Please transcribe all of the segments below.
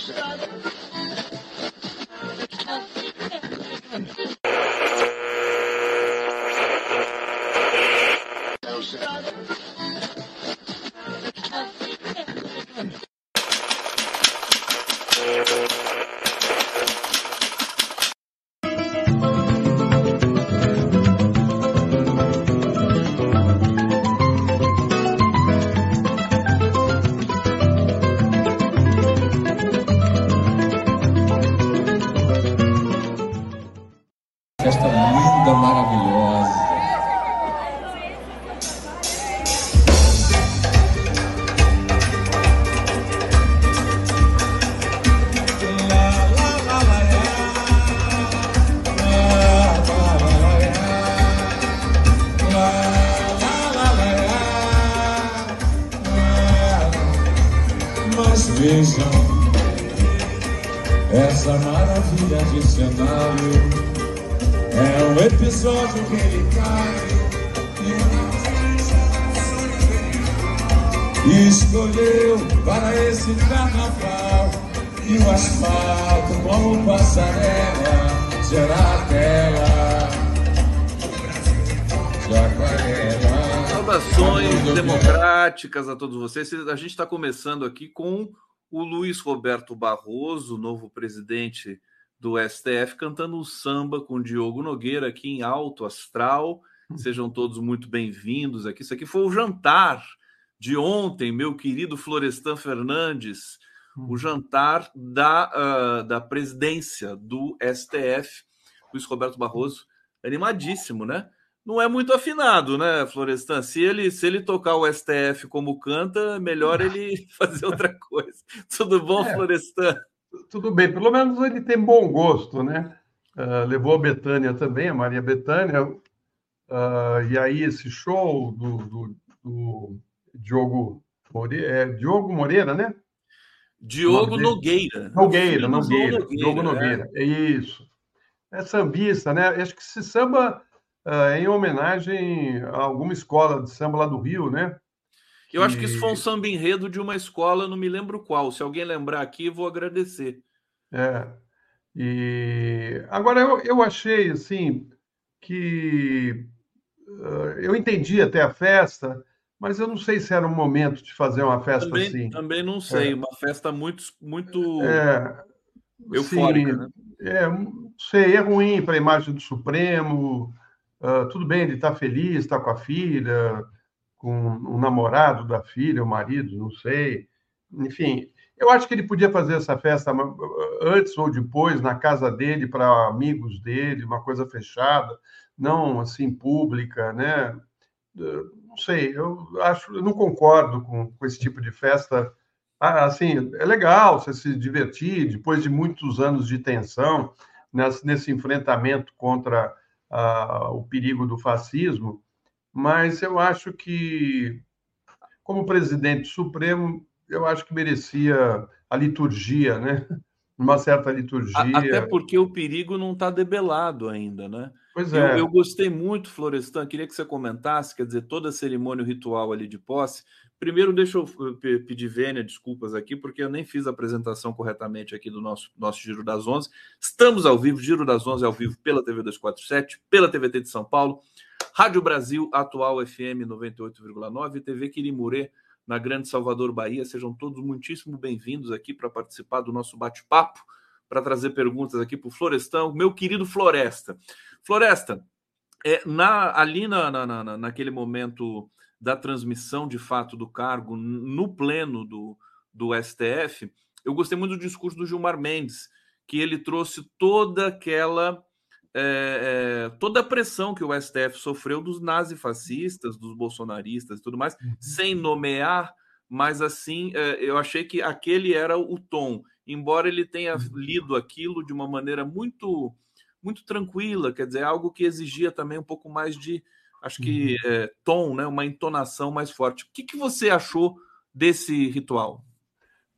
Festa vocês. A gente está começando aqui com o Luiz Roberto Barroso, novo presidente do STF, cantando o samba com Diogo Nogueira aqui em Alto Astral. Sejam todos muito bem-vindos aqui. Isso aqui foi o jantar de ontem, meu querido Florestan Fernandes, o jantar da, uh, da presidência do STF, Luiz Roberto Barroso, animadíssimo, né? Não é muito afinado, né, Florestan? Se ele, se ele tocar o STF como canta, melhor ele fazer outra coisa. Tudo bom, É. Florestan? Tudo bem, pelo menos ele tem bom gosto, né? Ah, levou a Betânia também, a Maria Betânia, ah, e aí esse show do, do, do Diogo, Moreira, é, Diogo Moreira, né? Diogo? Nogueira. Nogueira, João Nogueira, Diogo é. Nogueira, é isso. É sambista, né? Acho que esse samba é em homenagem a alguma escola de samba lá do Rio, né? Eu acho que isso foi um samba enredo de uma escola, não me lembro qual. Se alguém lembrar aqui, vou agradecer. É. E agora eu, eu achei assim que eh, eu entendi até a festa, mas eu não sei se era o momento de fazer uma festa Também, assim. também não sei, uma festa muito, muito É, eufórica, sim, né? é, não sei, é ruim para a imagem do Supremo. Ah, tudo bem, ele está feliz, está com a filha, com o namorado da filha, o marido, não sei. Enfim, eu acho que ele podia fazer essa festa antes ou depois na casa dele para amigos dele, uma coisa fechada, não assim pública, né? Eh, Não sei, eu acho, eu não concordo com, com esse tipo de festa. Ah, assim, é legal você se divertir depois de muitos anos de tensão nesse, nesse enfrentamento contra ah, o perigo do fascismo, mas eu acho que, como presidente supremo, eu acho que merecia a liturgia, né? Uma certa liturgia. Até porque o perigo não está debelado ainda, né? Pois Eu, é. eu gostei muito, Florestan, queria que você comentasse, quer dizer, toda a cerimônia o ritual ali de posse. Primeiro, deixa eu eh, pe- pedir vênia, desculpas aqui, porque eu nem fiz a apresentação corretamente aqui do nosso, nosso Giro das Onze. Estamos ao vivo, Giro das Onze ao vivo pela TV 247, pela TVT de São Paulo, Rádio Brasil, Atual FM 98,9 e TV Quirimurê, na Grande Salvador, Bahia. Sejam todos muitíssimo bem-vindos aqui para participar do nosso bate-papo, para trazer perguntas aqui para o Florestão, meu querido Floresta. Floresta, é, na, ali na, na, na- naquele momento da transmissão de fato do cargo no pleno do, do STF, eu gostei muito do discurso do Gilmar Mendes, que ele trouxe toda aquela é, é, toda a pressão que o STF sofreu dos nazifascistas, dos bolsonaristas e tudo mais, sem nomear, mas assim, é, eu achei que aquele era o tom, embora ele tenha lido aquilo de uma maneira muito muito tranquila, quer dizer, algo que exigia também um pouco mais de, acho que, é, tom, né, uma entonação mais forte. O que, que você achou desse ritual?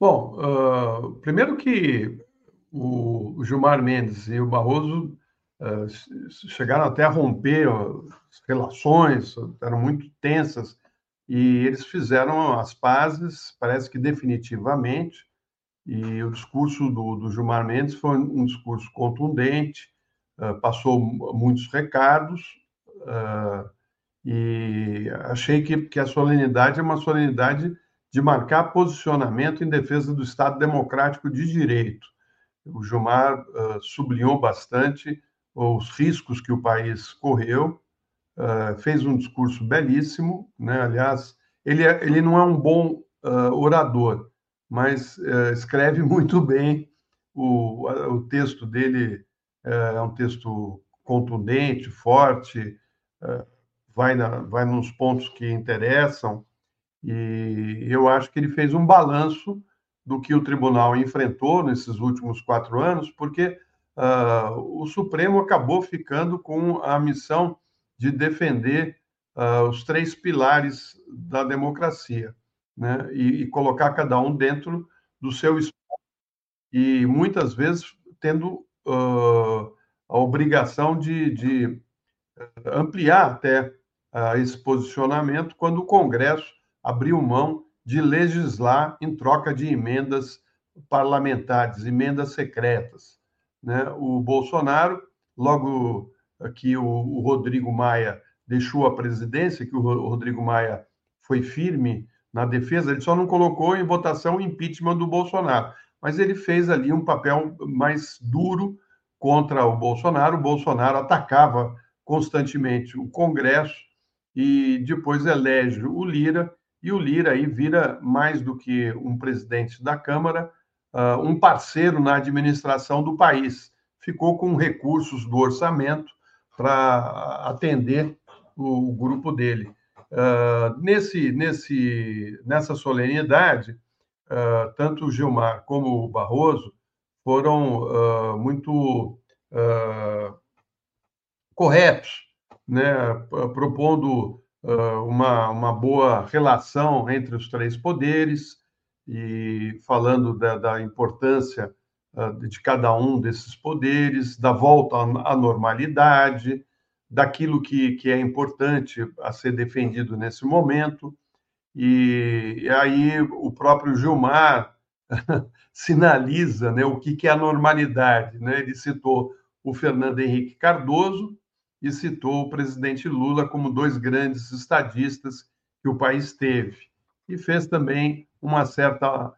Bom, ah, primeiro que o, Gilmar Mendes e o Barroso ah, che- chegaram até a romper as relações, eram muito tensas, e eles fizeram as pazes, parece que definitivamente, E o discurso do, do Gilmar Mendes foi um discurso contundente, uh, passou muitos recados, uh, e achei que, que a solenidade é uma solenidade de marcar posicionamento em defesa do Estado Democrático de Direito. O Gilmar uh, sublinhou bastante os riscos que o país correu, uh, fez um discurso belíssimo, né? aliás, ele, é, ele não é um bom uh, orador, mas escreve muito bem, o, o texto dele é um texto contundente, forte, vai, na, vai nos pontos que interessam, e eu acho que ele fez um balanço do que o tribunal enfrentou nesses últimos quatro anos, porque uh, o Supremo acabou ficando com a missão de defender uh, os três pilares da democracia, né? E, e, colocar cada um dentro do seu espaço. E muitas vezes tendo uh, a obrigação de, de ampliar até esse posicionamento quando o Congresso abriu mão de legislar em troca de emendas parlamentares, emendas secretas. Né? O Bolsonaro, logo que o, o Rodrigo Maia deixou a presidência, que o Rodrigo Maia foi firme na defesa, ele só não colocou em votação o impeachment do Bolsonaro, mas ele fez ali um papel mais duro contra o Bolsonaro. O Bolsonaro atacava constantemente o Congresso e depois elege o Lira, e o Lira aí vira mais do que um presidente da Câmara, uh, um parceiro na administração do país. Ficou com recursos do orçamento para atender o, o, grupo dele. Uh, nesse, nesse, nessa solenidade, uh, tanto o Gilmar como o Barroso foram muito corretos né, propondo uh, uma, uma boa relação entre os três poderes e falando da, da importância uh, de cada um desses poderes, da volta à normalidade, daquilo que, que é importante a ser defendido nesse momento. E, e aí o próprio Gilmar sinaliza né, o que, que é a normalidade. Né? Ele citou o Fernando Henrique Cardoso, e citou o presidente Lula como dois grandes estadistas que o país teve. E fez também uma certa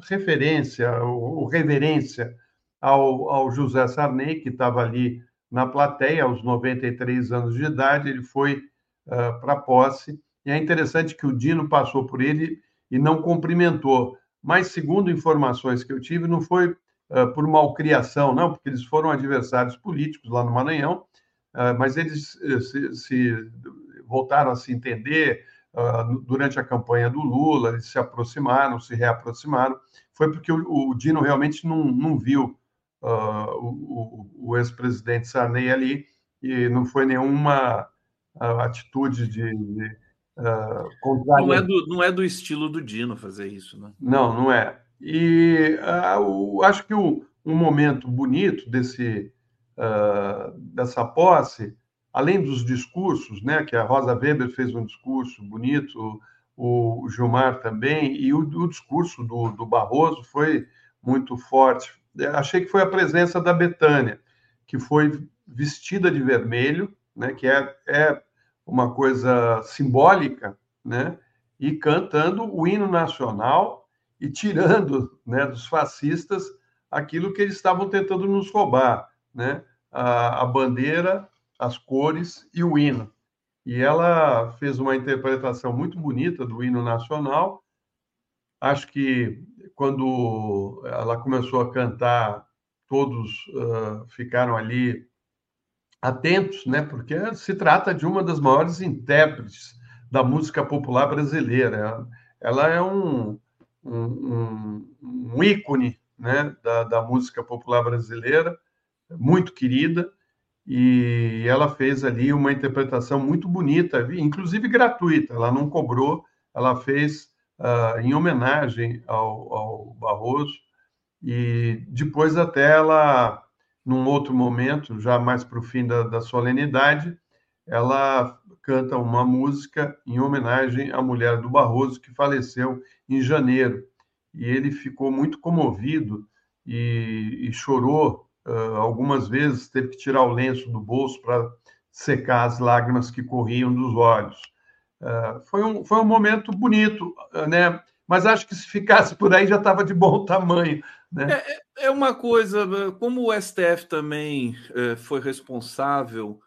referência ou reverência ao, ao José Sarney, que estava ali na plateia, aos 93 anos de idade, ele foi uh, para a posse. E é interessante que o Dino passou por ele e não cumprimentou. Mas, segundo informações que eu tive, não foi uh, por malcriação, não, porque eles foram adversários políticos lá no Maranhão, ah, mas eles eh, se, se, voltaram a se entender ah, durante a campanha do Lula, eles se aproximaram, se reaproximaram. Foi porque o, o Dino realmente não, não viu uh, o, o ex-presidente Sarney ali e não foi nenhuma uh, atitude de, de uh, não, é do, não é do estilo do Dino fazer isso, né? Não, não é. E acho que o, um momento bonito desse uh, dessa posse, além dos discursos, né, que a Rosa Weber fez um discurso bonito, o Gilmar também, e o, o discurso do, do, Barroso foi muito forte. Achei que foi a presença da Betânia, que foi vestida de vermelho, né, que é, é uma coisa simbólica, né, e cantando o hino nacional e tirando né, dos fascistas aquilo que eles estavam tentando nos roubar, né? A, a bandeira, as cores e o hino. E ela fez uma interpretação muito bonita do hino nacional. Acho que quando ela começou a cantar, todos uh, ficaram ali atentos, né? Porque se trata de uma das maiores intérpretes da música popular brasileira. Ela é um, um, um ícone né, da, da música popular brasileira muito querida, e ela fez ali uma interpretação muito bonita, inclusive gratuita, ela não cobrou, ela fez uh, em homenagem ao, ao, Barroso, e depois até ela, num outro momento, já mais para o fim da, da solenidade, ela canta uma música em homenagem à mulher do Barroso, que faleceu em janeiro. e ele ficou muito comovido e, e chorou uh, algumas vezes, teve que tirar o lenço do bolso para secar as lágrimas que corriam dos olhos. Uh, foi, um, foi um momento bonito, né? Mas acho que se ficasse por aí já estava de bom tamanho. Né? É, é, é uma coisa, como o STF também é, foi responsável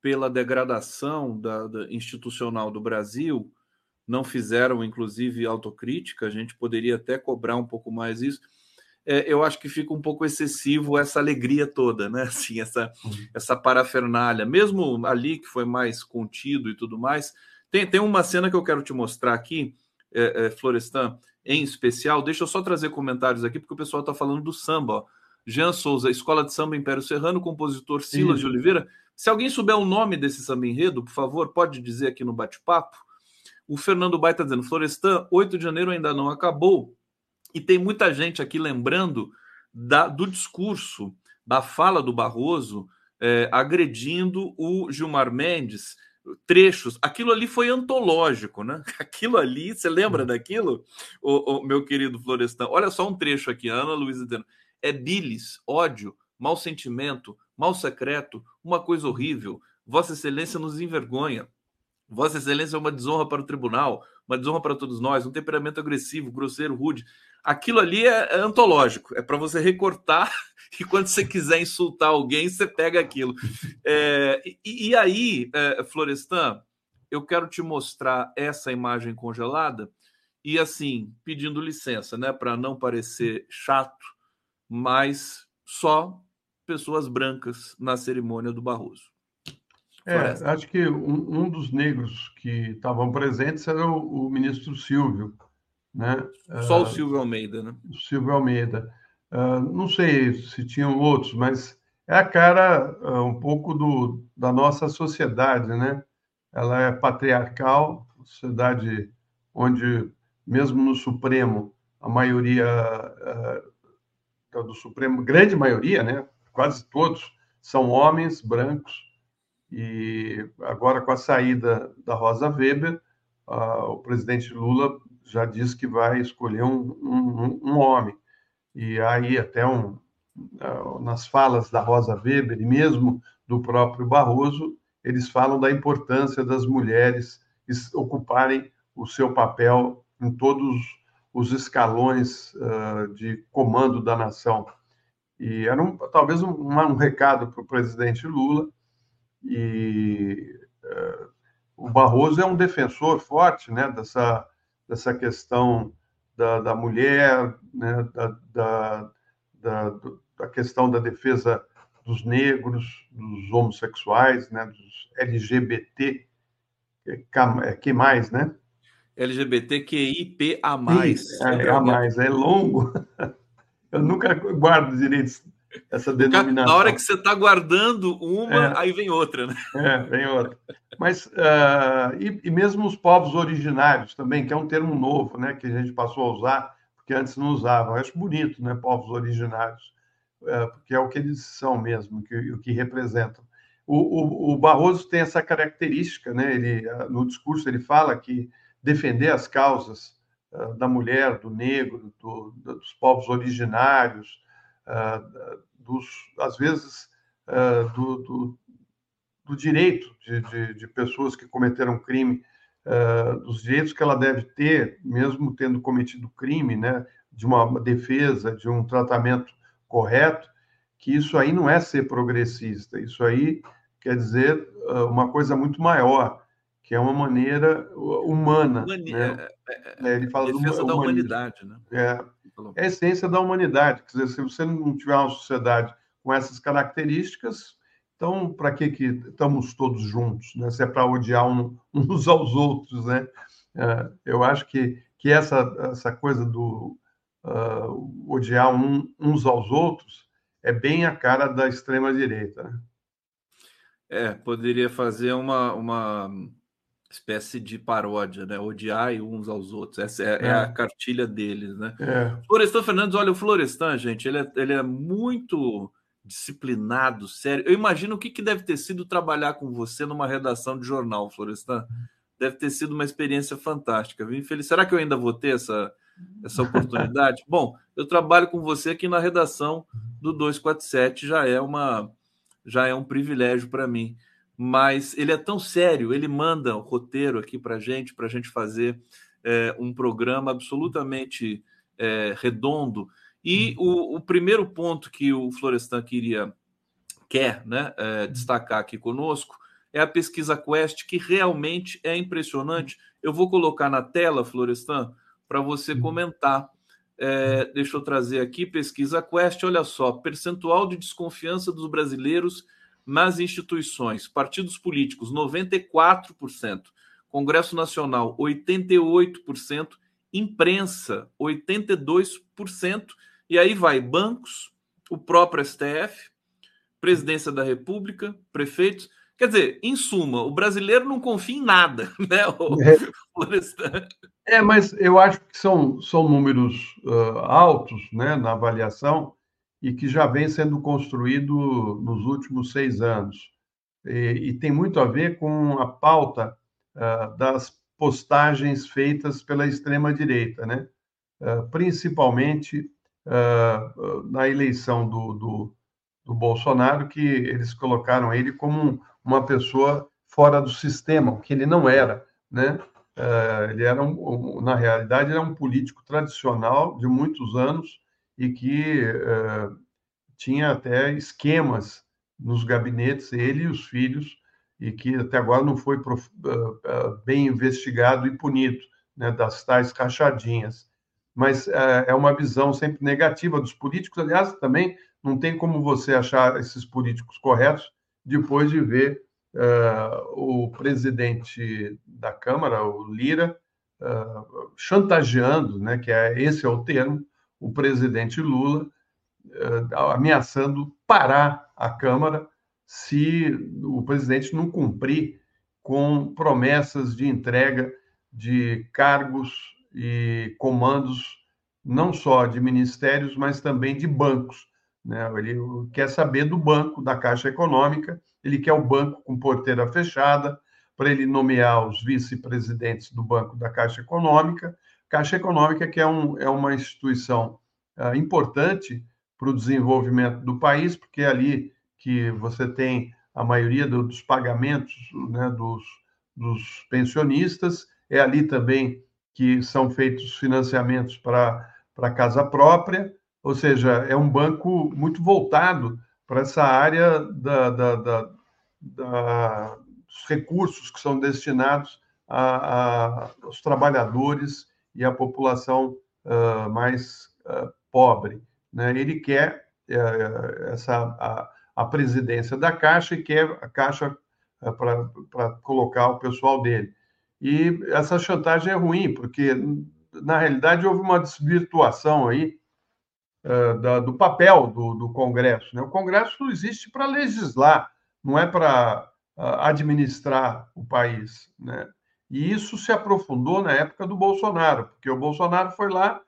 pela degradação da, da, institucional do Brasil, não fizeram, inclusive, autocrítica, a gente poderia até cobrar um pouco mais isso. É, eu acho que fica um pouco excessivo essa alegria toda, né? Assim, essa, uhum. essa parafernália. Mesmo ali que foi mais contido e tudo mais. Tem, tem uma cena que eu quero te mostrar aqui, é, é, Florestan, em especial. Deixa eu só trazer comentários aqui, porque o pessoal está falando do samba. Ó. Jean Souza, Escola de Samba Império Serrano, compositor Silas Isso. de Oliveira. Se alguém souber o nome desse samba enredo, por favor, pode dizer aqui no bate-papo. O Fernando Bai está dizendo: Florestan, 8 de janeiro ainda não acabou. E tem muita gente aqui lembrando da, do discurso, da fala do Barroso, é, agredindo o Gilmar Mendes, trechos. Aquilo ali foi antológico, né? Aquilo ali, você lembra uhum. daquilo, o, o, meu querido Florestan? Olha só um trecho aqui, Ana Luísa dizendo: é bilis, ódio, mau sentimento, mal secreto, uma coisa horrível. Vossa Excelência nos envergonha. Vossa Excelência é uma desonra para o tribunal, uma desonra para todos nós, um temperamento agressivo, grosseiro, rude. Aquilo ali é, é antológico, é para você recortar e quando você quiser insultar alguém, você pega aquilo. É, e, e, aí, é, Florestan, eu quero te mostrar essa imagem congelada e assim, pedindo licença, né, para não parecer chato, mas só pessoas brancas na cerimônia do Barroso. É, acho que um, um, dos negros que estavam presentes era o, o ministro Silvio, né? Só o Silvio Almeida, né? O Silvio Almeida. Uh, não sei se tinham outros, mas é a cara uh, um pouco do, da nossa sociedade, né? Ela é patriarcal, sociedade onde, mesmo no Supremo, a maioria do Supremo, grande maioria, né? Quase todos são homens brancos, e agora, com a saída da Rosa Weber, o presidente Lula já disse que vai escolher um, um, um homem. E aí, até um, uh, nas falas da Rosa Weber e mesmo do próprio Barroso, eles falam da importância das mulheres ocuparem o seu papel em todos os escalões uh, de comando da nação. E era um, talvez um, um recado para o presidente Lula e uh, o Barroso é um defensor forte né, dessa, dessa questão da, da mulher, né, da, da, da, da, questão da defesa dos negros, dos homossexuais, né, dos LGBT, que mais, né? LGBTQIP a mais. É, a mais, é longo. Eu nunca guardo direito essa denominação. Na hora que você está guardando uma, é. aí vem outra, né? É, vem outra. Mas, uh, e, e, mesmo os povos originários também, que é um termo novo, né, que a gente passou a usar, porque antes não usava. Eu acho bonito, né, povos originários, uh, porque é o que eles são mesmo, que, o que representam. O, o, o, Barroso tem essa característica, né, ele, uh, no discurso ele fala que defender as causas da mulher, do negro, do, dos povos originários, uh, dos, às vezes, uh, do, do, do, direito de, de, de, pessoas que cometeram crime, uh, dos direitos que ela deve ter, mesmo tendo cometido crime, né, de uma defesa, de um tratamento correto, que isso aí não é ser progressista, isso aí quer dizer uma coisa muito maior, que é uma maneira humana. Humani né? É, é, é, ele fala defesa da humanidade, né? É, a essência da humanidade. Quer dizer, se você não tiver uma sociedade com essas características, então para que, que estamos todos juntos? Né? Se é para odiar um, uns aos outros, né? É, eu acho que, que essa, essa coisa do uh, odiar um, uns aos outros é bem a cara da extrema-direita. Né? É, poderia fazer uma, uma espécie de paródia, né? Odiar uns aos outros. Essa é, é. é a cartilha deles, né? É. Florestan Fernandes, olha, o Florestan, gente, ele é, ele é muito disciplinado, sério. Eu imagino o que, que deve ter sido trabalhar com você numa redação de jornal, Florestan. Deve ter sido uma experiência fantástica. Infeliz. Será que eu ainda vou ter essa, essa oportunidade. Bom, eu trabalho com você aqui na redação do 247, já é uma já é um privilégio para mim. Mas ele é tão sério, ele manda o roteiro aqui para gente, para a gente fazer é, um programa absolutamente é, redondo. E o, o, primeiro ponto que o Florestan queria quer né, é, destacar aqui conosco é a pesquisa Quest, que realmente é impressionante. Eu vou colocar na tela, Florestan, para você uhum. comentar. É, deixa eu trazer aqui pesquisa Quest. Olha só, percentual de desconfiança dos brasileiros nas instituições, partidos políticos, 94%, Congresso Nacional, 88%, imprensa, 82%, e aí vai bancos, o próprio STF, presidência da República, prefeitos. Quer dizer, em suma, o brasileiro não confia em nada, né? É. é, mas eu acho que são, são números uh, altos né, na avaliação e que já vem sendo construído nos últimos seis anos. E, e tem muito a ver com a pauta uh, das postagens feitas pela extrema-direita, né? Uh, principalmente na eleição do, do do Bolsonaro, que eles colocaram ele como uma pessoa fora do sistema, o que ele não era, né? Eh, ele era, um, na realidade, era um político tradicional de muitos anos e que uh, tinha até esquemas nos gabinetes, ele e os filhos, e que até agora não foi prof, uh, bem investigado e punido, né, das tais rachadinhas. Mas é uma visão sempre negativa dos políticos, aliás, também não tem como você achar esses políticos corretos depois de ver uh, o presidente da Câmara, o Lira, uh, chantageando, né, que é esse é o termo, o presidente Lula, uh, ameaçando parar a Câmara se o presidente não cumprir com promessas de entrega de cargos e comandos não só de ministérios, mas também de bancos né? Ele quer saber do banco, da Caixa Econômica, ele quer o banco com porteira fechada, para ele nomear os vice-presidentes do Banco da Caixa Econômica. Caixa Econômica, que é, um, é uma instituição uh, importante para o desenvolvimento do país, porque é ali que você tem a maioria do, dos pagamentos né, dos, dos pensionistas, é ali também que são feitos financiamentos para a casa própria, ou seja, é um banco muito voltado para essa área da, da, da, da, dos recursos que são destinados a, a, aos trabalhadores e à população uh, mais uh, pobre. Né? Ele quer uh, essa, a, a, presidência da Caixa e quer a Caixa para colocar o pessoal dele. E essa chantagem é ruim, porque, na realidade, houve uma desvirtuação aí da, do papel do, do, Congresso. Né? O Congresso existe para legislar, não é para administrar o país. Né? E isso se aprofundou na época do Bolsonaro, porque o Bolsonaro foi lá,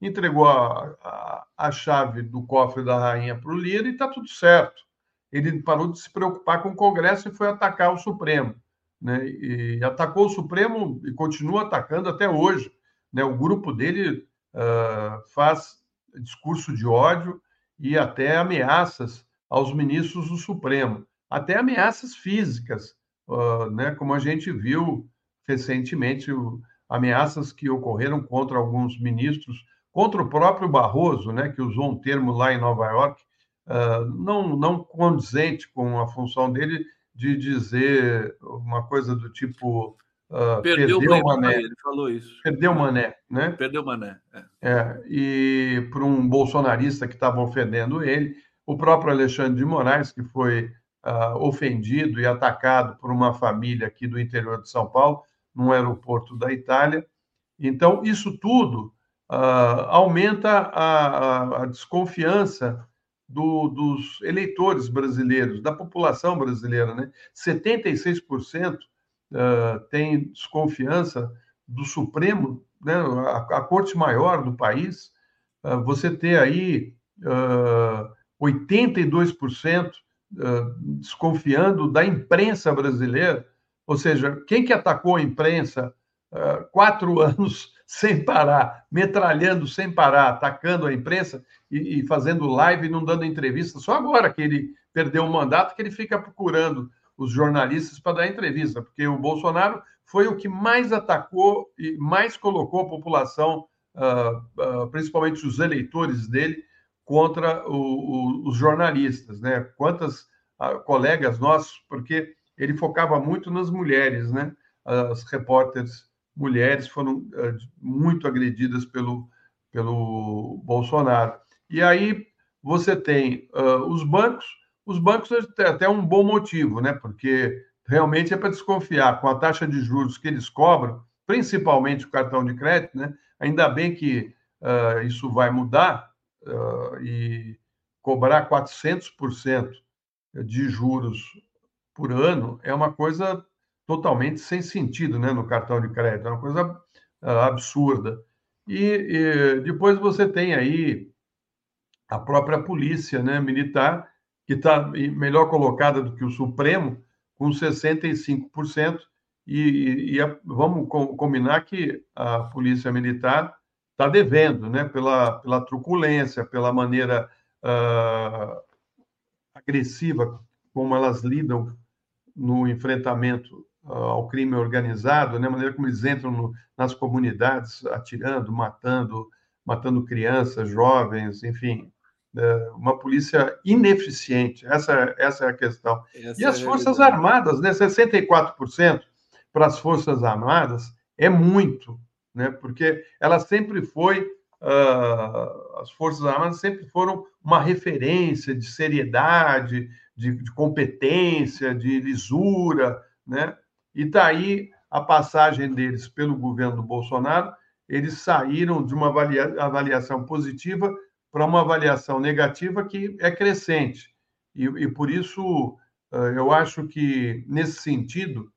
entregou a, a, a chave do cofre da rainha para o Lira e está tudo certo. Ele parou de se preocupar com o Congresso e foi atacar o Supremo. Né? E atacou o Supremo e continua atacando até hoje. Né? O grupo dele uh, faz discurso de ódio e até ameaças aos ministros do Supremo, até ameaças físicas, uh, né, como a gente viu recentemente, ameaças que ocorreram contra alguns ministros, contra o próprio Barroso, né, que usou um termo lá em Nova York, uh, não, não condizente com a função dele de dizer uma coisa do tipo Uh, perdeu, perdeu o Mané. Ele falou isso. Perdeu o Mané, né? Perdeu o Mané. É. é e para um bolsonarista que estava ofendendo ele, o próprio Alexandre de Moraes, que foi uh, ofendido e atacado por uma família aqui do interior de São Paulo, num aeroporto da Itália. Então, isso tudo uh, aumenta a, a, a desconfiança do, dos eleitores brasileiros, da população brasileira. Né? 76% uh, tem desconfiança do Supremo, né, a, a Corte Maior do país, uh, você ter aí uh, 82% uh, desconfiando da imprensa brasileira, ou seja, quem que atacou a imprensa uh, quatro anos sem parar, metralhando sem parar, atacando a imprensa e, e, fazendo live e não dando entrevista. Só agora que ele perdeu o mandato que ele fica procurando os jornalistas para dar entrevista, porque o Bolsonaro foi o que mais atacou e mais colocou a população, uh, uh, principalmente os eleitores dele, contra o, o, os jornalistas, né? Quantas colegas nossos, porque ele focava muito nas mulheres, né? As repórteres mulheres foram uh, muito agredidas pelo, pelo Bolsonaro. E aí você tem uh, os bancos, os bancos têm até um bom motivo, né? Porque realmente é para desconfiar com a taxa de juros que eles cobram, principalmente o cartão de crédito, né? Ainda bem que uh, isso vai mudar e cobrar 400% de juros por ano é uma coisa totalmente sem sentido né, no cartão de crédito, é uma coisa uh, absurda. E, e, depois você tem aí a própria polícia né, militar, que está melhor colocada do que o Supremo, com 65%, e, e, e vamos combinar que a polícia militar está devendo, né, pela, pela truculência, pela maneira uh, agressiva como elas lidam no enfrentamento uh, ao crime organizado, né? a maneira como eles entram no, nas comunidades, atirando, matando, matando crianças, jovens, enfim, uh, uma polícia ineficiente. Essa, essa é a questão. Essa e as é Forças Armadas, né? 64% para as Forças Armadas é muito, né? porque ela sempre foi Uh, as Forças Armadas sempre foram uma referência de seriedade, de, de competência, de lisura, né? E daí tá a passagem deles pelo governo do Bolsonaro, eles saíram de uma avalia, avaliação positiva para uma avaliação negativa que é crescente. E, e por isso uh, eu acho que, nesse sentido,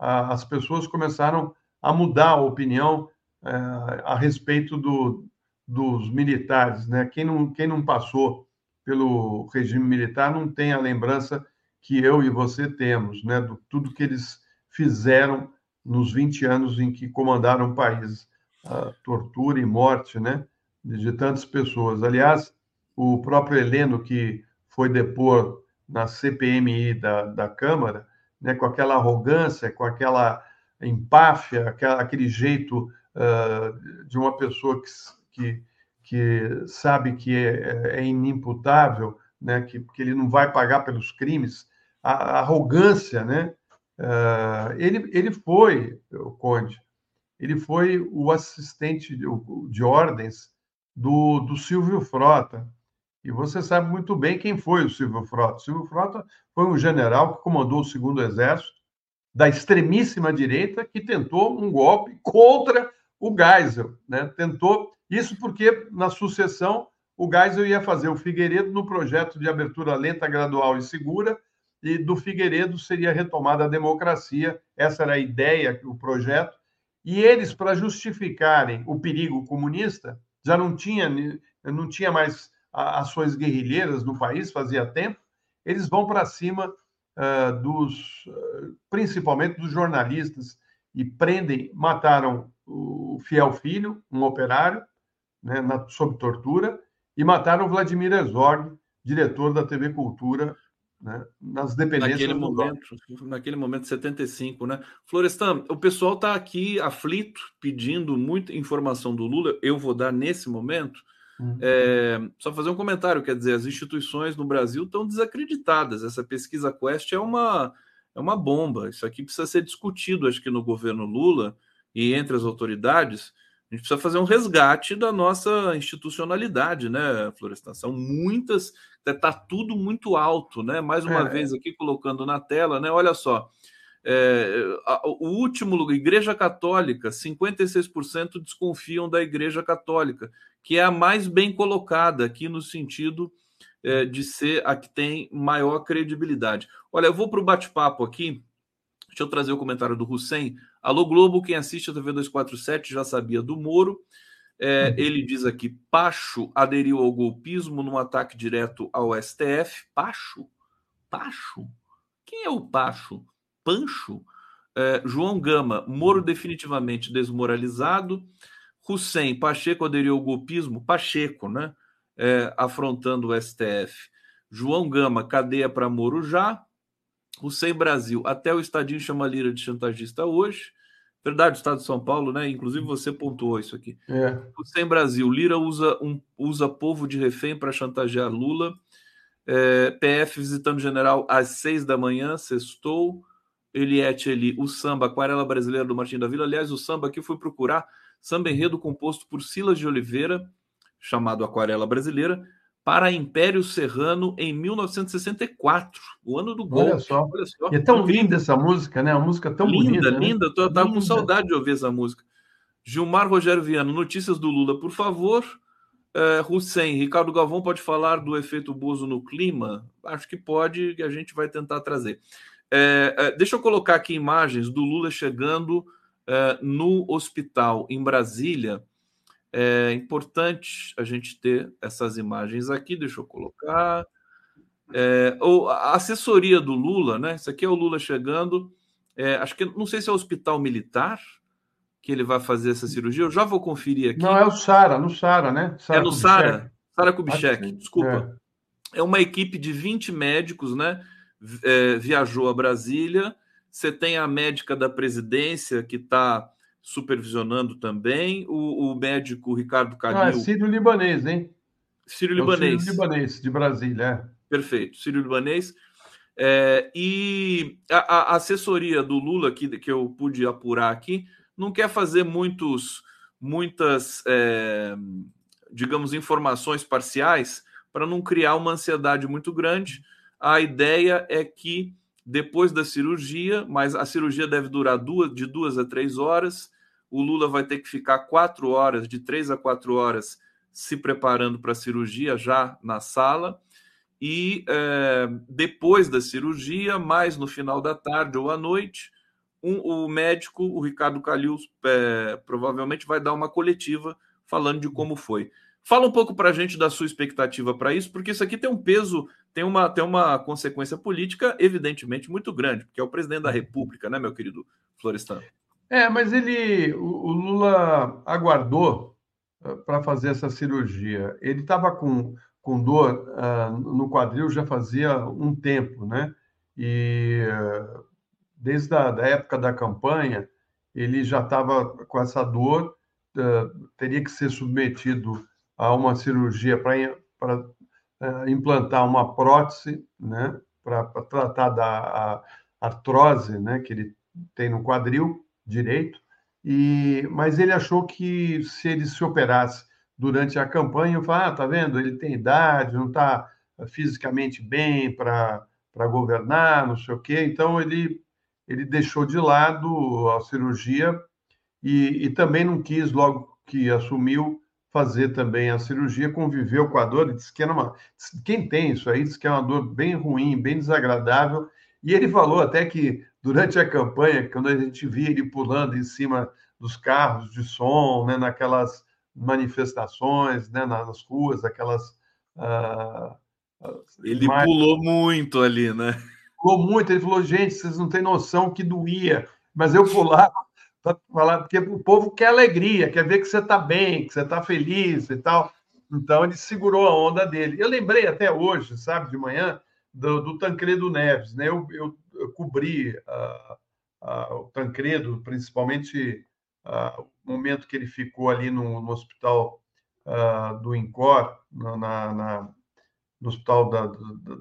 uh, as pessoas começaram a mudar a opinião uh, a respeito do, dos militares. Né? Quem, não, quem não passou pelo regime militar não tem a lembrança que eu e você temos, né, do tudo que eles fizeram nos 20 anos em que comandaram o país, a tortura e morte, né, de tantas pessoas. Aliás, o próprio Heleno que foi depor na CPMI da, da Câmara, né, com aquela arrogância, com aquela empáfia, aquela, aquele jeito uh, de uma pessoa que, que que sabe que é, é inimputável, né, que, que ele não vai pagar pelos crimes, a, a arrogância, né? Uh, ele, ele foi, o Conde, ele foi o assistente de, de ordens do, do Silvio Frota. E você sabe muito bem quem foi o Silvio Frota. O Silvio Frota foi um general que comandou o segundo exército da extremíssima direita que tentou um golpe contra o Geisel, né? Tentou isso porque, na sucessão, o Geisel ia fazer o Figueiredo no projeto de abertura lenta, gradual e segura, e do Figueiredo seria retomada a democracia. Essa era a ideia, o projeto. E eles, para justificarem o perigo comunista, já não tinha, não tinha mais ações guerrilheiras no país, fazia tempo, eles vão para cima uh, dos, principalmente dos jornalistas, e prendem, mataram o Fiel Filho, um operário, né, na, sob tortura, e mataram Vladimir Herzog, diretor da TV Cultura, né, nas dependências naquele momento, naquele momento 75, né? Florestan, o pessoal está aqui aflito, pedindo muita informação do Lula. Eu vou dar nesse momento. Uhum. É, só fazer um comentário, quer dizer, as instituições no Brasil estão desacreditadas. Essa pesquisa Quest é uma é uma bomba. Isso aqui precisa ser discutido, acho que no governo Lula e entre as autoridades a gente precisa fazer um resgate da nossa institucionalidade, né, Florestan? São muitas, está tudo muito alto, né? Mais uma é. vez aqui colocando na tela, né? Olha só. É, a, o último Igreja Católica, 56% desconfiam da Igreja Católica, que é a mais bem colocada aqui no sentido é, de ser a que tem maior credibilidade. Olha, eu vou para o bate-papo aqui. Deixa eu trazer o comentário do Hussein. Alô Globo, quem assiste a TV 247 já sabia do Moro. É, uhum. Ele diz aqui: Pacho aderiu ao golpismo num ataque direto ao STF. Pacho? Pacho? Quem é o Pacho? Pancho? É, João Gama, Moro definitivamente desmoralizado. Hussein, Pacheco aderiu ao golpismo. Pacheco, né? É, afrontando o STF. João Gama, cadeia para Moro já. Hussein Brasil, até o Estadinho chama Lira de chantagista hoje. Verdade, Estado de São Paulo, né? Inclusive você pontuou isso aqui. É. Hussein Brasil, Lira usa, um, usa povo de refém para chantagear Lula. É, PF visitando general às seis da manhã, sextou. Eliette ali, o samba, aquarela brasileira do Martim da Vila. Aliás, o samba aqui foi procurar samba enredo composto por Silas de Oliveira, chamado Aquarela Brasileira, para Império Serrano em 1964, o ano do gol. Olha só. Olha só. E é tão linda essa música, né? Uma música tão linda, bonita. Linda, né? linda. Eu estava com saudade de ouvir essa música. Gilmar Rogério Viano, notícias do Lula, por favor. Uh, Hussein, Ricardo Galvão pode falar do efeito Bozo no clima? Acho que pode, e a gente vai tentar trazer. É, é, deixa eu colocar aqui imagens do Lula chegando é, no hospital em Brasília. É importante a gente ter essas imagens aqui. Deixa eu colocar. É, a assessoria do Lula, né? Isso aqui é o Lula chegando. É, acho que não sei se é o hospital militar que ele vai fazer essa cirurgia. Eu já vou conferir aqui. Não, é o Sara, no Sara, né? É no Sara. Sara Kubitschek, desculpa. É. é uma equipe de 20 médicos, né? é, viajou a Brasília. Você tem a médica da presidência que está supervisionando também, o, o, médico Ricardo Calil. Ah, é Sírio-Libanês, hein? Sírio-Libanês. É Sírio-Libanês, de Brasília. É. Perfeito, Sírio-Libanês. É, e a, a, assessoria do Lula, que, que eu pude apurar aqui, não quer fazer muitos, muitas, é, digamos, informações parciais para não criar uma ansiedade muito grande a ideia é que depois da cirurgia, mas a cirurgia deve durar duas, de duas a três horas, o Lula vai ter que ficar quatro horas, de três a quatro horas, se preparando para a cirurgia já na sala. E é, depois da cirurgia, mais no final da tarde ou à noite, um, o médico, o Ricardo Calil, é, provavelmente vai dar uma coletiva falando de como foi. Fala um pouco para a gente da sua expectativa para isso, porque isso aqui tem um peso, tem uma, tem uma consequência política, evidentemente, muito grande, porque é o presidente da República, né, meu querido Florestan? É, mas ele, o, Lula aguardou uh, para fazer essa cirurgia. Ele estava com, com dor uh, no quadril já fazia um tempo, né? E uh, desde a da época da campanha, ele já estava com essa dor, teria que ser submetido a uma cirurgia para implantar uma prótese, né, para tratar da artrose, né, que ele tem no quadril direito. E mas ele achou que se ele se operasse durante a campanha, eu falei, ah, tá vendo? Ele tem idade, não está fisicamente bem para governar, não sei o quê. Então ele ele deixou de lado a cirurgia e, e também não quis logo que assumiu fazer também a cirurgia, conviveu com a dor, disse que era uma. Quem tem isso aí, disse que é uma dor bem ruim, bem desagradável. E ele falou até que durante a campanha, quando a gente via ele pulando em cima dos carros de som, né, naquelas manifestações, né, nas ruas, aquelas. Uh, ele pulou muito ali, né? Pulou muito. Ele falou: gente, vocês não têm noção que doía, mas eu pulava falar, porque o povo quer alegria, quer ver que você está bem, que você está feliz e tal. Então ele segurou a onda dele. Eu lembrei até hoje, sabe, de manhã, do, do Tancredo Neves, né? Eu, eu, eu cobri uh, uh, o Tancredo, principalmente uh, o momento que ele ficou ali no, no hospital do INCOR, na, na, no hospital da,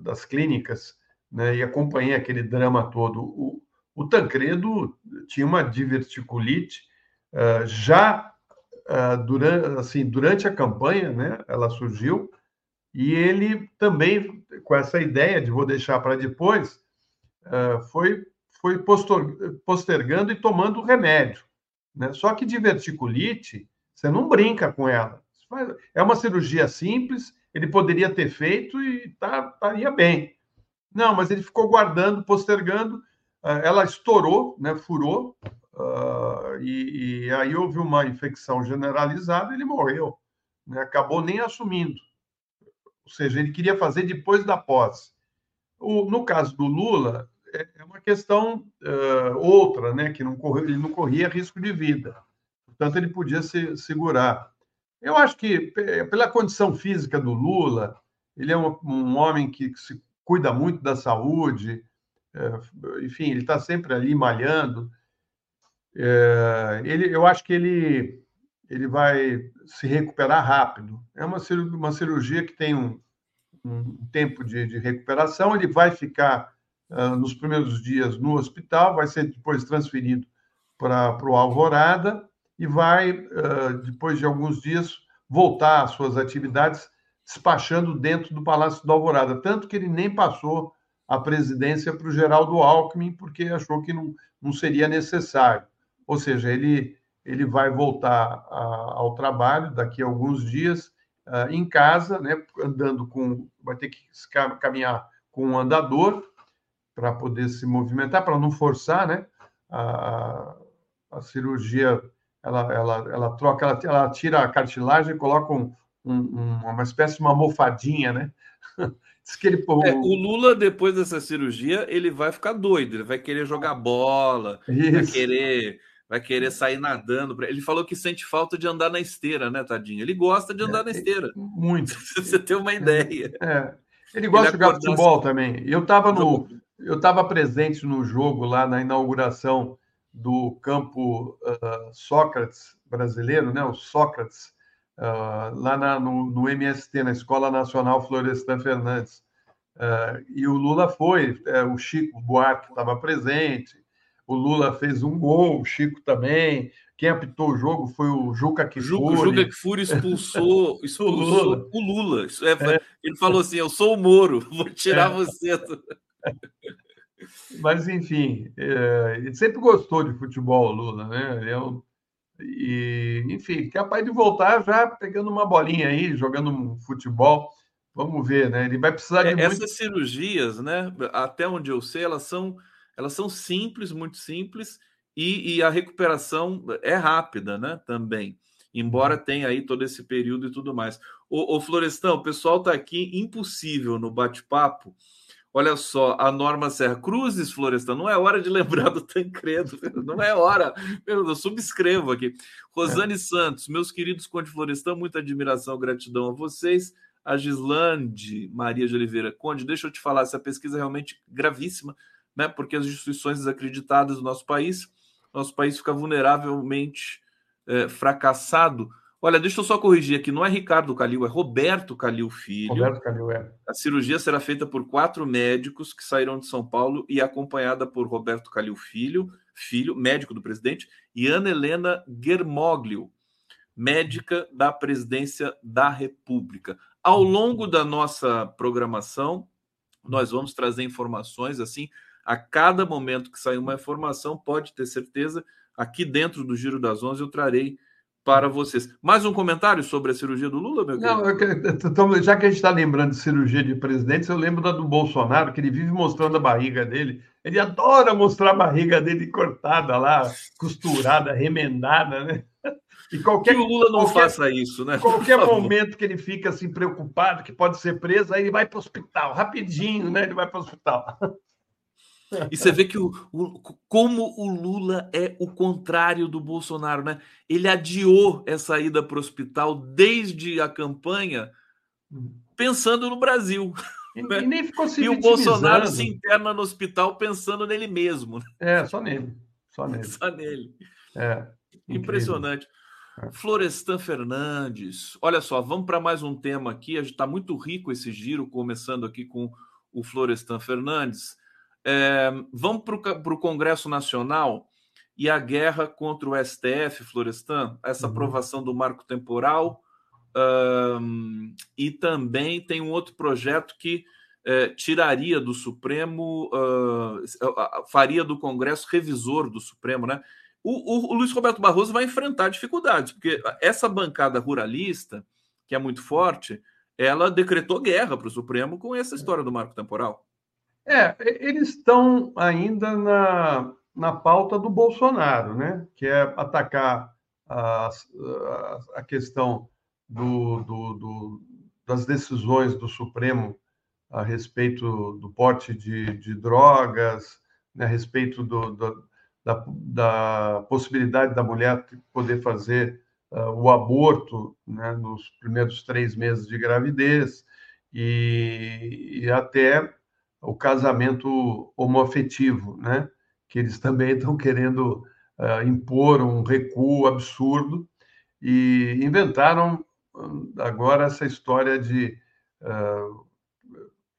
das clínicas, né? E acompanhei aquele drama todo. O, o Tancredo tinha uma diverticulite já durante, assim, durante a campanha, né? Ela surgiu e ele também, com essa ideia de vou deixar para depois, uh, foi, foi postergando e tomando remédio. Né? Só que diverticulite, você não brinca com ela. É uma cirurgia simples, ele poderia ter feito e tá, estaria bem. Não, mas ele ficou guardando, postergando, ah, ela estourou, né, furou, uh, e, e, aí houve uma infecção generalizada, ele morreu, né, acabou nem assumindo. Ou seja, ele queria fazer depois da posse. O, no caso do Lula, é, é uma questão uh, outra, né? Que não ele não corria risco de vida. Portanto, ele podia se segurar. Eu acho que, pela condição física do Lula, ele é um, um homem que, que, se cuida muito da saúde, é, enfim, ele está sempre ali malhando. Ele, eu acho que ele, ele vai se recuperar rápido. É uma cirurgia, uma cirurgia que tem um, um tempo de, de, recuperação, ele vai ficar uh, nos primeiros dias no hospital, vai ser depois transferido para o Alvorada e vai, uh, depois de alguns dias, voltar às suas atividades, despachando dentro do Palácio do Alvorada. Tanto que ele nem passou a presidência para o Geraldo Alckmin, porque achou que não, não seria necessário. Ou seja, ele, ele vai voltar a, ao trabalho daqui a alguns dias uh, em casa, né, andando com. vai ter que caminhar com um andador para poder se movimentar, para não forçar, né? A, a cirurgia ela, ela, ela troca, ela, ela tira a cartilagem e coloca um, um, uma espécie de uma almofadinha, né? Diz que ele, é, o Lula, depois dessa cirurgia, ele vai ficar doido, ele vai querer jogar bola, Isso. vai querer, vai querer sair nadando. Ele falou que sente falta de andar na esteira, né, tadinho? Ele gosta de andar é, na esteira. Muito. Você tem uma ideia. É. Ele gosta ele de jogar futebol assim. também. Eu estava no, eu estava presente no jogo lá na inauguração do campo uh, Sócrates brasileiro, né? O Sócrates, uh, lá na, no, no, MST, na Escola Nacional Florestan Fernandes. Uh, e o Lula foi, uh, o Chico Buarque estava presente, o Lula fez um gol, o Chico também. Quem apitou o jogo foi o Juca Kifuri. O Juca Kifuri expulsou, expulsou o Lula. O Lula. É, é. Ele falou assim: Eu sou o Moro, vou tirar é. você. Mas, enfim, é, ele sempre gostou de futebol, Lula, né? Ele é e, enfim, capaz de voltar já pegando uma bolinha aí, jogando um futebol. Vamos ver, né? Ele vai precisar de. É, muito... Essas cirurgias, né? Até onde eu sei, elas são, elas são simples, muito simples, e, e a recuperação é rápida, né? Também. Embora tenha aí todo esse período e tudo mais. O, Florestão, o pessoal está aqui impossível no bate-papo Olha só, a Norma Serra Cruzes, Florestan, não é hora de lembrar do Tancredo, não é hora. Eu subscrevo aqui. Rosane é. Santos, meus queridos Conde Florestan, muita admiração, gratidão a vocês. A Gislande Maria de Oliveira, Conde, deixa eu te falar, essa pesquisa é realmente gravíssima, né? Porque as instituições desacreditadas do nosso país, nosso país fica vulneravelmente é, fracassado Olha, deixa eu só corrigir aqui, não é Ricardo Calil, é Roberto Calil Filho. Roberto Calil, é. A cirurgia será feita por quatro médicos que saíram de São Paulo e acompanhada por Roberto Calil Filho, filho, médico do presidente, e Ana Helena Germoglio, médica da presidência da República. Ao longo da nossa programação, nós vamos trazer informações assim, a cada momento que sair uma informação, pode ter certeza, aqui dentro do Giro das Onze eu trarei para vocês. Mais um comentário sobre a cirurgia do Lula, meu querido? Não, já que a gente está lembrando de cirurgia de presidentes, eu lembro da do Bolsonaro, que ele vive mostrando a barriga dele. Ele adora mostrar a barriga dele cortada lá, costurada, remendada, né? E qualquer, que o Lula não qualquer, faça isso, né? Qualquer momento que ele fica assim preocupado, que pode ser preso, aí ele vai para o hospital, rapidinho, né? Ele vai para o hospital. E você vê que o, o, como o Lula é o contrário do Bolsonaro, né? Ele adiou essa ida para o hospital desde a campanha, pensando no Brasil. E, né? e nem ficou se E o Bolsonaro se interna no hospital pensando nele mesmo. Né? É, só nele. Só nele. Só nele. É, Impressionante. É. Florestan Fernandes. Olha só, vamos para mais um tema aqui. A gente está muito rico esse giro, começando aqui com o Florestan Fernandes. É, vamos para o Congresso Nacional e a guerra contra o STF, Florestan, essa uhum. aprovação do marco temporal. Um, e também tem um outro projeto que é, tiraria do Supremo, uh, faria do Congresso revisor do Supremo, né? O, o, o, Luiz Roberto Barroso vai enfrentar dificuldades, porque essa bancada ruralista, que é muito forte, ela decretou guerra para o Supremo com essa história do marco temporal. É, eles estão ainda na, na pauta do Bolsonaro, né? que é atacar a, a, questão do, do, do, das decisões do Supremo a respeito do porte de, de drogas, né, a respeito do, do, da, da, possibilidade da mulher poder fazer uh, o aborto né, nos primeiros três meses de gravidez e, e até o casamento homoafetivo, né, que eles também estão querendo uh, impor um recuo absurdo e inventaram agora essa história de uh,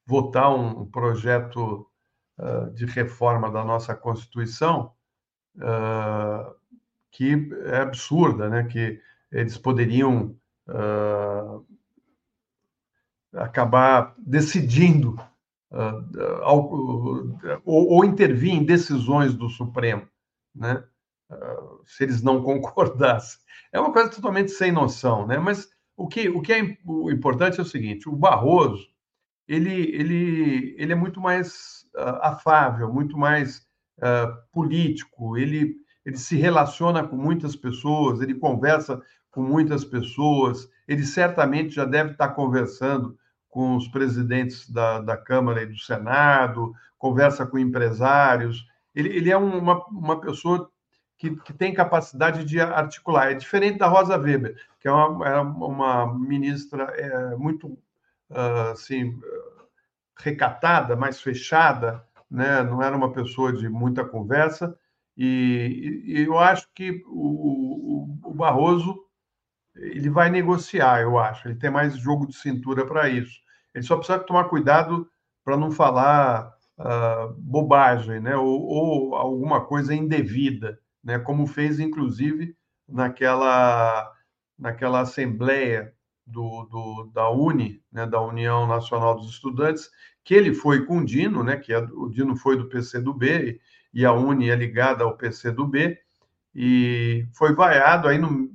votar um projeto uh, de reforma da nossa Constituição que é absurda, né? que eles poderiam acabar decidindo ou, ou, intervir em decisões do Supremo, né? se eles não concordassem. É uma coisa totalmente sem noção, né? mas o que, o que é importante é o seguinte: o Barroso ele, ele, ele é muito mais uh, afável, muito mais uh, político, ele, ele se relaciona com muitas pessoas, ele conversa com muitas pessoas, ele certamente já deve estar conversando com os presidentes da, da Câmara e do Senado, conversa com empresários. Ele, ele é uma, uma pessoa que, que, tem capacidade de articular. É diferente da Rosa Weber, que é uma, é uma ministra é, muito uh, assim, recatada, mais fechada, né? não era uma pessoa de muita conversa, e, e eu acho que o, o, o, Barroso ele vai negociar, eu acho, ele tem mais jogo de cintura para isso. Ele só precisa tomar cuidado para não falar uh, bobagem, né? Ou, ou, alguma coisa indevida, né? Como fez, inclusive, naquela, naquela assembleia do, do, da UNE, né, da União Nacional dos Estudantes, que ele foi com o Dino, né, que é, o Dino foi do PCdoB e a UNE é ligada ao PCdoB, e foi vaiado aí no,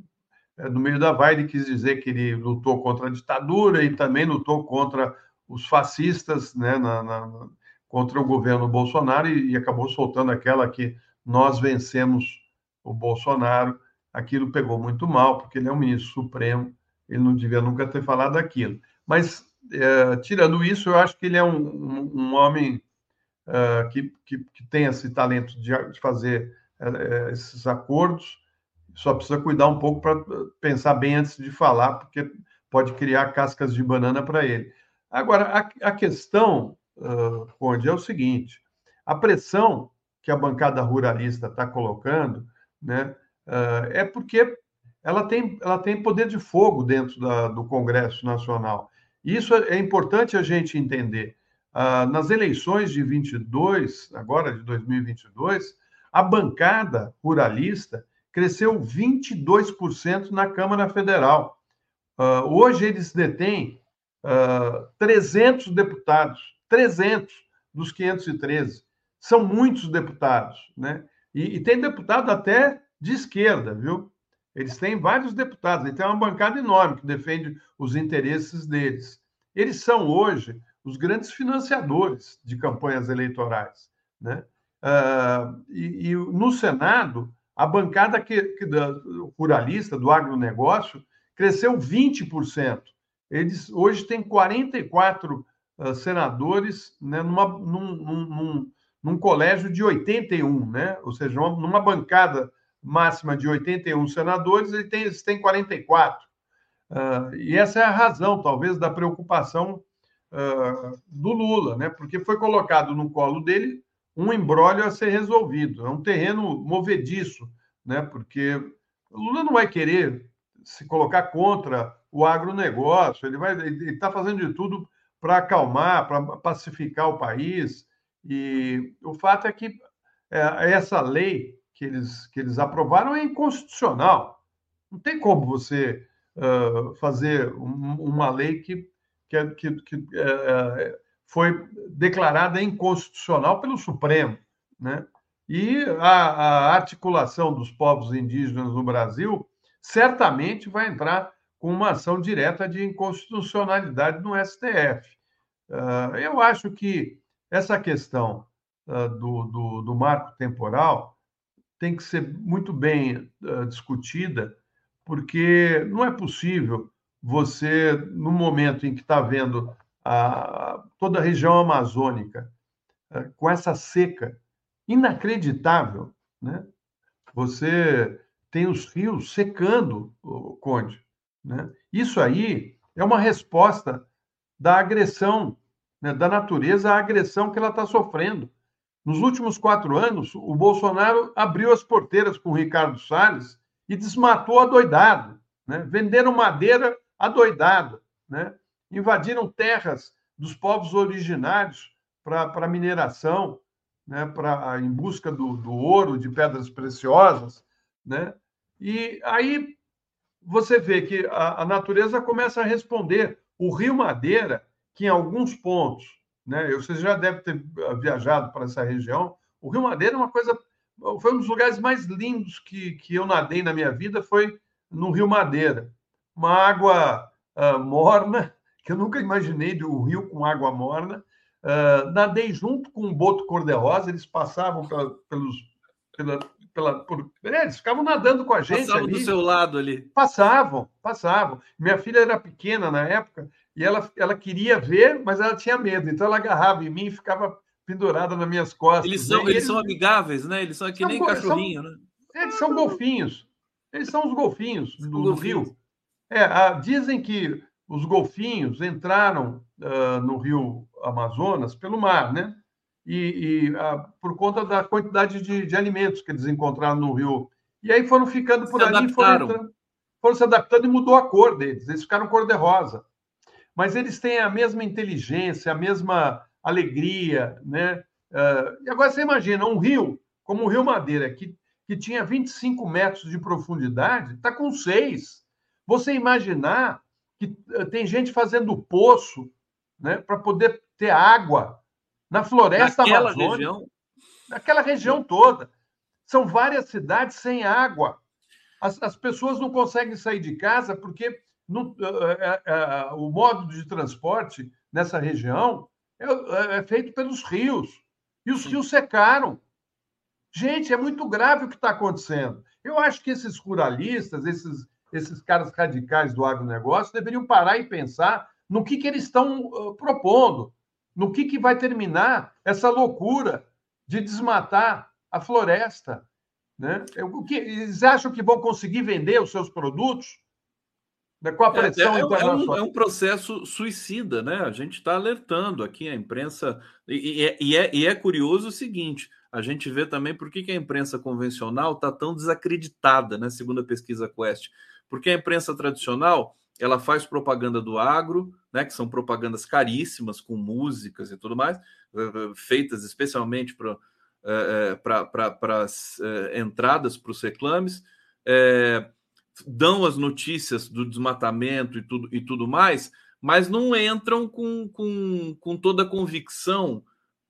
no meio da vaia, ele quis dizer que ele lutou contra a ditadura e também lutou contra os fascistas, né, na, na, contra o governo Bolsonaro, e, e acabou soltando aquela que nós vencemos o Bolsonaro. Aquilo pegou muito mal, porque ele é um ministro supremo, ele não devia nunca ter falado aquilo. Mas, é, tirando isso, eu acho que ele é um, um, um homem é, que, que, que, tem esse talento de, de fazer é, esses acordos, só precisa cuidar um pouco para pensar bem antes de falar, porque pode criar cascas de banana para ele. Agora, a, a questão, uh, Conde, é o seguinte: a pressão que a bancada ruralista está colocando né, uh, é porque ela tem, ela tem poder de fogo dentro da, do Congresso Nacional. Isso é importante a gente entender. Ah, nas eleições de 22, agora de 2022, a bancada ruralista cresceu 22% na Câmara Federal. Ah, hoje eles detêm ah, 300 deputados, 300 dos 513. São muitos deputados, né? E, e tem deputado até de esquerda, viu? Eles têm vários deputados, eles têm uma bancada enorme que defende os interesses deles. Eles são hoje os grandes financiadores de campanhas eleitorais. Né? Uh, e, e, no Senado, a bancada que, que da, ruralista, do agronegócio, cresceu 20%. Eles hoje têm 44 uh, ah, senadores né, numa, num, num, num, num, colégio de 81, né? ou seja, uma, numa bancada máxima de 81 senadores, eles têm 44. Uh, e essa é a razão, talvez, da preocupação uh, do Lula, né? porque foi colocado no colo dele um embrólio a ser resolvido. É um terreno movediço, né? porque o Lula não vai querer se colocar contra o agronegócio, ele vai, ele está fazendo de tudo para acalmar, para pacificar o país. E o fato é que é, essa lei que eles, que eles aprovaram é inconstitucional. Não tem como você uh, fazer um, uma lei que, que, que, que uh, foi declarada inconstitucional pelo Supremo. Né? E a, a articulação dos povos indígenas no Brasil certamente vai entrar com uma ação direta de inconstitucionalidade no STF. Uh, eu acho que essa questão uh, do, do, do, marco temporal tem que ser muito bem uh, discutida, porque não é possível você, no momento em que está vendo a, toda a região amazônica uh, com essa seca inacreditável, né? Você tem os rios secando, Conde. Né? Isso aí é uma resposta da agressão, né, da natureza à agressão que ela está sofrendo. Nos últimos quatro anos, o Bolsonaro abriu as porteiras com o Ricardo Salles e desmatou adoidado. Né? Venderam madeira adoidado. Né? Invadiram terras dos povos originários para mineração, né? pra, em busca do, do ouro, de pedras preciosas. Né? E aí você vê que a, a natureza começa a responder. O Rio Madeira, que em alguns pontos, né, você já deve ter viajado para essa região, o Rio Madeira é uma coisa. Foi um dos lugares mais lindos que, que eu nadei na minha vida, foi no Rio Madeira. Uma água uh, morna, que eu nunca imaginei de um rio com água morna. Uh, nadei junto com um boto cor-de-rosa, eles passavam pra, pelos, pela, pela, por, é, eles ficavam nadando com a gente. Passavam ali. do seu lado ali. Passavam, passavam. Minha filha era pequena na época e ela, ela queria ver, mas ela tinha medo. Então ela agarrava em mim e ficava pendurada nas minhas costas. Eles são, né? eles, eles, são amigáveis, né? Eles são que são, nem cachorrinho, são, né? Eles são golfinhos. Eles são os golfinhos do, do rio. É, a, dizem que os golfinhos entraram uh, no rio Amazonas pelo mar, né? e, e a, por conta da quantidade de, de, alimentos que eles encontraram no rio. E aí foram ficando por se ali, foram, entrando, foram, se adaptando e mudou a cor deles. Eles ficaram cor-de-rosa. Mas eles têm a mesma inteligência, a mesma alegria, né? Uh, e agora você imagina, um rio, como o Rio Madeira, que, que tinha 25 metros de profundidade, está com 6. Você imaginar que uh, tem gente fazendo poço né, para poder ter água na floresta naquela amazônica, região? naquela região toda. São várias cidades sem água. As, as pessoas não conseguem sair de casa porque no, é, é, o modo de transporte nessa região é, é feito pelos rios. E os Sim. rios secaram. Gente, é muito grave o que está acontecendo. Eu acho que esses ruralistas, esses, esses caras radicais do agronegócio, deveriam parar e pensar no que, que eles estão uh, propondo no que, que vai terminar essa loucura de desmatar a floresta. Né? O que, eles acham que vão conseguir vender os seus produtos né, com a é, pressão é, é, é, um, é um processo suicida, né? A gente está alertando aqui a imprensa. E, e, é, e, é, e, é, curioso o seguinte: a gente vê também por que, que a imprensa convencional está tão desacreditada, né? Segundo a pesquisa Quest. Porque a imprensa tradicional ela faz propaganda do agro, né, que são propagandas caríssimas, com músicas e tudo mais, eh, eh, feitas especialmente para para as eh, entradas para os reclames, é, dão as notícias do desmatamento e tudo, e tudo mais, mas não entram com, com, com toda a convicção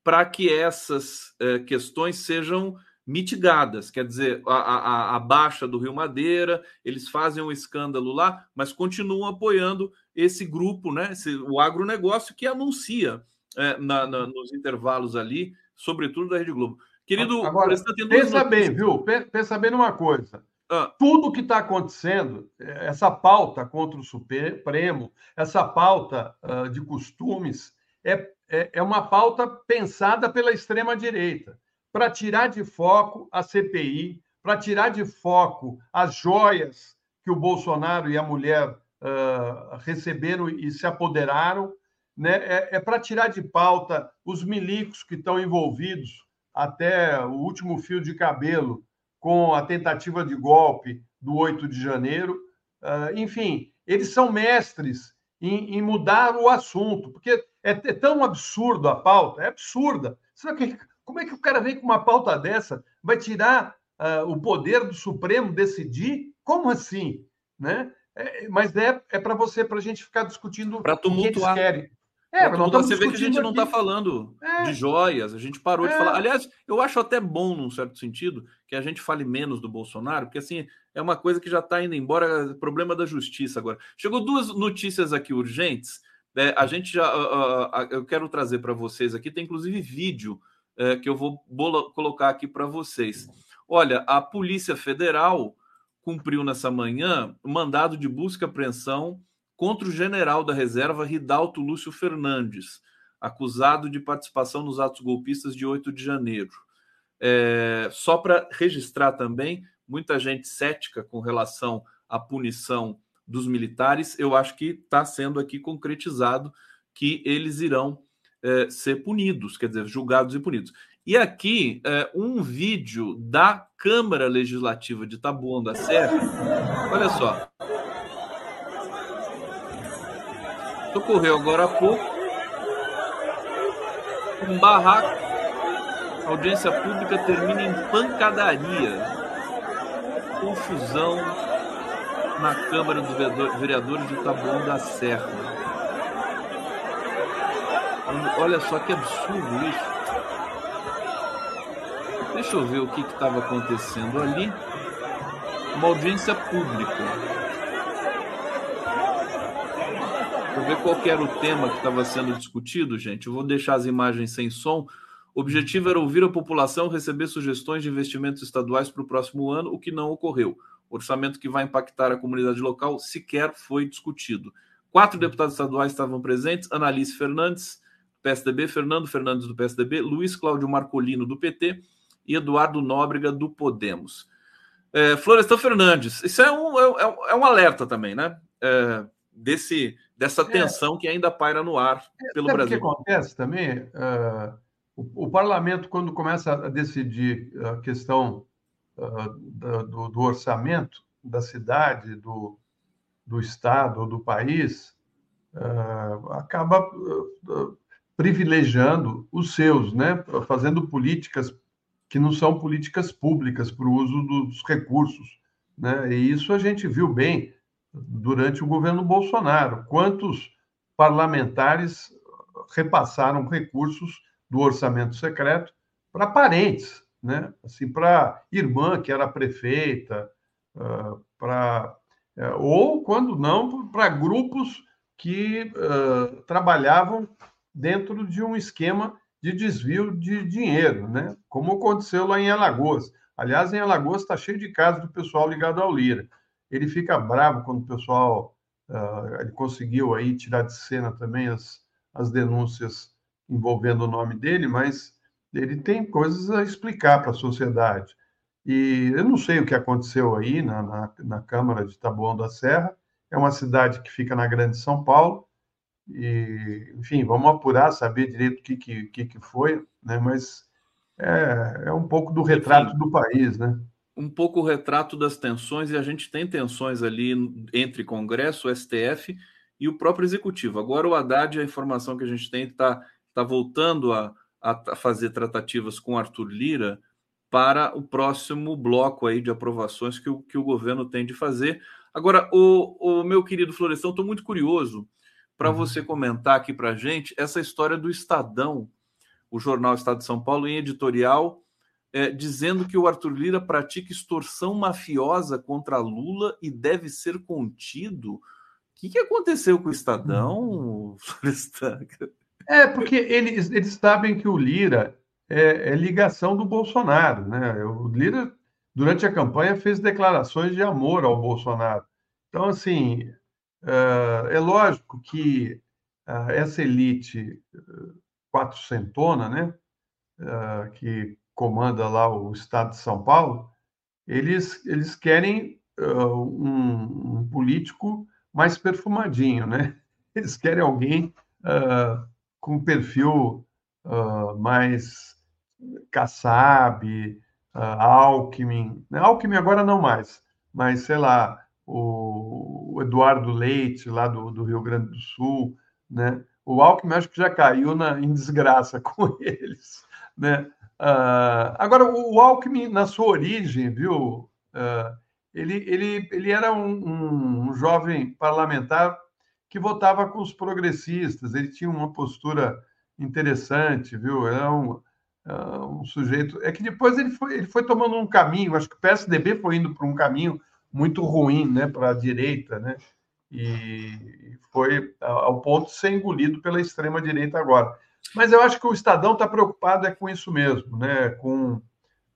para que essas é, questões sejam mitigadas, quer dizer, a, a, a, baixa do Rio Madeira, eles fazem um escândalo lá, mas continuam apoiando esse grupo, né? Esse, o agronegócio que anuncia é, na, na, nos intervalos ali, sobretudo da Rede Globo. Querido, Agora, pensa bem, viu? Pensa bem numa coisa. Ah. Tudo que está acontecendo, essa pauta contra o Supremo, essa pauta uh, de costumes, é, é, é uma pauta pensada pela extrema-direita para tirar de foco a CPI, para tirar de foco as joias que o Bolsonaro e a mulher uh, receberam e se apoderaram, né? é, é para tirar de pauta os milicos que estão envolvidos até o último fio de cabelo com a tentativa de golpe do 8 de janeiro. Uh, enfim, eles são mestres em, em, mudar o assunto, porque é, é, tão absurdo a pauta, é absurda. Sabe que como é que o cara vem com uma pauta dessa? Vai tirar uh, o poder do Supremo decidir? Como assim? Né? É, mas é, é para você, para a gente ficar discutindo para tumultuar. o que eles querem. É, pra você vê que a gente não está falando é. de joias, a gente parou é. de falar. Aliás, eu acho até bom, num certo sentido, que a gente fale menos do Bolsonaro, porque assim é uma coisa que já está indo embora, problema da justiça agora. Chegou duas notícias aqui urgentes. Né? a gente já. Uh, uh, eu quero trazer para vocês aqui, tem inclusive vídeo é, que eu vou colocar aqui para vocês. Olha, a Polícia Federal cumpriu nessa manhã o mandado de busca e apreensão contra o general da reserva Ridalto Lúcio Fernandes, acusado de participação nos atos golpistas de 8 de janeiro. É, só para registrar também, muita gente cética com relação à punição dos militares, eu acho que está sendo aqui concretizado que eles irão é, ser punidos, quer dizer, julgados e punidos. E aqui é, um vídeo da Câmara Legislativa de Taboão da Serra. Olha só. Ocorreu agora há pouco um barraco. A audiência pública termina em pancadaria. Confusão na Câmara dos Vereadores de Taboão da Serra. Olha só que absurdo isso. Deixa eu ver o que estava acontecendo ali. Uma audiência pública. Vou ver qual era o tema que estava sendo discutido, gente. Eu vou deixar as imagens sem som. O objetivo era ouvir a população receber sugestões de investimentos estaduais para o próximo ano, o que não ocorreu. O orçamento que vai impactar a comunidade local sequer foi discutido. Quatro deputados estaduais estavam presentes: Analice Fernandes, PSDB, Fernando Fernandes, do PSDB, Luiz Cláudio Marcolino, do PT, e Eduardo Nóbrega, do Podemos. É, Florestan Fernandes, isso é um, é, é, é um alerta também, né? É, desse, dessa é. tensão que ainda paira no ar é, pelo Brasil. O que acontece também, uh, o, o, parlamento, quando começa a decidir a questão uh, do, do, orçamento da cidade, do, do estado, do país, uh, acaba privilegiando os seus, né? fazendo políticas que não são políticas públicas para o uso dos recursos. Né? E isso a gente viu bem durante o governo Bolsonaro. Quantos parlamentares repassaram recursos do orçamento secreto para parentes, né? assim, para irmã que era prefeita, uh, para uh, ou quando não para grupos que uh, trabalhavam dentro de um esquema de desvio de dinheiro, né? como aconteceu lá em Alagoas. Aliás, em Alagoas está cheio de casos do pessoal ligado ao Lira. Ele fica bravo quando o pessoal uh, ele conseguiu aí tirar de cena também as, as denúncias envolvendo o nome dele, mas ele tem coisas a explicar para a sociedade. E eu não sei o que aconteceu aí na, na, na Câmara de Taboão da Serra. É uma cidade que fica na Grande São Paulo e, enfim, vamos apurar, saber direito o que, que, que foi, né? mas é, é um pouco do retrato enfim, do país, né? Um pouco o retrato das tensões, e a gente tem tensões ali entre Congresso, STF e o próprio Executivo. Agora o Haddad, a informação que a gente tem, está tá voltando a, a fazer tratativas com Arthur Lira para o próximo bloco aí de aprovações que o, que o governo tem de fazer. Agora, o, o meu querido Florestan, estou muito curioso para uhum. você comentar aqui para a gente essa história do Estadão, o jornal Estado de São Paulo, em editorial, é, dizendo que o Arthur Lira pratica extorsão mafiosa contra Lula e deve ser contido. O que, que aconteceu com o Estadão, É, porque eles, eles sabem que o Lira é, é, ligação do Bolsonaro, né? O Lira, durante a campanha, fez declarações de amor ao Bolsonaro. Então, assim, é lógico que uh, essa elite quatrocentona, né, uh, que comanda lá o estado de São Paulo, eles, eles querem um, um, político mais perfumadinho, né? Eles querem alguém com perfil mais Kassab, Alckmin. Alckmin agora não mais, mas sei lá, o, Eduardo Leite, lá do, do, Rio Grande do Sul, né? O Alckmin acho que já caiu na, em desgraça com eles, né? Uh, agora, o Alckmin, na sua origem, viu? Uh, ele, ele, ele era um, um, um, jovem parlamentar que votava com os progressistas, ele tinha uma postura interessante, viu? Era um, uh, um sujeito. É que depois ele foi, ele foi tomando um caminho, acho que o PSDB foi indo para um caminho muito ruim né, para a direita, né? E foi ao ponto de ser engolido pela extrema-direita agora. Mas eu acho que o Estadão está preocupado é com isso mesmo, né? com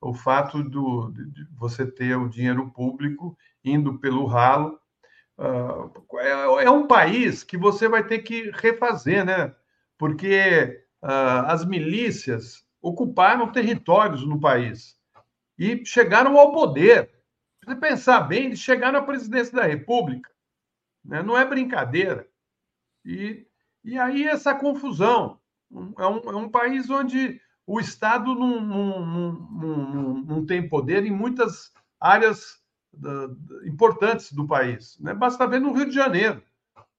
o fato do, de você ter o dinheiro público indo pelo ralo. Uh, é, é, um país que você vai ter que refazer, né? porque uh, as milícias ocuparam territórios no país e chegaram ao poder. Se pensar bem, eles chegaram à presidência da República. Né? Não é brincadeira. E, e aí essa confusão. É um, é um país onde o Estado não, não, não, não, tem poder em muitas áreas importantes do país. Né? Basta ver no Rio de Janeiro.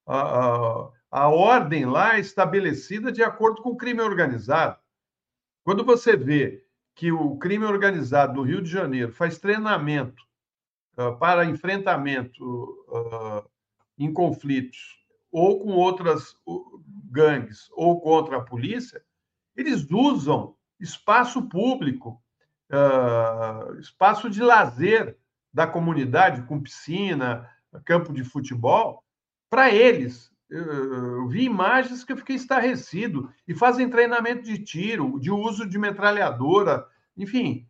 A, a, a ordem lá é estabelecida de acordo com o crime organizado. Quando você vê que o crime organizado do Rio de Janeiro faz treinamento para enfrentamento uh, em conflitos ou com outras gangues ou contra a polícia, eles usam espaço público, uh, espaço de lazer da comunidade, com piscina, campo de futebol, para eles. Eu vi imagens que eu fiquei estarrecido e fazem treinamento de tiro, de uso de metralhadora, enfim,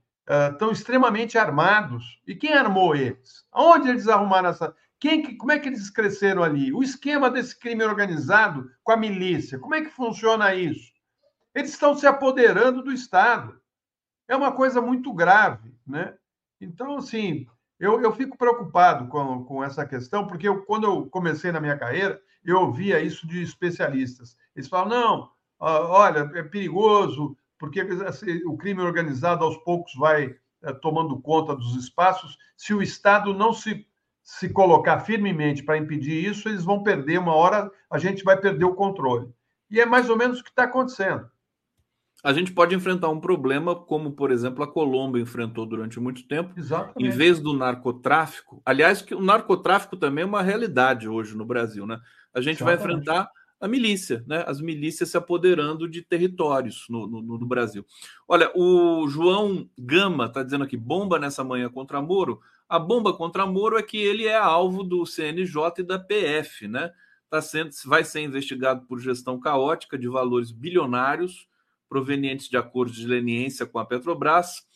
estão extremamente armados. E quem armou eles? Onde eles arrumaram essa? Quem, como é que eles cresceram ali? O esquema desse crime organizado com a milícia, como é que funciona isso? Eles estão se apoderando do Estado. É uma coisa muito grave, né? Então, assim, eu, eu fico preocupado com, com essa questão, porque eu, quando eu comecei na minha carreira, eu ouvia isso de especialistas. Eles falam, não, olha, é perigoso, porque assim, o crime organizado aos poucos vai é, tomando conta dos espaços. Se o Estado não se, se colocar firmemente para impedir isso, eles vão perder uma hora, a gente vai perder o controle. E é mais ou menos o que está acontecendo a gente pode enfrentar um problema como, por exemplo, a Colômbia enfrentou durante muito tempo. Exatamente. Em vez do narcotráfico, aliás, que o narcotráfico também é uma realidade hoje no Brasil, né? A gente Exatamente. vai enfrentar a milícia, né? As milícias se apoderando de territórios no, no, no Brasil. Olha, o João Gama está dizendo aqui: bomba nessa manhã contra Moro. A bomba contra Moro é que ele é alvo do CNJ e da PF, né? Tá sendo, vai ser investigado por gestão caótica de valores bilionários provenientes de acordos de leniência com a Petrobras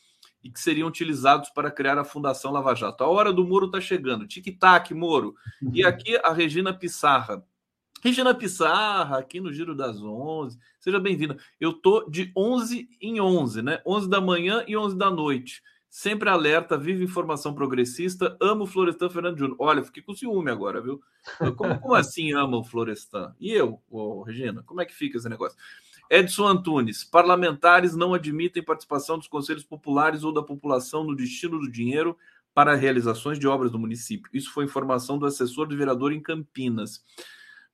e que seriam utilizados para criar a Fundação Lava Jato. A hora do Moro está chegando. Tic-tac, Moro. E aqui a Regina Pissarra. Regina Pissarra, aqui no Giro das 11. Seja bem-vinda. Eu tô de 11 em 11, né? 11 da manhã e 11 da noite. Sempre alerta, vive informação progressista, amo Florestan Fernando Júnior. Olha, fiquei com ciúme agora, viu? Como, como assim ama o Florestan? E eu, oh, Regina, como é que fica esse negócio? Edson Antunes, parlamentares não admitem participação dos conselhos populares ou da população no destino do dinheiro para realizações de obras do município. Isso foi informação do assessor do vereador em Campinas.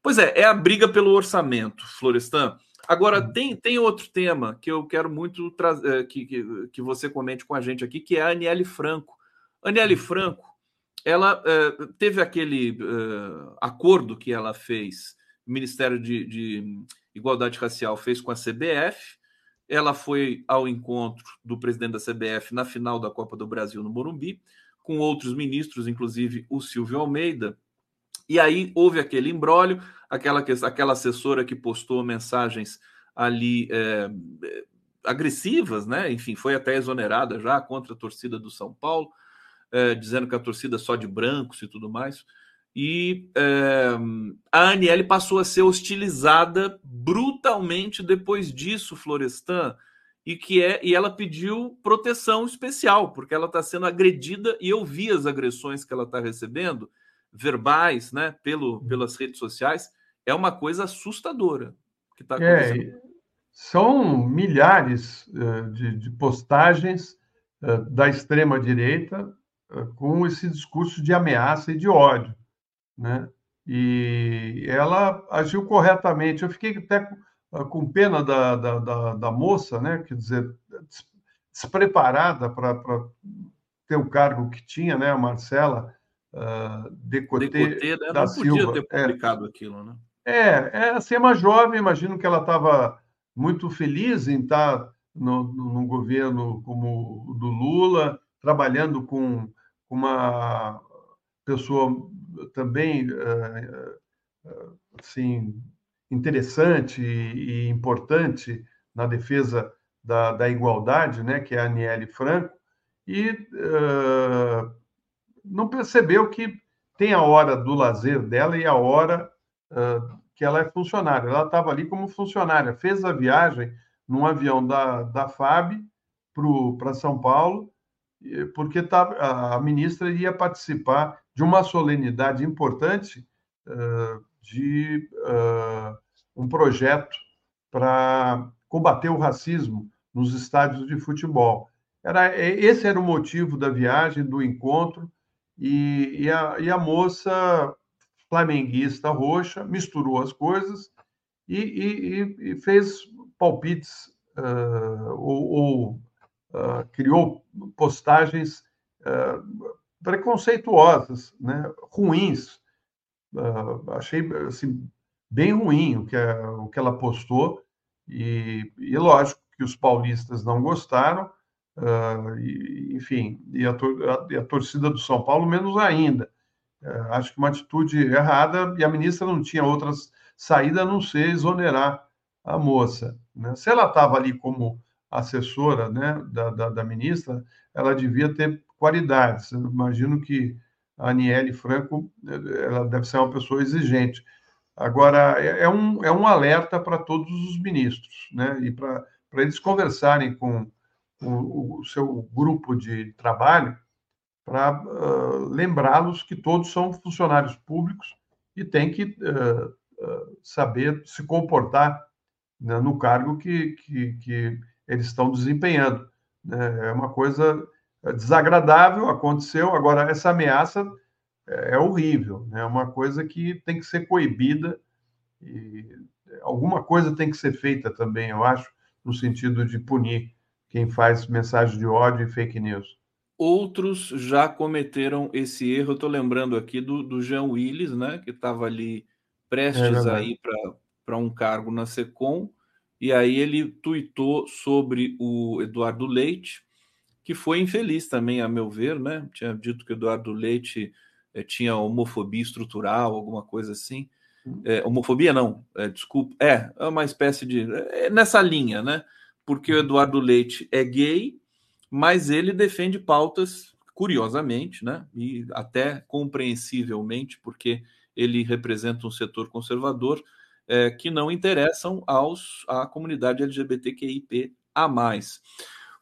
Pois é, é a briga pelo orçamento, Florestan. Agora, uhum. tem, tem outro tema que eu quero muito trazer, eh, que, que, que você comente com a gente aqui, que é a Aniele Franco. Aniele uhum. Franco, ela uh, teve aquele uh, acordo que ela fez, o Ministério de, de Igualdade Racial fez com a CBF. Ela foi ao encontro do presidente da CBF na final da Copa do Brasil no Morumbi, com outros ministros, inclusive o Silvio Almeida. E aí houve aquele embrólio, aquela, aquela assessora que postou mensagens ali é, agressivas, né? Enfim, foi até exonerada já contra a torcida do São Paulo, é, dizendo que a torcida é só de brancos e tudo mais e é, a Aniele passou a ser hostilizada brutalmente depois disso, Florestan, e que é e ela pediu proteção especial porque ela está sendo agredida e eu vi as agressões que ela está recebendo, verbais, né, pelo, pelas redes sociais, é uma coisa assustadora que está é, acontecendo. É, são milhares uh, de, de, postagens uh, da extrema direita uh, com esse discurso de ameaça e de ódio né? E ela agiu corretamente. Eu fiquei até com pena da, da, da, da moça, né? Quer dizer, despreparada para ter o cargo que tinha, né? A Marcela uh, Decoté, Decoté né? da Não Silva. podia ter é. publicado é, aquilo, né? É, é assim, é uma jovem, imagino que ela estava muito feliz em estar no, no, no, governo como o do Lula, trabalhando com uma pessoa também eh, eh, assim interessante e importante na defesa da, da igualdade, né, que é a Aniele Franco, e uh, não percebeu que tem a hora do lazer dela e a hora uh, que ela é funcionária. Ela estava ali como funcionária, fez a viagem num avião da, da FAB para São Paulo, porque tá, a ministra ia participar de uma solenidade importante uh, de uh, um projeto para combater o racismo nos estádios de futebol. Era, esse era o motivo da viagem, do encontro, e, e, a, e a moça flamenguista roxa misturou as coisas e, e, e fez palpites uh, ou, ou uh, criou postagens uh, preconceituosas, né, ruins. achei assim, bem ruim o que, o que ela postou e, e lógico que os paulistas não gostaram, e, enfim, e a, a, e a torcida do São Paulo menos ainda. acho que uma atitude errada e a ministra não tinha outras saída a não ser exonerar a moça. Né? Se ela estava ali como assessora né, da, da, da, ministra, ela devia ter qualidades. Eu imagino que a Aniele Franco ela deve ser uma pessoa exigente. Agora, é, é um, é um alerta para todos os ministros, né? e para eles conversarem com o, o, seu grupo de trabalho, para uh, lembrá-los que todos são funcionários públicos e têm que uh, saber se comportar né, no cargo que, que, que, eles estão desempenhando. Né? É uma coisa desagradável, aconteceu. Agora, essa ameaça é, é horrível, né? é uma coisa que tem que ser coibida e alguma coisa tem que ser feita também, eu acho, no sentido de punir quem faz mensagem de ódio e fake news. Outros já cometeram esse erro. Eu estou lembrando aqui do, do Jean Willis, né, que estava ali prestes é a ir para um cargo na SECOM, e aí ele tuitou sobre o Eduardo Leite, que foi infeliz também, a meu ver, né? Tinha dito que Eduardo Leite é, tinha homofobia estrutural, alguma coisa assim. É, homofobia não, é, desculpa, é, é uma espécie de. É nessa linha, né? Porque o Eduardo Leite é gay, mas ele defende pautas, curiosamente, né? E até compreensivelmente, porque ele representa um setor conservador é, que não interessam aos, à comunidade LGBTQIP a mais.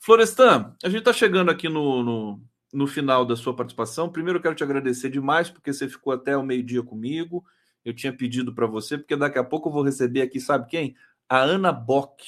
Florestan, a gente está chegando aqui no, no, no, final da sua participação. Primeiro, eu quero te agradecer demais, porque você ficou até o meio-dia comigo. Eu tinha pedido para você, porque daqui a pouco eu vou receber aqui, sabe quem? A Ana Bock,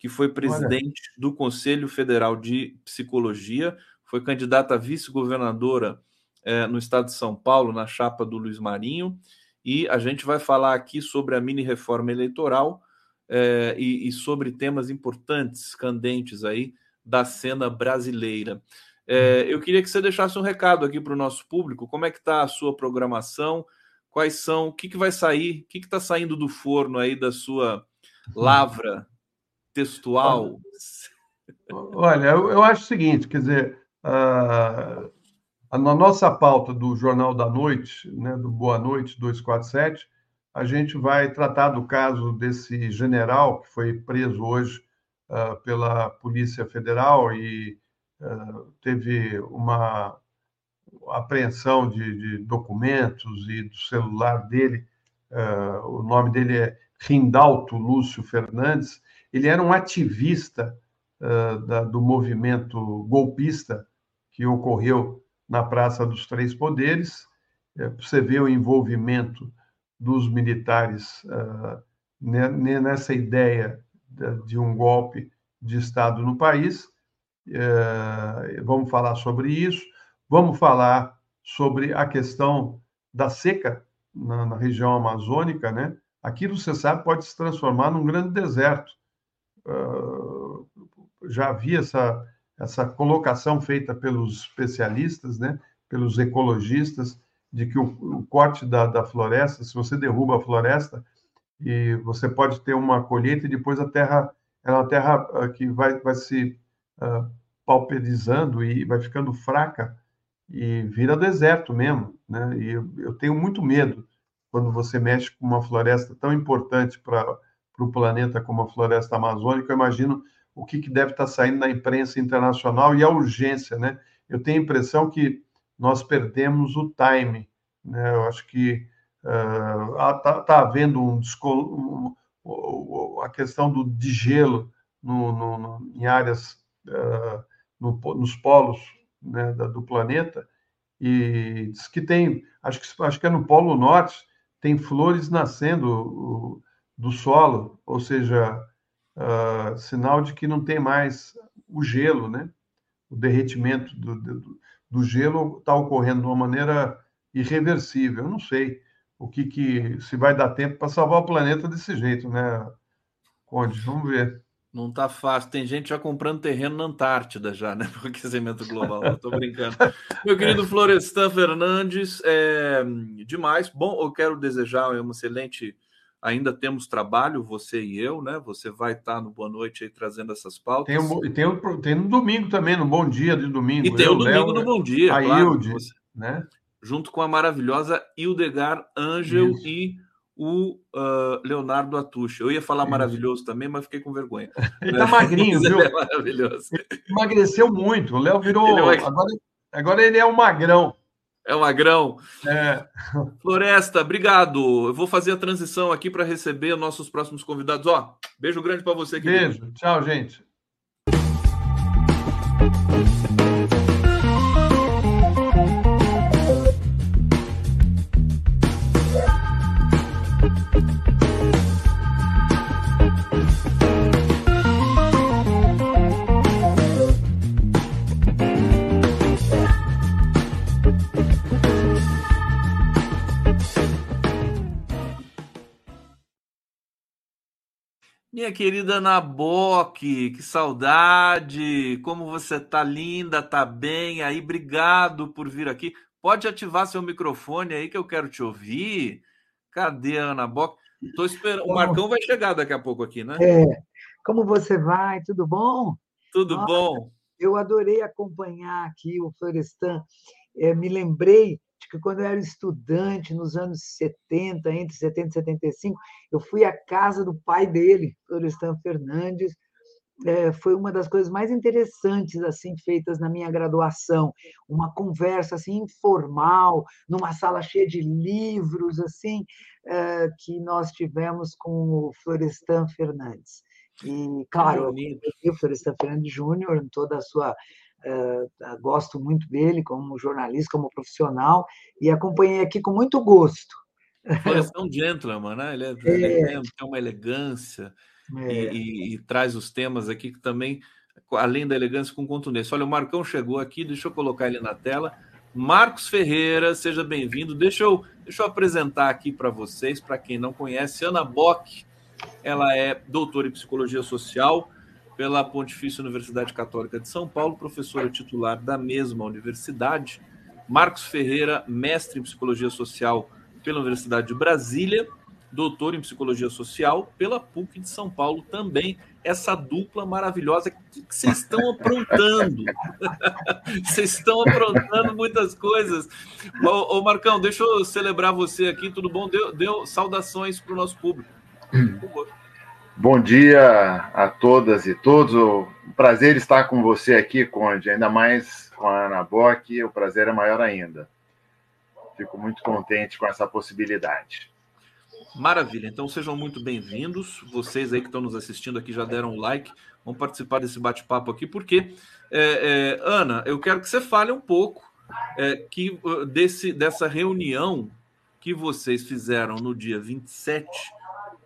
que foi presidente Olha. do Conselho Federal de Psicologia, foi candidata a vice-governadora é, no estado de São Paulo, na chapa do Luiz Marinho, e a gente vai falar aqui sobre a mini reforma eleitoral é, e, e, sobre temas importantes, candentes aí da cena brasileira. É, eu queria que você deixasse um recado aqui para o nosso público. Como é que está a sua programação? Quais são? O que, que vai sair? O que está saindo do forno aí da sua lavra textual? Olha, eu, eu acho o seguinte, quer dizer, uh, na nossa pauta do Jornal da Noite, né, do Boa Noite 247, a gente vai tratar do caso desse general que foi preso hoje uh, pela Polícia Federal e uh, teve uma apreensão de, de, documentos e do celular dele. Uh, o nome dele é Rindalto Lúcio Fernandes. Ele era um ativista da, do movimento golpista que ocorreu na Praça dos Três Poderes. É, você vê o envolvimento dos militares uh, nessa ideia de um golpe de Estado no país. Uh, vamos falar sobre isso. Vamos falar sobre a questão da seca na, na, região amazônica, né? Aquilo, você sabe, pode se transformar num grande deserto. Já havia essa essa colocação feita pelos especialistas, né, pelos ecologistas, de que o, o corte da, da, floresta, se você derruba a floresta, e você pode ter uma colheita e depois a terra é uma terra que vai, vai se uh, pauperizando e vai ficando fraca e vira deserto mesmo, né? E eu, eu tenho muito medo quando você mexe com uma floresta tão importante para o planeta como a floresta amazônica. Eu imagino o que, que deve estar saindo na imprensa internacional e a urgência, né? Eu tenho a impressão que nós perdemos o time, né? Eu acho que está uh, tá havendo um, um, a questão do de gelo no, no, no em áreas, uh, no, nos polos né, da, do planeta, e diz que tem, acho que, acho que é no Polo Norte, tem flores nascendo do solo, ou seja, uh, sinal de que não tem mais o gelo, né? O derretimento do, do, do gelo está ocorrendo de uma maneira irreversível. Eu não sei o que, que se vai dar tempo para salvar o planeta desse jeito, né, Conde? Vamos ver. Não está fácil. Tem gente já comprando terreno na Antártida já, né? Para o aquecimento global. Tô brincando. Meu querido Florestan Fernandes, é demais. Bom, eu quero desejar uma excelente. Ainda temos trabalho, você e eu, né? Você vai estar no Boa Noite aí trazendo essas pautas. Tem, um, tem, um, tem no domingo também, no Bom Dia de domingo. E tem o domingo no Bom Dia, a claro, Hilde, você, né? Junto com a maravilhosa Hildegar Ângel e o uh, Leonardo Atucha. Eu ia falar Isso. maravilhoso também, mas fiquei com vergonha. Ele tá magrinho, viu? Ele é maravilhoso. Ele emagreceu muito. O Léo virou. É agora, agora ele é um magrão. É um magrão. É. Floresta, obrigado. Eu vou fazer a transição aqui para receber nossos próximos convidados. Ó, beijo grande para você. Querido. Beijo. Tchau, gente. Minha querida Naboque, que saudade! Como você tá linda, tá bem aí? Obrigado por vir aqui. Pode ativar seu microfone aí que eu quero te ouvir. Cadê a Ana Bock? Tô esperando. O Marcão vai chegar daqui a pouco aqui, né? É. Como você vai? Tudo bom? Tudo Nossa, bom. Eu adorei acompanhar aqui o Florestan. É, me lembrei que quando eu era estudante, nos anos 70, entre 70 e 75, eu fui à casa do pai dele, Florestan Fernandes. É, foi uma das coisas mais interessantes assim feitas na minha graduação, uma conversa assim informal, numa sala cheia de livros assim é, que nós tivemos com o Florestan Fernandes. E claro, eu o Florestan Fernandes Júnior em toda a sua Uh, gosto muito dele como jornalista, como profissional, e acompanhei aqui com muito gosto. Parece um gentleman, né? Ele é, é. tem uma elegância é. e, e, e, traz os temas aqui que também, além da elegância, com contundência. Olha, o Marcão chegou aqui, deixa eu colocar ele na tela. Marcos Ferreira, seja bem-vindo. Deixa eu, deixa eu apresentar aqui para vocês, para quem não conhece, Ana Bock. Ela é doutora em psicologia social, pela Pontifícia Universidade Católica de São Paulo, professora titular da mesma universidade. Marcos Ferreira, mestre em Psicologia Social pela Universidade de Brasília, doutor em Psicologia Social pela PUC de São Paulo também. Essa dupla maravilhosa. O que vocês estão aprontando? Vocês estão aprontando muitas coisas. Ô, ô, Marcão, deixa eu celebrar você aqui, tudo bom? Deu, deu saudações para o nosso público. Por favor. Bom dia a todas e todos. O prazer estar com você aqui, Conde, ainda mais com a Ana Bock, o prazer é maior ainda. Fico muito contente com essa possibilidade. Maravilha, então sejam muito bem-vindos. Vocês aí que estão nos assistindo aqui já deram um like, vão participar desse bate-papo aqui, porque, é, é, Ana, eu quero que você fale um pouco é, que, uh, desse, dessa reunião que vocês fizeram no dia 27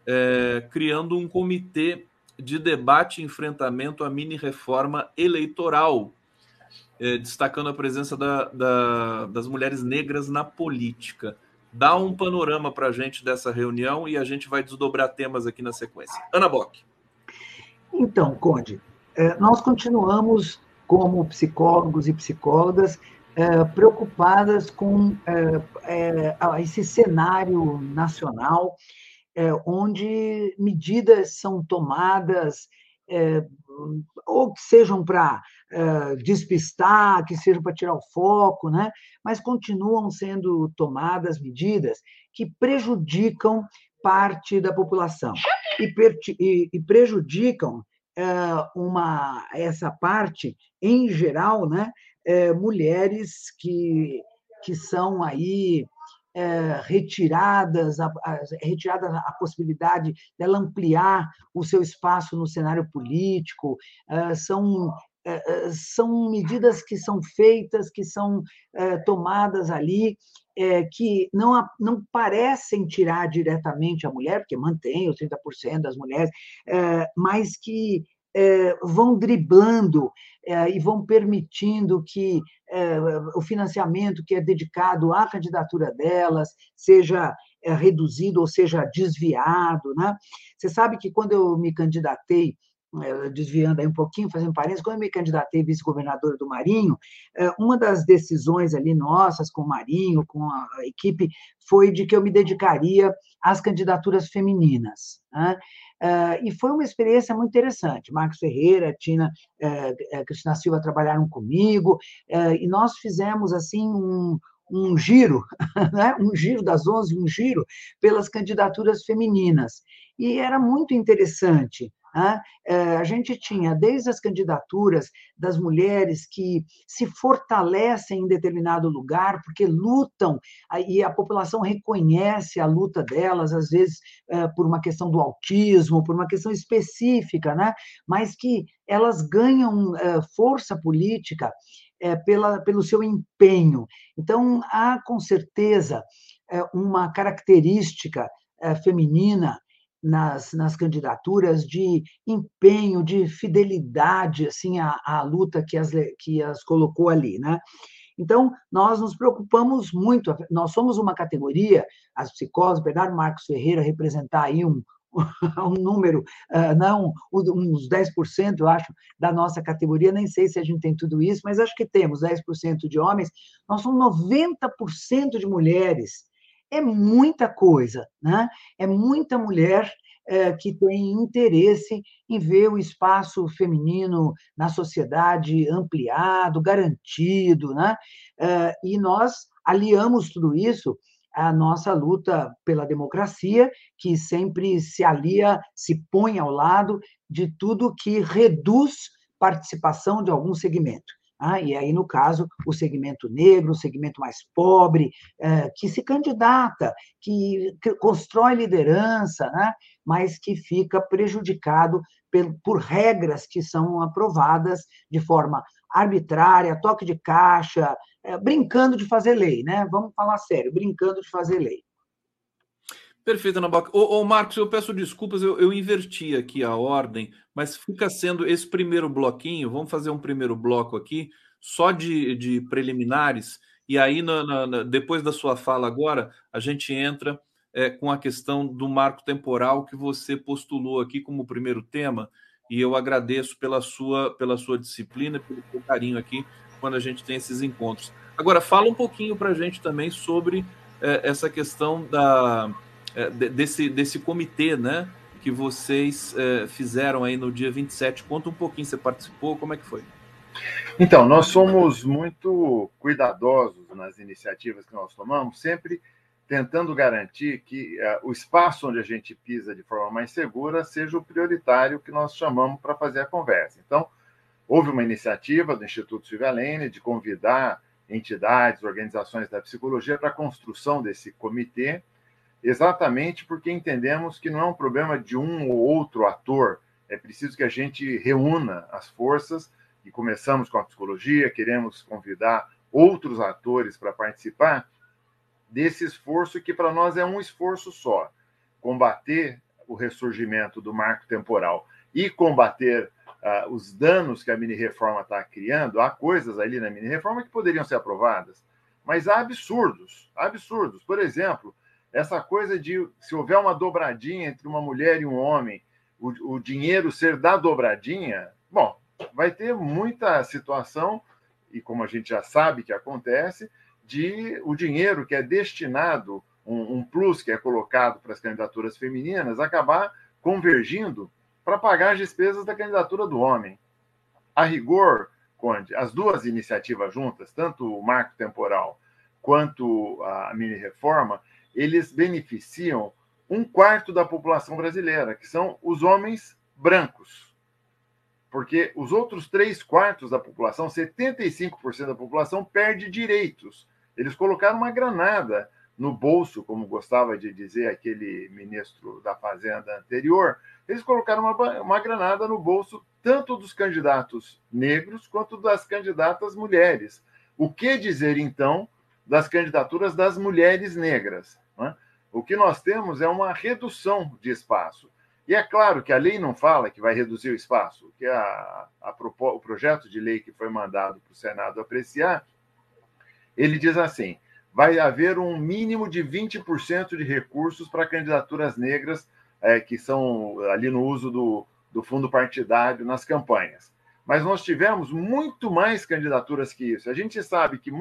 é, criando um comitê de debate e enfrentamento à mini-reforma eleitoral, é, destacando a presença da, da, das mulheres negras na política. Dá um panorama para a gente dessa reunião e a gente vai desdobrar temas aqui na sequência. Ana Bock. Então, Conde, é, nós continuamos como psicólogos e psicólogas é, preocupadas com é, esse cenário nacional é, onde medidas são tomadas, é, ou que sejam para é, despistar, que sejam para tirar o foco, né? mas continuam sendo tomadas medidas que prejudicam parte da população e, e, e prejudicam é, uma, essa parte, em geral, né? É, mulheres que, que são aí é, retiradas, a, a, retirada a possibilidade dela ampliar o seu espaço no cenário político, é, são é, são medidas que são feitas, que são tomadas ali, que não, não parecem tirar diretamente a mulher, porque mantém os 30% das mulheres, mas que é, vão driblando é, e vão permitindo que é, o financiamento que é dedicado à candidatura delas seja reduzido ou seja desviado. Né? Você sabe que quando eu me candidatei desviando aí um pouquinho, fazendo parênteses, quando eu me candidatei vice-governadora do Marinho, uma das decisões ali nossas com o Marinho, com a equipe, foi de que eu me dedicaria às candidaturas femininas. Né? e foi uma experiência muito interessante. Marcos Ferreira, Tina, Cristina Silva trabalharam comigo, e nós fizemos assim um, um giro, né? um giro das 11, um giro pelas candidaturas femininas. E era muito interessante, né? É, a gente tinha desde as candidaturas das mulheres que se fortalecem em determinado lugar, porque lutam, e a população reconhece a luta delas, às vezes é, por uma questão do autismo, por uma questão específica, né? mas que elas ganham é, força política pela, pelo seu empenho. Então, há com certeza uma característica feminina nas, nas candidaturas de empenho, de fidelidade assim à, à luta que as, que as colocou ali, né? Então, nós nos preocupamos muito, nós somos uma categoria, as psicólogos, Bernardo Marcos Ferreira representar aí um, um número, uh, não, uns 10%, eu acho, da nossa categoria, nem sei se a gente tem tudo isso, mas acho que temos 10% de homens, nós somos 90% de mulheres, é muita coisa, né? É muita mulher é, que tem interesse em ver o espaço feminino na sociedade ampliado, garantido, né? É, e nós aliamos tudo isso à nossa luta pela democracia, que sempre se alia, se põe ao lado de tudo que reduz participação de algum segmento. Ah, e aí, no caso, o segmento negro, o segmento mais pobre, é, que se candidata, que, que constrói liderança, né? mas que fica prejudicado por, por regras que são aprovadas de forma arbitrária, toque de caixa, é, brincando de fazer lei, né? Vamos falar sério, brincando de fazer lei. Perfeito, Ana Boca. Ô, ô, Marcos, eu peço desculpas, eu, eu, inverti aqui a ordem, mas fica sendo esse primeiro bloquinho. Vamos fazer um primeiro bloco aqui, só de, de preliminares, e aí, na, na, na, depois da sua fala agora, a gente entra é, com a questão do marco temporal que você postulou aqui como primeiro tema, e eu agradeço pela sua, pela sua disciplina, pelo seu carinho aqui quando a gente tem esses encontros. Agora, fala um pouquinho para a gente também sobre é, essa questão da é, desse, desse comitê, né? Que vocês é, fizeram aí no dia 27. Conta um pouquinho, você participou, como é que foi? Então, nós somos muito cuidadosos nas iniciativas que nós tomamos, sempre tentando garantir que uh, o espaço onde a gente pisa de forma mais segura seja o prioritário que nós chamamos para fazer a conversa. Então, houve uma iniciativa do Instituto Silvia Lene de convidar entidades, organizações da psicologia para a construção desse comitê, exatamente porque entendemos que não é um problema de um ou outro ator, é preciso que a gente reúna as forças e começamos com a psicologia, queremos convidar outros atores para participar desse esforço que para nós é um esforço só, combater o ressurgimento do marco temporal e combater uh, os danos que a mini-reforma está criando. Há coisas ali na mini-reforma que poderiam ser aprovadas, mas há absurdos, absurdos. Por exemplo, essa coisa de se houver uma dobradinha entre uma mulher e um homem, o, o dinheiro ser da dobradinha, bom, vai ter muita situação, e como a gente já sabe que acontece, de o dinheiro que é destinado, um, um plus que é colocado para as candidaturas femininas, acabar convergindo para pagar as despesas da candidatura do homem. A rigor, Conde, as duas iniciativas juntas, tanto o marco temporal quanto a mini-reforma, eles beneficiam um quarto da população brasileira, que são os homens brancos. Porque os outros três quartos da população, 75% da população, perde direitos. Eles colocaram uma granada no bolso, como gostava de dizer aquele ministro da Fazenda anterior, eles colocaram uma, uma granada no bolso tanto dos candidatos negros quanto das candidatas mulheres. O que dizer, então, das candidaturas das mulheres negras? O que nós temos é uma redução de espaço. E é claro que a lei não fala que vai reduzir o espaço, que a, a, o projeto de lei que foi mandado para o Senado apreciar, ele diz assim: vai haver um mínimo de 20% de recursos para candidaturas negras é, que são ali no uso do, do fundo partidário nas campanhas. Mas nós tivemos muito mais candidaturas que isso. A gente sabe que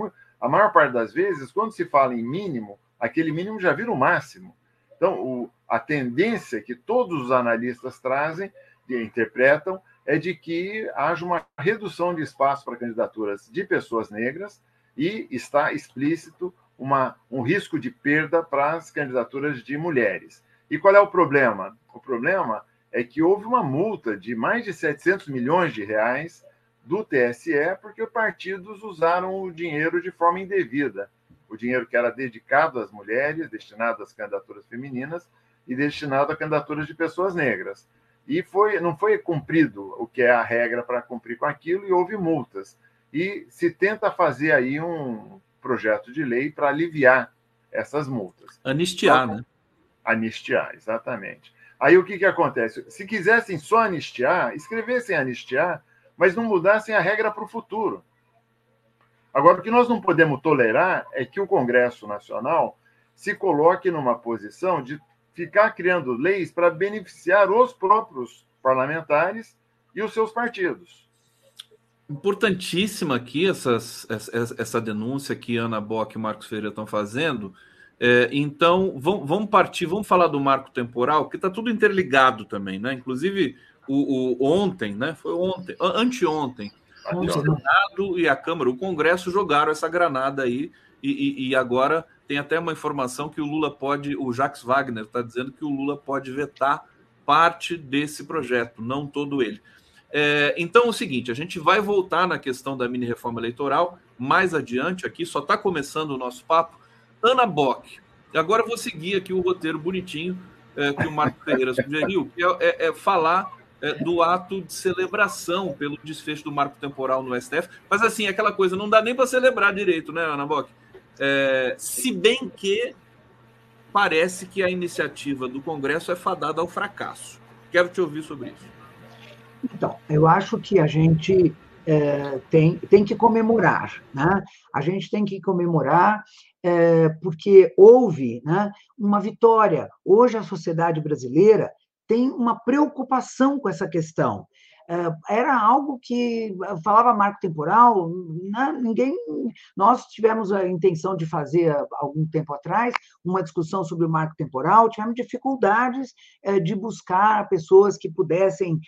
a maior parte das vezes, quando se fala em mínimo, aquele mínimo já vira o máximo. Então, o, a tendência que todos os analistas trazem, e interpretam, é de que haja uma redução de espaço para candidaturas de pessoas negras e está explícito uma, um risco de perda para as candidaturas de mulheres. E qual é o problema? O problema é que houve uma multa de mais de 700 milhões de reais do TSE porque os partidos usaram o dinheiro de forma indevida o dinheiro que era dedicado às mulheres, destinado às candidaturas femininas e destinado a candidaturas de pessoas negras. E foi, não foi cumprido o que é a regra para cumprir com aquilo e houve multas. E se tenta fazer aí um projeto de lei para aliviar essas multas. Anistiar, então, né? Anistiar, exatamente. Aí o que, que acontece? Se quisessem só anistiar, escrevessem anistiar, mas não mudassem a regra para o futuro. Agora, o que nós não podemos tolerar é que o Congresso Nacional se coloque numa posição de ficar criando leis para beneficiar os próprios parlamentares e os seus partidos. Importantíssima aqui essas, essa, essa denúncia que Ana Bock e Marcos Ferreira estão fazendo. É, então, vamos, partir, vamos falar do marco temporal, que está tudo interligado também, né? Inclusive, o, o, ontem, né? Foi ontem, anteontem, o Senado e a Câmara, o Congresso jogaram essa granada aí e, e, e, agora tem até uma informação que o Lula pode, o Jacques Wagner está dizendo que o Lula pode vetar parte desse projeto, não todo ele. É, então é o seguinte, a gente vai voltar na questão da mini reforma eleitoral mais adiante aqui, só está começando o nosso papo. Ana Bock, agora eu vou seguir aqui o roteiro bonitinho é, que o Marco Ferreira sugeriu, que é, é, é falar do ato de celebração pelo desfecho do marco temporal no STF. Mas, assim, aquela coisa, não dá nem para celebrar direito, né, Ana Bock? É, se bem que parece que a iniciativa do Congresso é fadada ao fracasso. Quero te ouvir sobre isso. Então, eu acho que a gente é, tem, tem que comemorar, né? A gente tem que comemorar é, porque houve né, uma vitória. Hoje a sociedade brasileira tem uma preocupação com essa questão. É, era algo que falava marco temporal, né? ninguém. Nós tivemos a intenção de fazer algum tempo atrás uma discussão sobre o marco temporal, tivemos dificuldades de buscar pessoas que pudessem,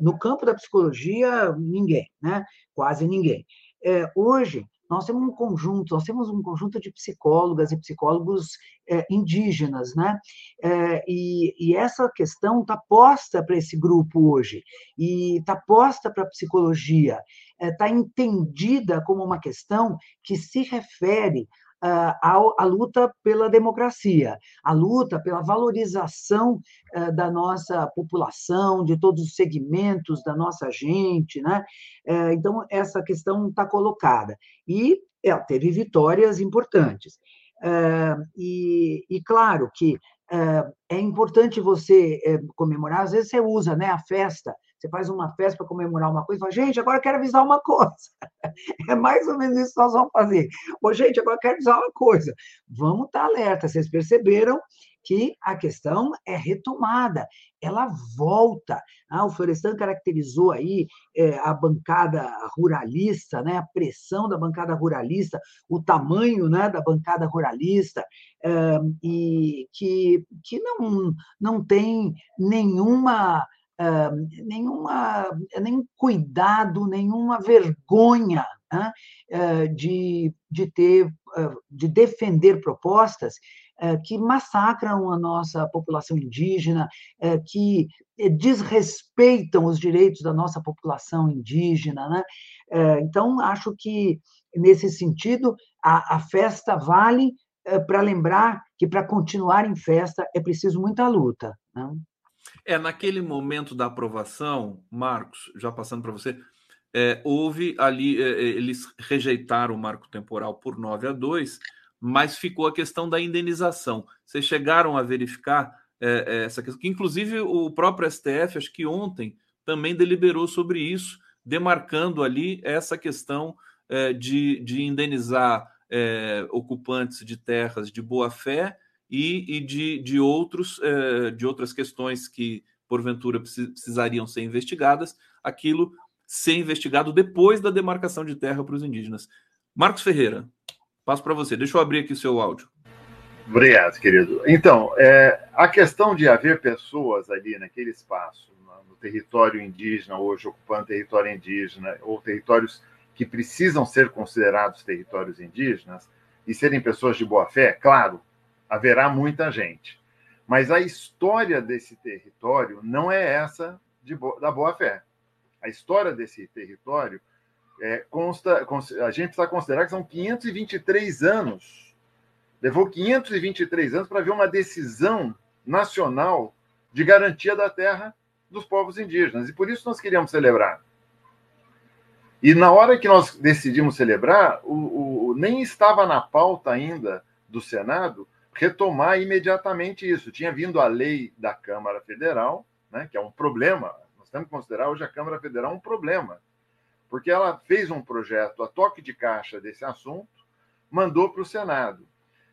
no campo da psicologia, ninguém, né? quase ninguém. Hoje, nós temos um conjunto, nós temos um conjunto de psicólogas e psicólogos é, indígenas, né? É, e, e, essa questão está posta para esse grupo hoje, e está posta para a psicologia, está é, entendida como uma questão que se refere a, luta pela democracia, a luta pela valorização uh, da nossa população, de todos os segmentos da nossa gente, né? Uh, então, essa questão está colocada. E é, teve vitórias importantes. Uh, e, e, claro que é importante você comemorar, às vezes você usa né, a festa você faz uma festa para comemorar uma coisa fala, gente, agora quero avisar uma coisa. É mais ou menos isso que nós vamos fazer. Ô, gente, agora quero avisar uma coisa. Vamos estar alerta. Vocês perceberam que a questão é retomada, ela volta. Ah, o Florestan caracterizou aí é, a bancada ruralista, né, a pressão da bancada ruralista, o tamanho né, da bancada ruralista, é, e que, que não, não tem nenhuma nenhuma, nenhum cuidado, nenhuma vergonha né, de, de ter, de defender propostas que massacram a nossa população indígena, que desrespeitam os direitos da nossa população indígena. Né? Então, acho que, nesse sentido, a, a festa vale para lembrar que para continuar em festa é preciso muita luta. Né? É, naquele momento da aprovação, Marcos, já passando para você, é, houve ali, é, é, eles rejeitaram o marco temporal por 9 a 2, mas ficou a questão da indenização. Vocês chegaram a verificar é, é essa questão, que inclusive o próprio STF, acho que ontem, também deliberou sobre isso, demarcando ali essa questão é, de, de indenizar ocupantes de terras de boa fé e, e de, de, outros, de outras questões que porventura precisariam ser investigadas, aquilo ser investigado depois da demarcação de terra para os indígenas. Marcos Ferreira, passo para você. Deixa eu abrir aqui o seu áudio. Obrigado, querido. Então, é, a questão de haver pessoas ali naquele espaço, no, no território indígena, hoje ocupando território indígena, ou territórios que precisam ser considerados territórios indígenas, e serem pessoas de boa fé, claro, haverá muita gente. Mas a história desse território não é essa de, da boa fé a história desse território, é, consta, a gente precisa considerar que são 523 anos. Levou 523 anos para ver uma decisão nacional de garantia da terra dos povos indígenas. E por isso nós queríamos celebrar. E na hora que nós decidimos celebrar, o, o, nem estava na pauta ainda do Senado retomar imediatamente isso. Tinha vindo a lei da Câmara Federal, né, que é um problema nós temos que considerar hoje a Câmara Federal um problema, porque ela fez um projeto a toque de caixa desse assunto, mandou para o Senado.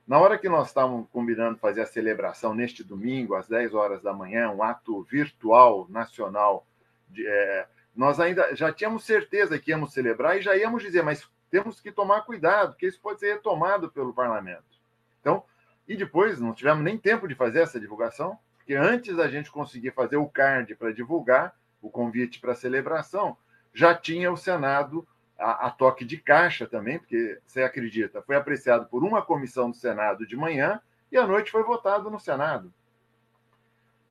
Na hora que nós estávamos combinando fazer a celebração neste domingo, às 10 horas da manhã, um ato virtual nacional, de, é, nós ainda já tínhamos certeza que íamos celebrar e já íamos dizer, mas temos que tomar cuidado, porque isso pode ser retomado pelo parlamento. Então, e depois não tivemos nem tempo de fazer essa divulgação, porque antes da gente conseguir fazer o card para divulgar, o convite para a celebração, já tinha o Senado a, a, toque de caixa também, porque você acredita, foi apreciado por uma comissão do Senado de manhã e à noite foi votado no Senado.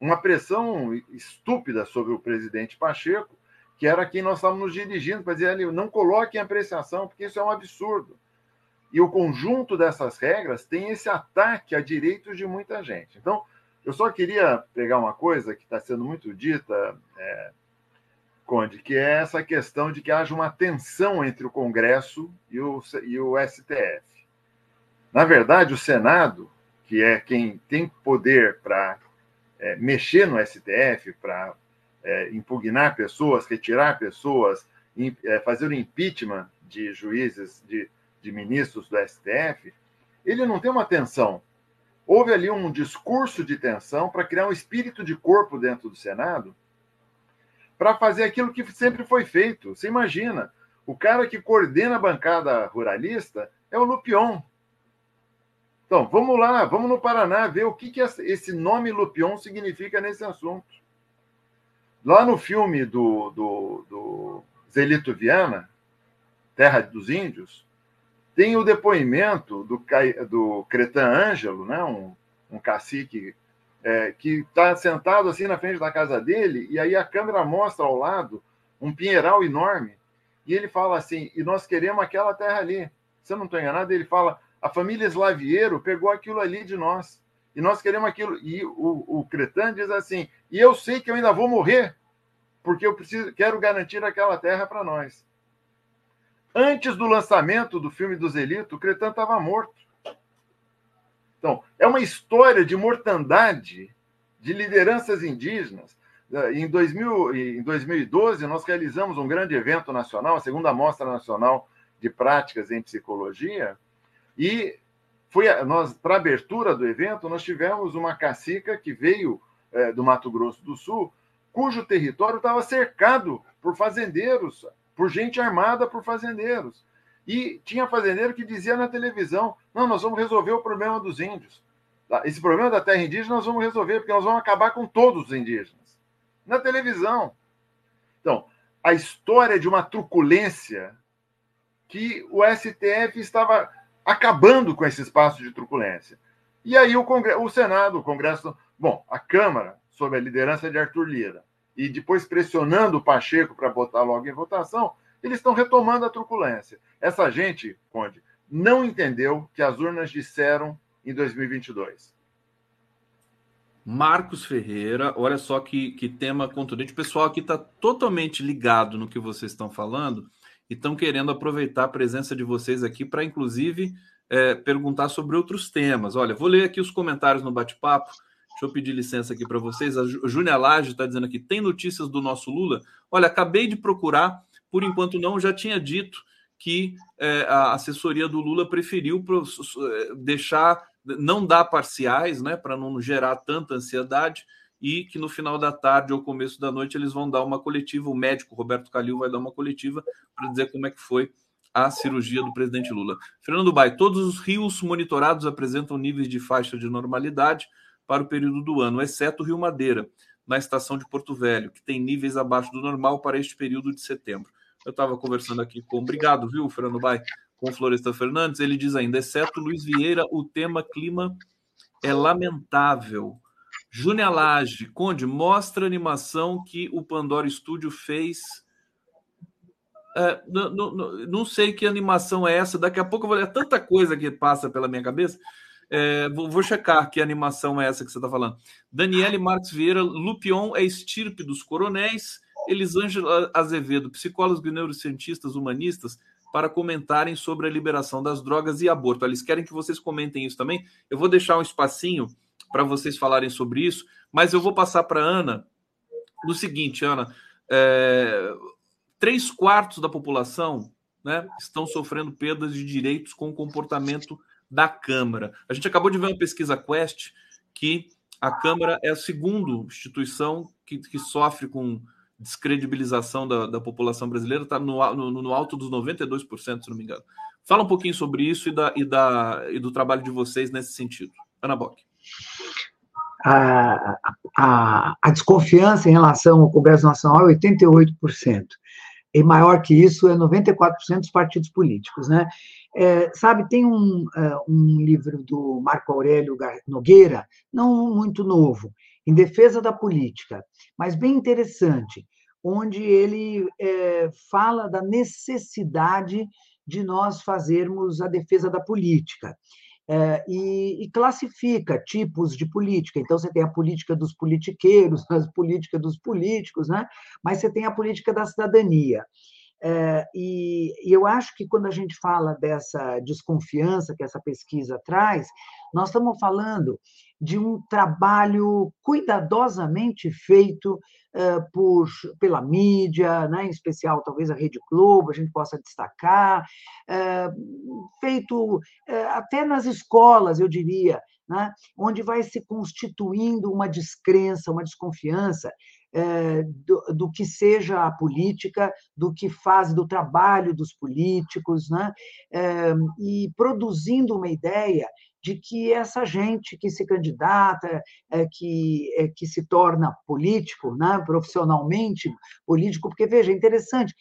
Uma pressão estúpida sobre o presidente Pacheco, que era quem nós estávamos nos dirigindo para dizer ali, não coloque em apreciação, porque isso é um absurdo. E o conjunto dessas regras tem esse ataque a direitos de muita gente. Então, eu só queria pegar uma coisa que está sendo muito dita é, Conde, que é essa questão de que haja uma tensão entre o Congresso e o, e o STF. Na verdade, o Senado, que é quem tem poder para é, mexer no STF, para é, impugnar pessoas, retirar pessoas, in, é, fazer o impeachment de juízes, de, de ministros do STF, ele não tem uma tensão. Houve ali um discurso de tensão para criar um espírito de corpo dentro do Senado para fazer aquilo que sempre foi feito. Você imagina, o cara que coordena a bancada ruralista é o Lupion. Então, vamos lá, vamos no Paraná ver o que, que esse nome Lupion significa nesse assunto. Lá no filme do, do, do Zelito Viana, Terra dos Índios, tem o depoimento do, do Cretan Ângelo, né, um, um cacique é, que está sentado assim na frente da casa dele, e aí a câmera mostra ao lado um pinheiral enorme, e ele fala assim: e nós queremos aquela terra ali. Se eu não estou enganado, ele fala: a família Slaviero pegou aquilo ali de nós, e nós queremos aquilo. E o, o Cretan diz assim: e eu sei que eu ainda vou morrer, porque eu preciso, quero garantir aquela terra para nós. Antes do lançamento do filme do Zelito, o Cretan estava morto. Então, é uma história de mortandade de lideranças indígenas. Em, 2000, em 2012, nós realizamos um grande evento nacional, a segunda Mostra Nacional de Práticas em Psicologia, e foi nós para a abertura do evento, nós tivemos uma cacica que veio é, do Mato Grosso do Sul, cujo território estava cercado por fazendeiros, por gente armada por fazendeiros. E tinha fazendeiro que dizia na televisão: não, nós vamos resolver o problema dos índios. Tá? Esse problema da terra indígena nós vamos resolver, porque nós vamos acabar com todos os indígenas. Na televisão. Então, a história de uma truculência que o STF estava acabando com esse espaço de truculência. E aí o, Congresso, o Senado, o Congresso, bom, a Câmara, sob a liderança de Arthur Lira, e depois pressionando o Pacheco para botar logo em votação, eles estão retomando a truculência. Essa gente, Conde, não entendeu que as urnas disseram em 2022. Marcos Ferreira, olha só que, que tema contundente. O pessoal aqui está totalmente ligado no que vocês estão falando e estão querendo aproveitar a presença de vocês aqui para, inclusive, é, perguntar sobre outros temas. Olha, vou ler aqui os comentários no bate-papo. Deixa eu pedir licença aqui para vocês. A Júnia Lage está dizendo aqui: tem notícias do nosso Lula? Olha, acabei de procurar, por enquanto não, já tinha dito que é, a assessoria do Lula preferiu é, deixar, não dar parciais, né, para não gerar tanta ansiedade, e que no final da tarde ou começo da noite eles vão dar uma coletiva. O médico Roberto Calil vai dar uma coletiva para dizer como é que foi a cirurgia do presidente Lula. Fernando Bai, todos os rios monitorados apresentam níveis de faixa de normalidade para o período do ano, exceto o Rio Madeira, na estação de Porto Velho, que tem níveis abaixo do normal para este período de setembro. Eu estava conversando aqui com, obrigado, viu, Fernando Bai, com o Floresta Fernandes, ele diz ainda, exceto Luiz Vieira, o tema clima é lamentável. Júnia Lage, Conde, mostra a animação que o Pandora Studio fez. É, não, não, não, sei que animação é essa, daqui a pouco eu vou ler tanta coisa que passa pela minha cabeça. É, vou, vou, checar que animação é essa que você está falando. Daniele Marques Vieira, Lupion é estirpe dos coronéis. Elisângela Azevedo, psicólogos e neurocientistas humanistas, para comentarem sobre a liberação das drogas e aborto. Eles querem que vocês comentem isso também. Eu vou deixar um espacinho para vocês falarem sobre isso, mas eu vou passar para Ana no seguinte, Ana. É, três quartos da população né, estão sofrendo perdas de direitos com comportamento da Câmara. A gente acabou de ver uma pesquisa Quest que a Câmara é a segunda instituição que, que sofre com descredibilização da, da população brasileira, está no, no, no, alto dos 92%, se não me engano. Fala um pouquinho sobre isso e, da, e, da, e do trabalho de vocês nesse sentido. Ana Bock. A, a, a, desconfiança em relação ao Congresso Nacional é 88%. E maior que isso é 94% dos partidos políticos, né? É, sabe, tem um, uh, um livro do Marco Aurélio Nogueira, não muito novo, em defesa da política, mas bem interessante, onde ele é, fala da necessidade de nós fazermos a defesa da política. É, e, e, classifica tipos de política. Então, você tem a política dos politiqueiros, a política dos políticos, né? mas você tem a política da cidadania. É, e, e, eu acho que quando a gente fala dessa desconfiança que essa pesquisa traz, nós estamos falando de um trabalho cuidadosamente feito é, por, pela mídia, né, em especial talvez a Rede Globo, a gente possa destacar, é, feito até nas escolas, eu diria, né, onde vai se constituindo uma descrença, uma desconfiança é, do, do, que seja a política, do que faz do trabalho dos políticos, né? É, e produzindo uma ideia de que essa gente que se candidata, é, que, que se torna político, né, profissionalmente político, porque, veja, é interessante,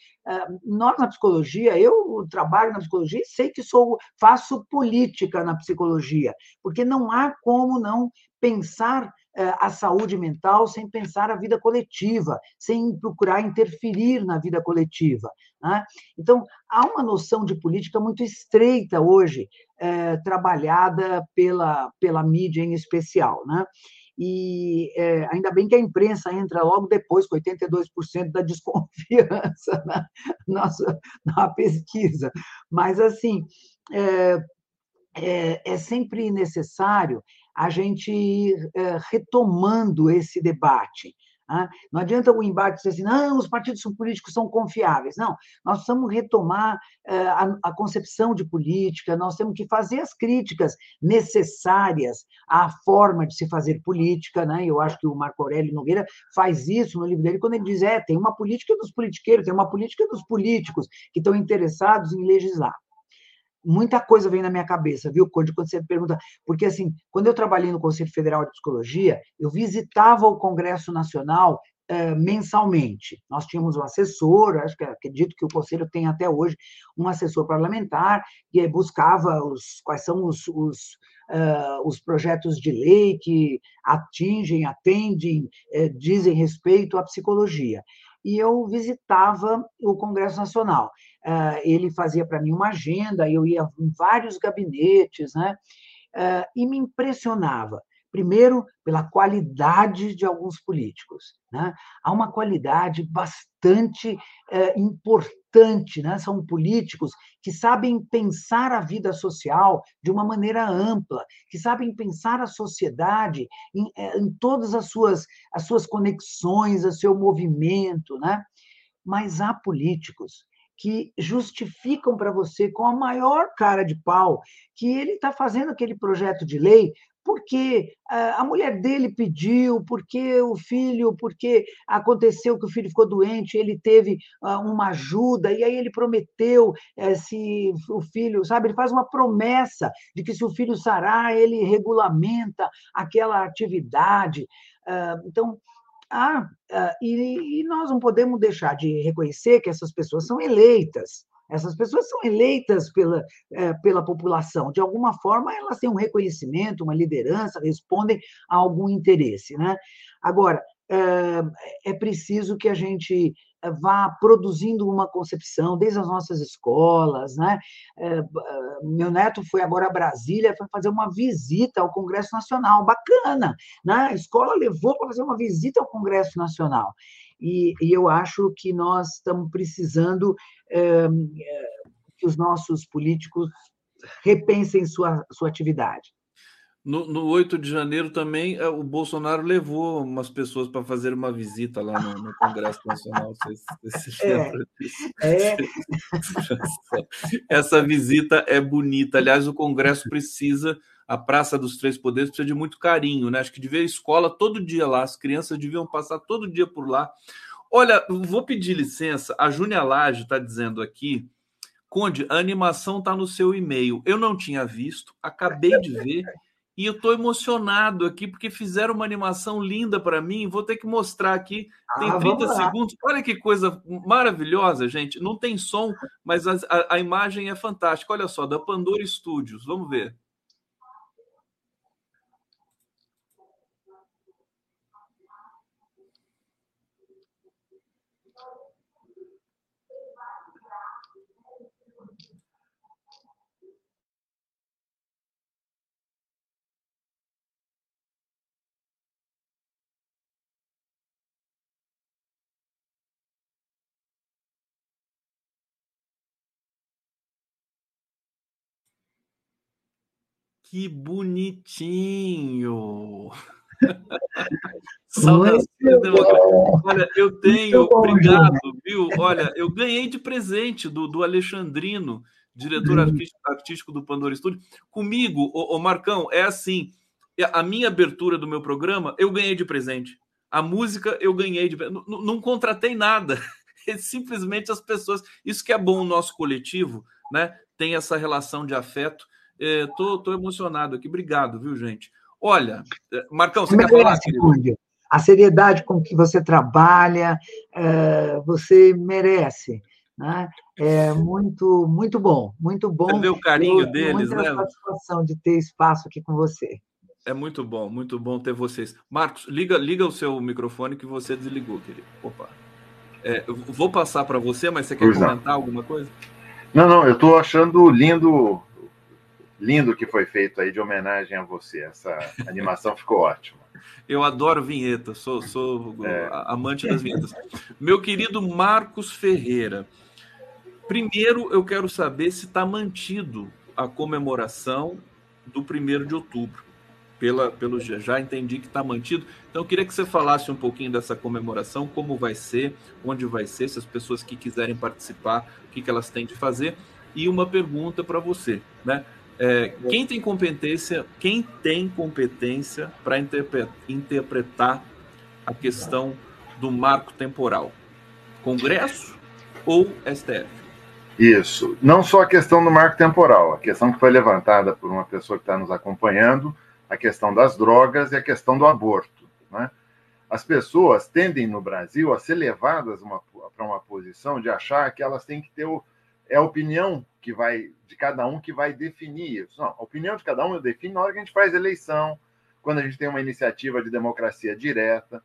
nós na psicologia, eu trabalho na psicologia e sei que sou, faço política na psicologia, porque não há como não pensar a saúde mental sem pensar a vida coletiva, sem procurar interferir na vida coletiva. Né? Então, há uma noção de política muito estreita hoje, é, trabalhada pela, pela mídia em especial. Né? E é, ainda bem que a imprensa entra logo depois, com 82% da desconfiança na, nossa, na pesquisa. Mas, assim, é, é sempre necessário a gente ir eh, retomando esse debate. Né? Não adianta o embate dizer assim, não, os partidos políticos são confiáveis. Não, nós precisamos retomar eh, a concepção de política, nós temos que fazer as críticas necessárias à forma de se fazer política. Né? Eu acho que o Marco Aurélio Nogueira faz isso no livro dele, quando ele diz: é, tem uma política dos politiqueiros, tem uma política dos políticos que estão interessados em legislar muita coisa vem na minha cabeça, viu, Conde, quando você pergunta. Porque, assim, quando eu trabalhei no Conselho Federal de Psicologia, eu visitava o Congresso Nacional eh, mensalmente. Nós tínhamos um assessor, acho que acredito que o Conselho tem até hoje um assessor parlamentar, que buscava os, quais são os, os, uh, os projetos de lei que atingem, atendem, eh, dizem respeito à psicologia. E eu visitava o Congresso Nacional. Ah, ele fazia para mim uma agenda, eu ia em vários gabinetes, né? uh, e me impressionava. Primeiro, pela qualidade de alguns políticos. Né? Há uma qualidade bastante é, importante. Né? São políticos que sabem pensar a vida social de uma maneira ampla, que sabem pensar a sociedade em, é, em todas as suas, as suas conexões, o seu movimento. Né? Mas há políticos que justificam para você com a maior cara de pau que ele está fazendo aquele projeto de lei porque a mulher dele pediu, porque o filho, porque aconteceu que o filho ficou doente, ele teve uma ajuda, e aí ele prometeu eh, se o filho, sabe, ele faz uma promessa de que se o filho sarar, ele regulamenta aquela atividade. Então, ah, e nós não podemos deixar de reconhecer que essas pessoas são eleitas. Essas pessoas são eleitas pela, é, pela população. De alguma forma, elas têm um reconhecimento, uma liderança, respondem a algum interesse. Né? Agora, é, é preciso que a gente vá produzindo uma concepção desde as nossas escolas, né? É, meu neto foi agora a Brasília, foi fazer uma visita ao Congresso Nacional, bacana, né? A escola levou para fazer uma visita ao Congresso Nacional e, e eu acho que nós estamos precisando é, que os nossos políticos repensem sua, sua atividade. No, no 8 de janeiro também, eh, o Bolsonaro levou umas pessoas para fazer uma visita lá no, no Congresso Nacional. Vocês, vocês é, é. Essa visita é bonita. Aliás, o Congresso precisa, a Praça dos Três Poderes precisa de muito carinho, né? Acho que devia escola todo dia lá, as crianças deviam passar todo dia por lá. Olha, vou pedir licença, a Júnia Lage está dizendo aqui. Conde, a animação está no seu e-mail. Eu não tinha visto, acabei de ver e eu estou emocionado aqui porque fizeram uma animação linda para mim. Vou ter que mostrar aqui. Tem ah, 30 segundos. Olha que coisa maravilhosa, gente. Não tem som, mas a, a, a imagem é fantástica. Olha só, da Pandora Studios. Vamos ver. Que bonitinho! Saudações Olha, eu tenho, bom, obrigado, viu? Olha, eu ganhei de presente do, do Alexandrino, diretor hum. artístico do Pandora Studio. Comigo, o, o Marcão, é assim: a minha abertura do meu programa eu ganhei de presente. A música eu ganhei de não, não contratei nada. É simplesmente as pessoas. Isso que é bom o nosso coletivo, né? Tem essa relação de afeto é, tô, tô emocionado aqui. Obrigado, viu, gente? Olha, é, Marcão, você quer falar? Querido? A seriedade com que você trabalha, é, você merece. Né? É muito, muito bom, muito bom. Você vê o carinho Eu, deles, né? satisfação de ter espaço aqui com você. É muito bom, muito bom ter vocês. Marcos, liga, liga o seu microfone que você desligou, querido. Opa. É, vou passar para você, mas você quer pois comentar não. alguma coisa? Não, não, eu estou achando lindo lindo que foi feito aí de homenagem a você. Essa animação ficou ótima. Eu adoro vinheta, sou, sou é. amante das vinhetas. Meu querido Marcos Ferreira, primeiro eu quero saber se está mantido a comemoração do 1 de outubro. Pela, pelo já entendi que está mantido. Então eu queria que você falasse um pouquinho dessa comemoração, como vai ser, onde vai ser, se as pessoas que quiserem participar, o que, que elas têm de fazer. E uma pergunta para você, né? É, quem tem competência, quem tem competência para interpretar a questão do marco temporal? Congresso ou STF? Isso. Não só a questão do marco temporal, a questão que foi levantada por uma pessoa que está nos acompanhando, a questão das drogas e a questão do aborto. Né? As pessoas tendem no Brasil a ser levadas para uma posição de achar que elas têm que ter o, é a opinião que vai de cada um que vai definir isso. Não, a opinião de cada um eu defino na hora que a gente faz eleição, quando a gente tem uma iniciativa de democracia direta.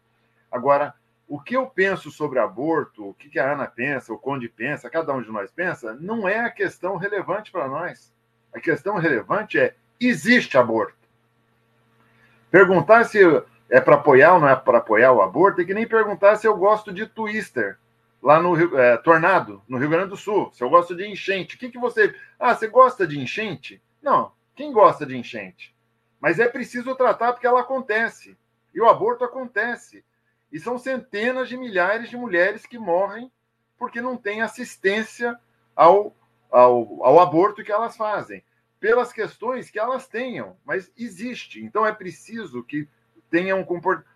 Agora, o que eu penso sobre aborto, o que a Ana pensa, o Conde pensa, cada um de nós pensa, não é a questão relevante para nós. A questão relevante é existe aborto. Perguntar se é para apoiar ou não é para apoiar o aborto é que nem perguntar se eu gosto de twister lá no Rio, é, Tornado, no Rio Grande do Sul. Se eu gosto de enchente. O que, que você. Ah, você gosta de enchente? Não. Quem gosta de enchente? Mas é preciso tratar porque ela acontece. E o aborto acontece. E são centenas de milhares de mulheres que morrem porque não têm assistência ao, ao, ao aborto que elas fazem. Pelas questões que elas tenham, mas existe. Então é preciso que tenha um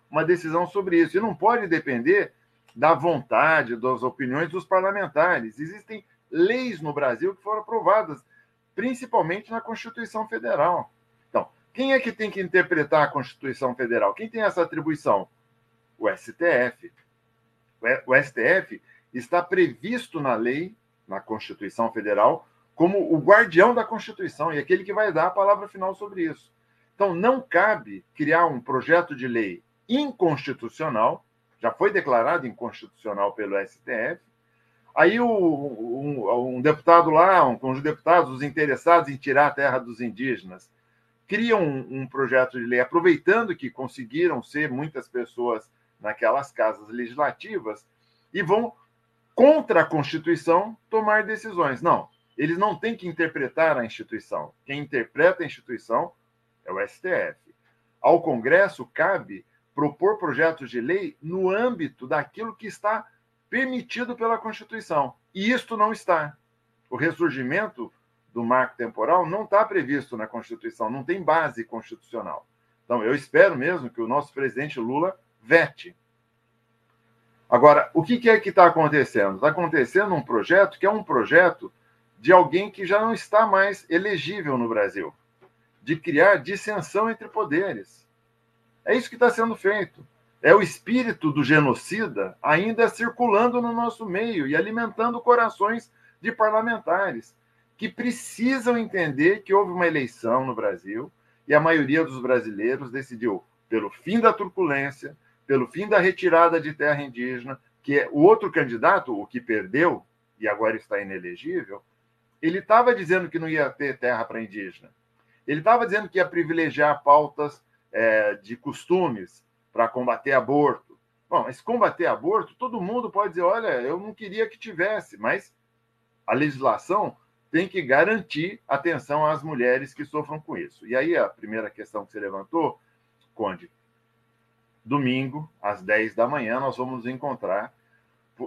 uma decisão sobre isso. E não pode depender da vontade, das opiniões dos parlamentares. Existem leis no Brasil que foram aprovadas, principalmente na Constituição Federal. Então, quem é que tem que interpretar a Constituição Federal? Quem tem essa atribuição? O STF. O STF está previsto na lei, na Constituição Federal, como o guardião da Constituição e aquele que vai dar a palavra final sobre isso. Então, não cabe criar um projeto de lei inconstitucional já foi declarado inconstitucional pelo STF. Aí o, um, um, deputado lá, um conjunto de deputados, os interessados em tirar a terra dos indígenas, criam um, um projeto de lei, aproveitando que conseguiram ser muitas pessoas naquelas casas legislativas, e vão, contra a Constituição, tomar decisões. Não, eles não têm que interpretar a instituição. Quem interpreta a instituição é o STF. Ao Congresso cabe propor projetos de lei no âmbito daquilo que está permitido pela Constituição. E isto não está. O ressurgimento do marco temporal não está previsto na Constituição, não tem base constitucional. Então, eu espero mesmo que o nosso presidente Lula vete. Agora, o que é que está acontecendo? Está acontecendo um projeto que é um projeto de alguém que já não está mais elegível no Brasil, de criar dissensão entre poderes. É isso que está sendo feito. É o espírito do genocida ainda circulando no nosso meio e alimentando corações de parlamentares que precisam entender que houve uma eleição no Brasil e a maioria dos brasileiros decidiu pelo fim da turbulência, pelo fim da retirada de terra indígena, que é o outro candidato, o que perdeu e agora está inelegível, ele estava dizendo que não ia ter terra para indígena. Ele estava dizendo que ia privilegiar pautas é, de costumes para combater aborto. Bom, mas combater aborto, todo mundo pode dizer: olha, eu não queria que tivesse, mas a legislação tem que garantir atenção às mulheres que sofram com isso. E aí a primeira questão que você levantou, Conde, domingo, às 10 da manhã, nós vamos nos encontrar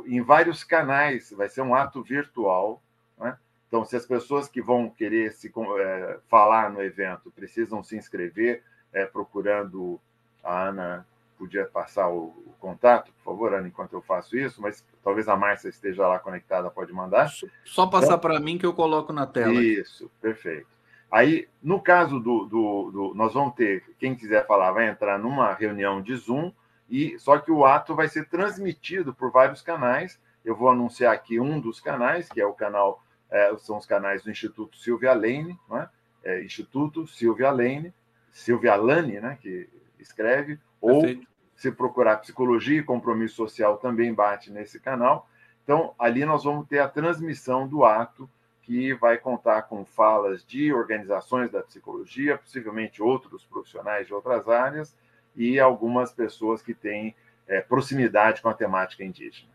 em vários canais, vai ser um ato virtual. Né? Então, se as pessoas que vão querer se é, falar no evento precisam se inscrever, é, procurando a Ana. Podia passar o, o, contato, por favor, Ana, enquanto eu faço isso, mas talvez a Márcia esteja lá conectada, pode mandar. Só passar então, para mim que eu coloco na tela. Isso, perfeito. Aí, no caso do, do, do, Nós vamos ter, quem quiser falar, vai entrar numa reunião de Zoom, e só que o ato vai ser transmitido por vários canais. Eu vou anunciar aqui um dos canais, que é o canal, é, são os canais do Instituto Silvia Lane, né? é, Instituto Silvia Lane, Silvia Lani, né, que escreve, Perfeito. ou se procurar Psicologia e Compromisso Social também bate nesse canal. Então, ali nós vamos ter a transmissão do ato, que vai contar com falas de organizações da psicologia, possivelmente outros profissionais de outras áreas, e algumas pessoas que têm é, proximidade com a temática indígena.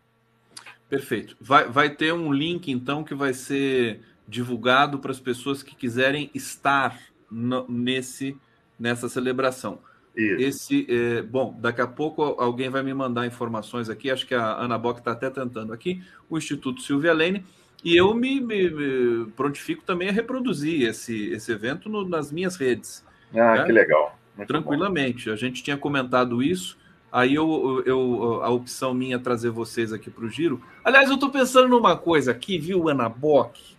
Perfeito. Vai, vai ter um link, então, que vai ser divulgado para as pessoas que quiserem estar no, nesse nessa celebração. Isso. Esse, é, bom, daqui a pouco alguém vai me mandar informações aqui, acho que a Ana Bock está até tentando aqui, o Instituto Silvia Lene, e eu me, me, me, prontifico também a reproduzir esse, esse evento no, nas minhas redes. Ah, né? que legal. Muito Tranquilamente. Bom. A gente tinha comentado isso, aí eu, eu, a opção minha é trazer vocês aqui para o giro. Aliás, eu estou pensando numa coisa aqui, viu, Ana Bock?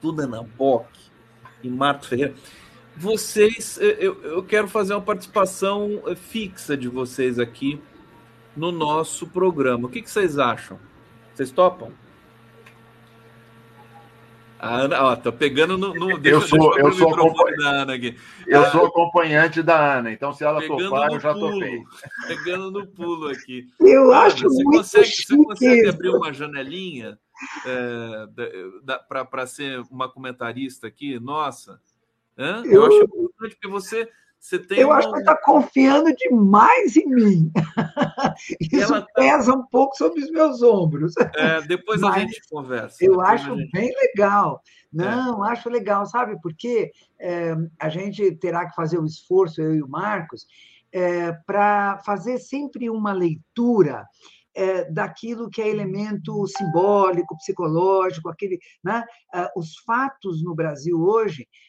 Tudo Ana Bock e Marto Ferreira vocês, eu, eu quero fazer uma participação eh, fixa de vocês aqui no nosso programa. O que, que vocês acham? Vocês topam? A Ana, ó, tá pegando no. no deixa, eu sou, deixa eu, eu sou acompanhante da Ana aqui. Eu ah, sou acompanhante da Ana, então se ela topar, eu já pulo, topei. Pegando no pulo aqui. Eu ah, acho você muito consegue, Você consegue abrir uma janelinha é, para ser uma comentarista aqui? Nossa, Eu, eu acho importante porque você você tem eu uma... acho que está confiando demais em mim. Isso tá... pesa um pouco sobre os meus ombros. É, depois Mas a gente conversa. Eu acho gente... bem legal. Não, é. acho legal, sabe? Porque é, a gente terá que fazer o um esforço, eu e o Marcos, é, para fazer sempre uma leitura é, daquilo que é elemento simbólico, psicológico, aquele, né? É, os fatos no Brasil hoje é,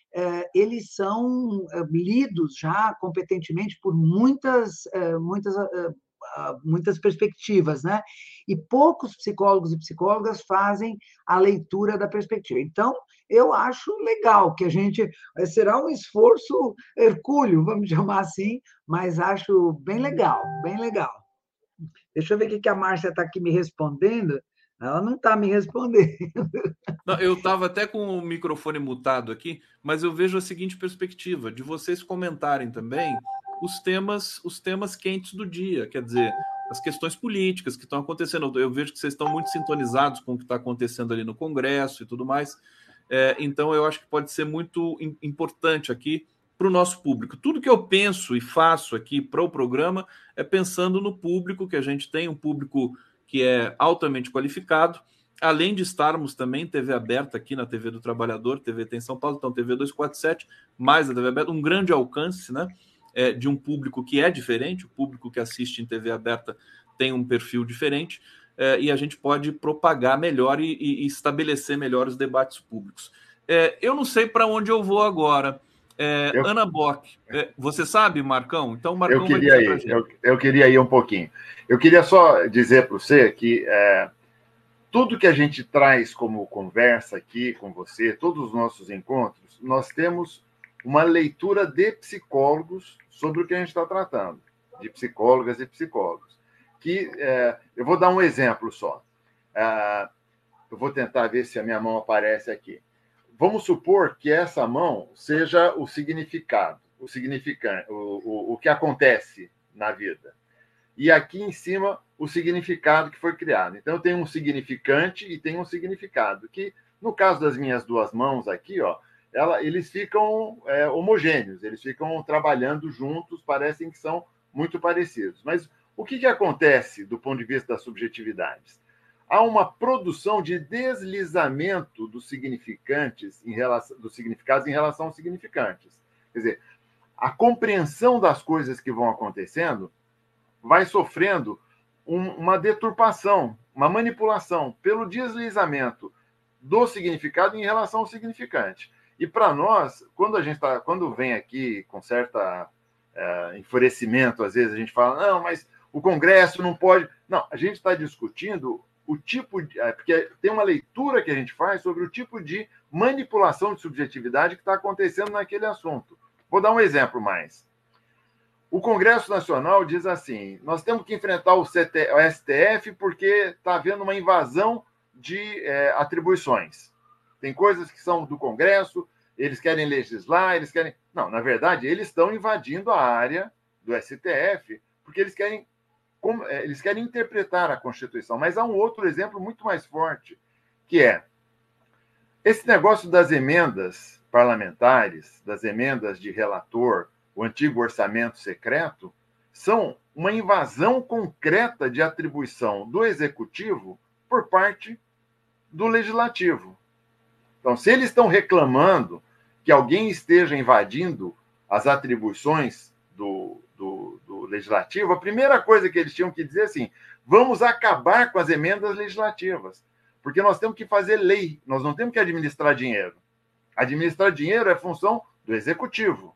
eles são é, lidos já competentemente por muitas, é, muitas, muitas perspectivas, né? E poucos psicólogos e psicólogas fazem a leitura da perspectiva. Então, eu acho legal que a gente será um esforço hercúleo, vamos chamar assim, mas acho bem legal, bem legal. Deixa eu ver o que a Márcia está aqui me respondendo. Ela não está me respondendo. Não, eu estava até com o microfone mutado aqui, mas eu vejo a seguinte perspectiva de vocês comentarem também os temas, os temas quentes do dia, quer dizer, as questões políticas que estão acontecendo. Eu vejo que vocês estão muito sintonizados com o que está acontecendo ali no Congresso e tudo mais. É, então, eu acho que pode ser muito importante aqui para o nosso público. Tudo que eu penso e faço aqui para o programa é pensando no público que a gente tem, um público que é altamente qualificado, além de estarmos também TV aberta aqui na TV do Trabalhador, TV tem São Paulo, então TV 247, mais a TV aberta, um grande alcance, né? É, de um público que é diferente, o público que assiste em TV aberta tem um perfil diferente, é, e a gente pode propagar melhor e, e estabelecer melhor os debates públicos. É, eu não sei para onde eu vou agora. É, eu... Ana Bock, é, você sabe, Marcão? Então, Marcão eu queria ir, eu, eu, queria ir um pouquinho. Eu queria só dizer para você que é, tudo que a gente traz como conversa aqui com você, todos os nossos encontros, nós temos uma leitura de psicólogos sobre o que a gente está tratando, de psicólogas e psicólogos. Que é, eu vou dar um exemplo só. É, eu vou tentar ver se a minha mão aparece aqui vamos supor que essa mão seja o significado, o significante, o, o, o que acontece na vida. E aqui em cima, o significado que foi criado. Então, tenho um significante e tenho um significado, que no caso das minhas duas mãos aqui, ó, ela, eles ficam é, homogêneos, eles ficam trabalhando juntos, parecem que são muito parecidos. Mas o que, que acontece do ponto de vista das subjetividades? Há uma produção de deslizamento dos significantes em relação, dos significados em relação aos significantes. Quer dizer, a compreensão das coisas que vão acontecendo vai sofrendo um, uma deturpação, uma manipulação pelo deslizamento do significado em relação ao significante. E para nós, quando a gente tá, quando vem aqui com certa é, enfurecimento, às vezes a gente fala, não, mas o Congresso não pode. Não, a gente está discutindo o tipo de. É, porque tem uma leitura que a gente faz sobre o tipo de manipulação de subjetividade que está acontecendo naquele assunto. Vou dar um exemplo mais. O Congresso Nacional diz assim: nós temos que enfrentar o, CT, o STF porque está havendo uma invasão de é, atribuições. Tem coisas que são do Congresso, eles querem legislar, eles querem. Não, na verdade, eles estão invadindo a área do STF porque eles querem como, é, eles querem interpretar a Constituição. Mas há um outro exemplo muito mais forte, que é esse negócio das emendas parlamentares, das emendas de relator, o antigo orçamento secreto, são uma invasão concreta de atribuição do executivo por parte do legislativo. Então, se eles estão reclamando que alguém esteja invadindo as atribuições do, legislativo, a primeira coisa que eles tinham que dizer é assim: vamos acabar com as emendas legislativas, porque nós temos que fazer lei, nós não temos que administrar dinheiro. Administrar dinheiro é função do executivo.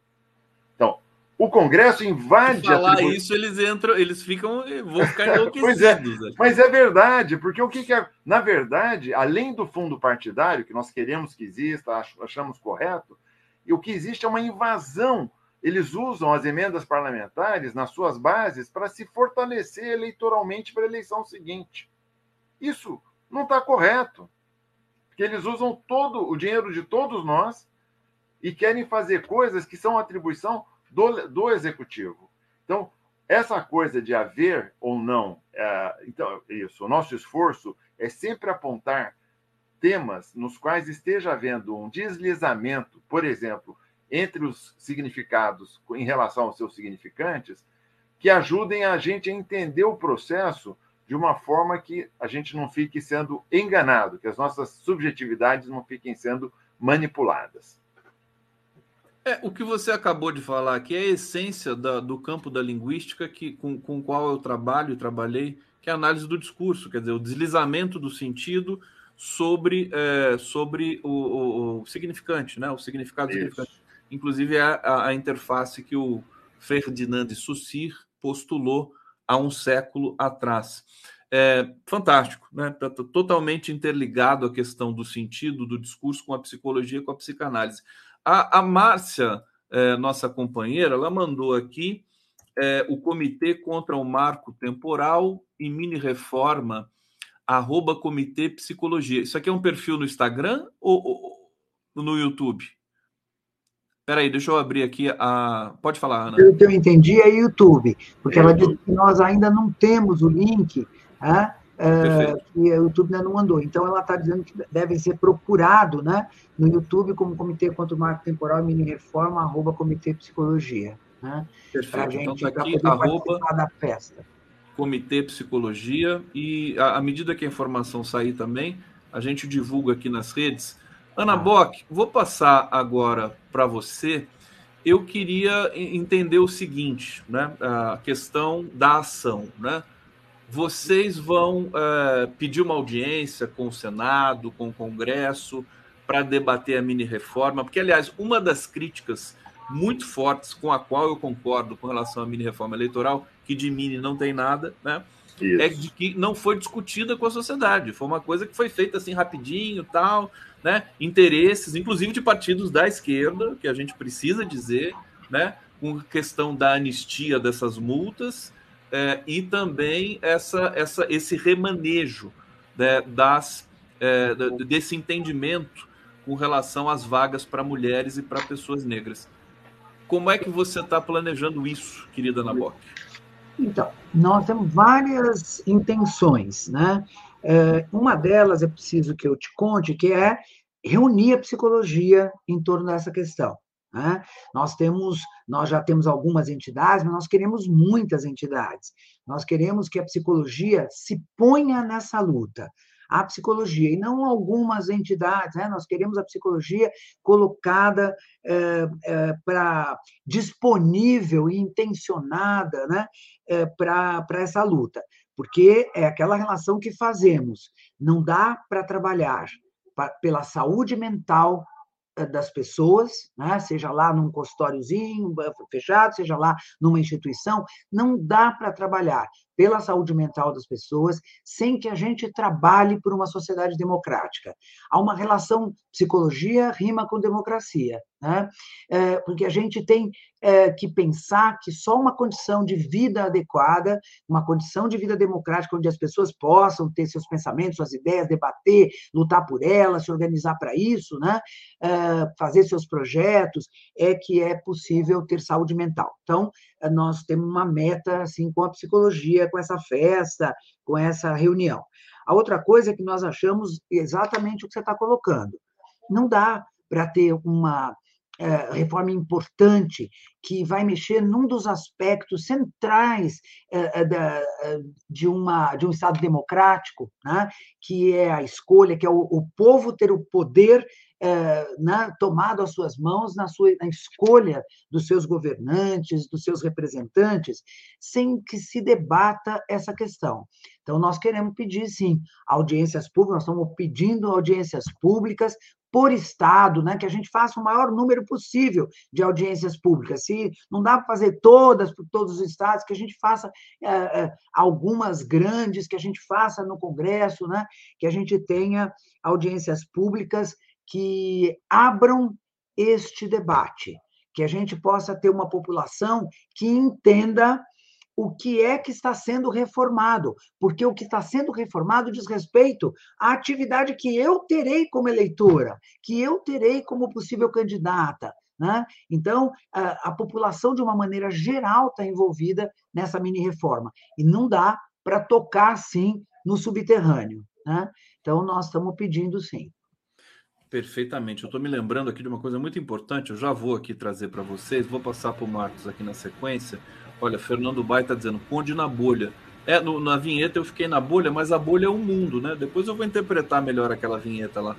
Então, o Congresso invade. Se falar atribu... isso, eles entram, eles ficam, vão ficar enlouquecidos. é, mas é verdade, porque o que, que é. Na verdade, além do fundo partidário, que nós queremos que exista, achamos correto, e o que existe é uma invasão eles usam as emendas parlamentares nas suas bases para se fortalecer eleitoralmente para a eleição seguinte. Isso não está correto. Porque eles usam todo o dinheiro de todos nós e querem fazer coisas que são atribuição do, do executivo. Então, essa coisa de haver ou não, é, então, isso, o nosso esforço é sempre apontar temas nos quais esteja havendo um deslizamento, por exemplo, entre os significados em relação aos seus significantes que ajudem a gente a entender o processo de uma forma que a gente não fique sendo enganado, que as nossas subjetividades não fiquem sendo manipuladas. É, o que você acabou de falar aqui é a essência da, do campo da linguística que, com, com o qual eu trabalho e trabalhei, que é a análise do discurso, quer dizer, o deslizamento do sentido sobre, é, sobre o, o, o, significante, né? o significado significante. Inclusive, é a, a, interface que o Ferdinand de Saussure postulou há um século atrás. É fantástico, né? Tá totalmente interligado a questão do sentido do discurso com a psicologia, com a psicanálise. A, a Márcia, é, nossa companheira, ela mandou aqui é, o Comitê contra o Marco Temporal e Mini Reforma, arroba Comitê Psicologia. Isso aqui é um perfil no Instagram ou, ou no YouTube? Peraí, deixa eu abrir aqui a. Pode falar, Ana. Pelo que eu entendi, é YouTube, porque é ela disse que nós ainda não temos o link, né? Uh, que o YouTube ainda não mandou. Então, ela está dizendo que deve ser procurado né, no YouTube como Comitê contra o Marco Temporal e Mini Reforma, arroba Comitê Psicologia. Né, Perfeito. Gente, então, está aqui, arroba da festa. Comitê Psicologia. E à medida que a informação sair também, a gente divulga aqui nas redes. Ana. Bock, vou passar agora para você. Eu queria entender o seguinte, né? A questão da ação, né? Vocês vão uh, pedir uma audiência com o Senado, com o Congresso, para debater a mini reforma, porque, aliás, uma das críticas muito fortes com a qual eu concordo com relação à mini reforma eleitoral, que de mini não tem nada, né? Isso. É de que não foi discutida com a sociedade. Foi uma coisa que foi feita assim rapidinho, tal, né? Interesses, inclusive de partidos da esquerda, que a gente precisa dizer, né? Com questão da anistia dessas multas é, e também essa, essa, esse remanejo né, das, é, desse entendimento com relação às vagas para mulheres e para pessoas negras. Como é que você está planejando isso, querida Ana Bock? Então, nós temos várias intenções, né? É, uma delas é preciso que eu te conte, que é reunir a psicologia em torno dessa questão. Né? Nós temos, nós já temos algumas entidades, mas nós queremos muitas entidades. Nós queremos que a psicologia se ponha nessa luta. A psicologia, e não algumas entidades, né? nós queremos a psicologia colocada é, é, para disponível e intencionada né? É, para essa luta, porque é aquela relação que fazemos. Não dá para trabalhar pela saúde mental eh, das pessoas, né? seja lá num consultóriozinho fechado, seja lá numa instituição, não dá para trabalhar pela saúde mental das pessoas sem que a gente trabalhe por uma sociedade democrática. Há uma relação psicologia rima com democracia, né? É, porque a gente tem é, que pensar que só uma condição de vida adequada, uma condição de vida democrática onde as pessoas possam ter seus pensamentos, suas ideias, debater, lutar por elas, se organizar para isso, né? É, fazer seus projetos, é que é possível ter saúde mental. Então, nós temos uma meta assim com a psicologia, com essa festa, com essa reunião. A outra coisa é que nós achamos exatamente o que você está colocando. Não dá para ter uma é, reforma importante que vai mexer num dos aspectos centrais é, da, de, uma, de um Estado democrático, né? que é a escolha, que é o, o povo ter o poder é, né, tomado às suas mãos na, sua, na escolha dos seus governantes, dos seus representantes, sem que se debata essa questão. Então, nós queremos pedir, sim, audiências públicas, nós estamos pedindo audiências públicas por estado, né, que a gente faça o maior número possível de audiências públicas. Se não dá para fazer todas por todos os estados, que a gente faça é, é, algumas grandes, que a gente faça no Congresso, né, que a gente tenha audiências públicas que abram este debate, que a gente possa ter uma população que entenda o que é que está sendo reformado, porque o que está sendo reformado diz respeito à atividade que eu terei como eleitora, que eu terei como possível candidata. Né? Então, a, a população, de uma maneira geral, está envolvida nessa mini-reforma, e não dá para tocar, assim, no subterrâneo. Né? Então, nós estamos pedindo, sim. Perfeitamente. Eu estou me lembrando aqui de uma coisa muito importante. Eu já vou aqui trazer para vocês. Vou passar para o Marcos aqui na sequência. Olha, Fernando Bai está dizendo Conde na bolha. É, no, na vinheta eu fiquei na bolha, mas a bolha é um mundo, né? Depois eu vou interpretar melhor aquela vinheta lá.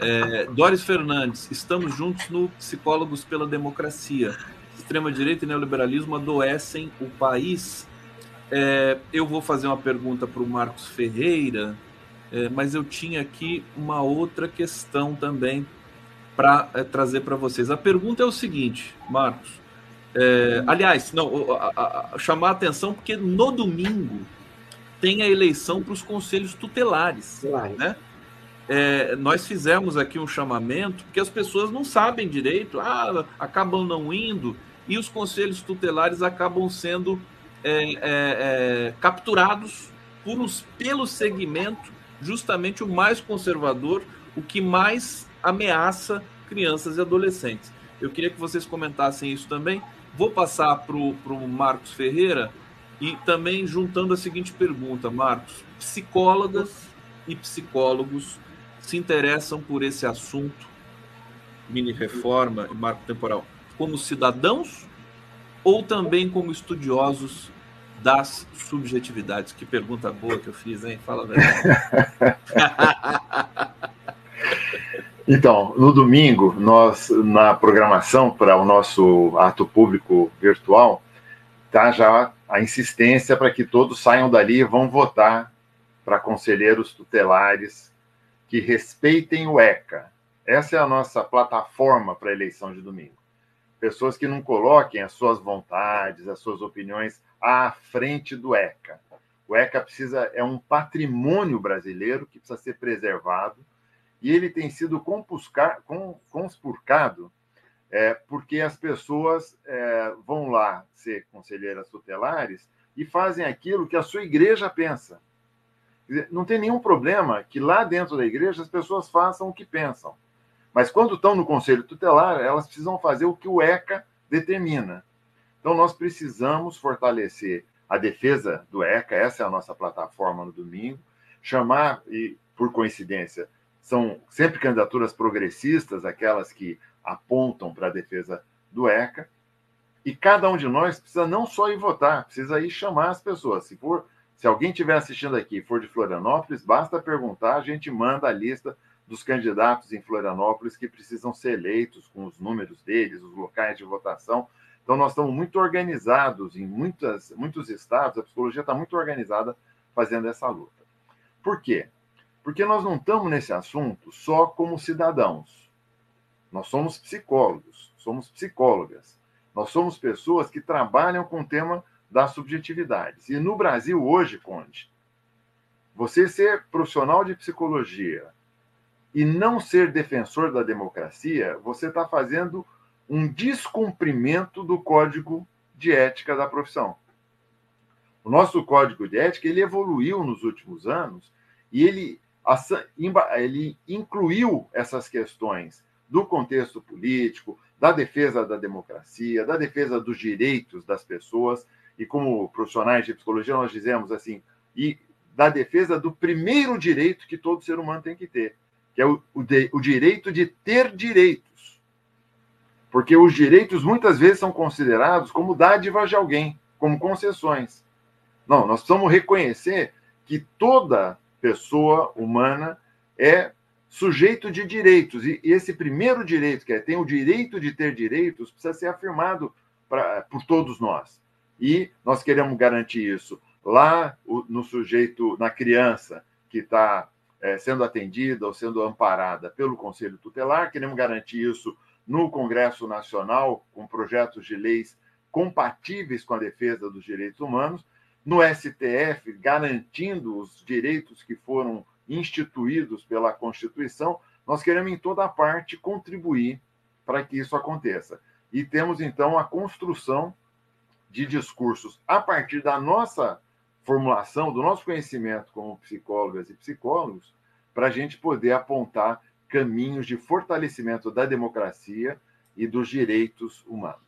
É, Doris Fernandes, estamos juntos no Psicólogos pela Democracia. Extrema-direita e neoliberalismo adoecem o país. É, eu vou fazer uma pergunta para o Marcos Ferreira, é, mas eu tinha aqui uma outra questão também para é, trazer para vocês. A pergunta é o seguinte, Marcos. É, aliás, não, a, a, chamar a atenção porque no domingo tem a eleição para os conselhos tutelares. Né? É, nós fizemos aqui um chamamento porque as pessoas não sabem direito, ah, acabam não indo, e os conselhos tutelares acabam sendo é, é, é capturados por os, pelo segmento justamente o mais conservador, o que mais ameaça crianças e adolescentes. Eu queria que vocês comentassem isso também. Vou passar para o Marcos Ferreira e também juntando a seguinte pergunta, Marcos: psicólogas e psicólogos se interessam por esse assunto, mini reforma e marco temporal, como cidadãos ou também como estudiosos das subjetividades? Que pergunta boa que eu fiz, hein? Fala a. Então, no domingo, nós, na programação para o nosso ato público virtual, tá já a insistência para que todos saiam dali e vão votar para conselheiros tutelares que respeitem o ECA. Essa é a nossa plataforma para a eleição de domingo. Pessoas que não coloquem as suas vontades, as suas opiniões à frente do ECA. O ECA precisa é um patrimônio brasileiro que precisa ser preservado e ele tem sido conspurcado é, porque as pessoas é, vão lá ser conselheiras tutelares e fazem aquilo que a sua igreja pensa. Dizer, não tem nenhum problema que lá dentro da igreja as pessoas façam o que pensam. Mas quando estão no conselho tutelar, elas precisam fazer o que o ECA determina. Então, nós precisamos fortalecer a defesa do ECA, essa é a nossa plataforma no domingo, chamar, e por coincidência, são sempre candidaturas progressistas, aquelas que apontam para a defesa do ECA. E cada um de nós precisa não só ir votar, precisa ir chamar as pessoas. Se for, se alguém estiver assistindo aqui e for de Florianópolis, basta perguntar, a gente manda a lista dos candidatos em Florianópolis que precisam ser eleitos, com os números deles, os locais de votação. Então, nós estamos muito organizados em muitas, muitos estados, a psicologia está muito organizada fazendo essa luta. Por quê? Porque nós não estamos nesse assunto só como cidadãos. Nós somos psicólogos, somos psicólogas. Nós somos pessoas que trabalham com o tema das subjetividades. E no Brasil hoje, Conde, você ser profissional de psicologia e não ser defensor da democracia, você está fazendo um descumprimento do código de ética da profissão. O nosso código de ética ele evoluiu nos últimos anos e ele ele incluiu essas questões do contexto político, da defesa da democracia, da defesa dos direitos das pessoas, e como profissionais de psicologia nós dizemos assim, e da defesa do primeiro direito que todo ser humano tem que ter, que é o, o, de, o direito de ter direitos. Porque os direitos muitas vezes são considerados como dádivas de alguém, como concessões. Não, nós precisamos reconhecer que toda pessoa humana é sujeito de direitos. E esse primeiro direito, que é tem o direito de ter direitos, precisa ser afirmado pra, por todos nós. E nós queremos garantir isso lá no sujeito, na criança que está é, sendo atendida ou sendo amparada pelo Conselho Tutelar, queremos garantir isso no Congresso Nacional, com projetos de leis compatíveis com a defesa dos direitos humanos, no STF, garantindo os direitos que foram instituídos pela Constituição, nós queremos em toda parte contribuir para que isso aconteça. E temos então a construção de discursos a partir da nossa formulação, do nosso conhecimento como psicólogas e psicólogos, para a gente poder apontar caminhos de fortalecimento da democracia e dos direitos humanos.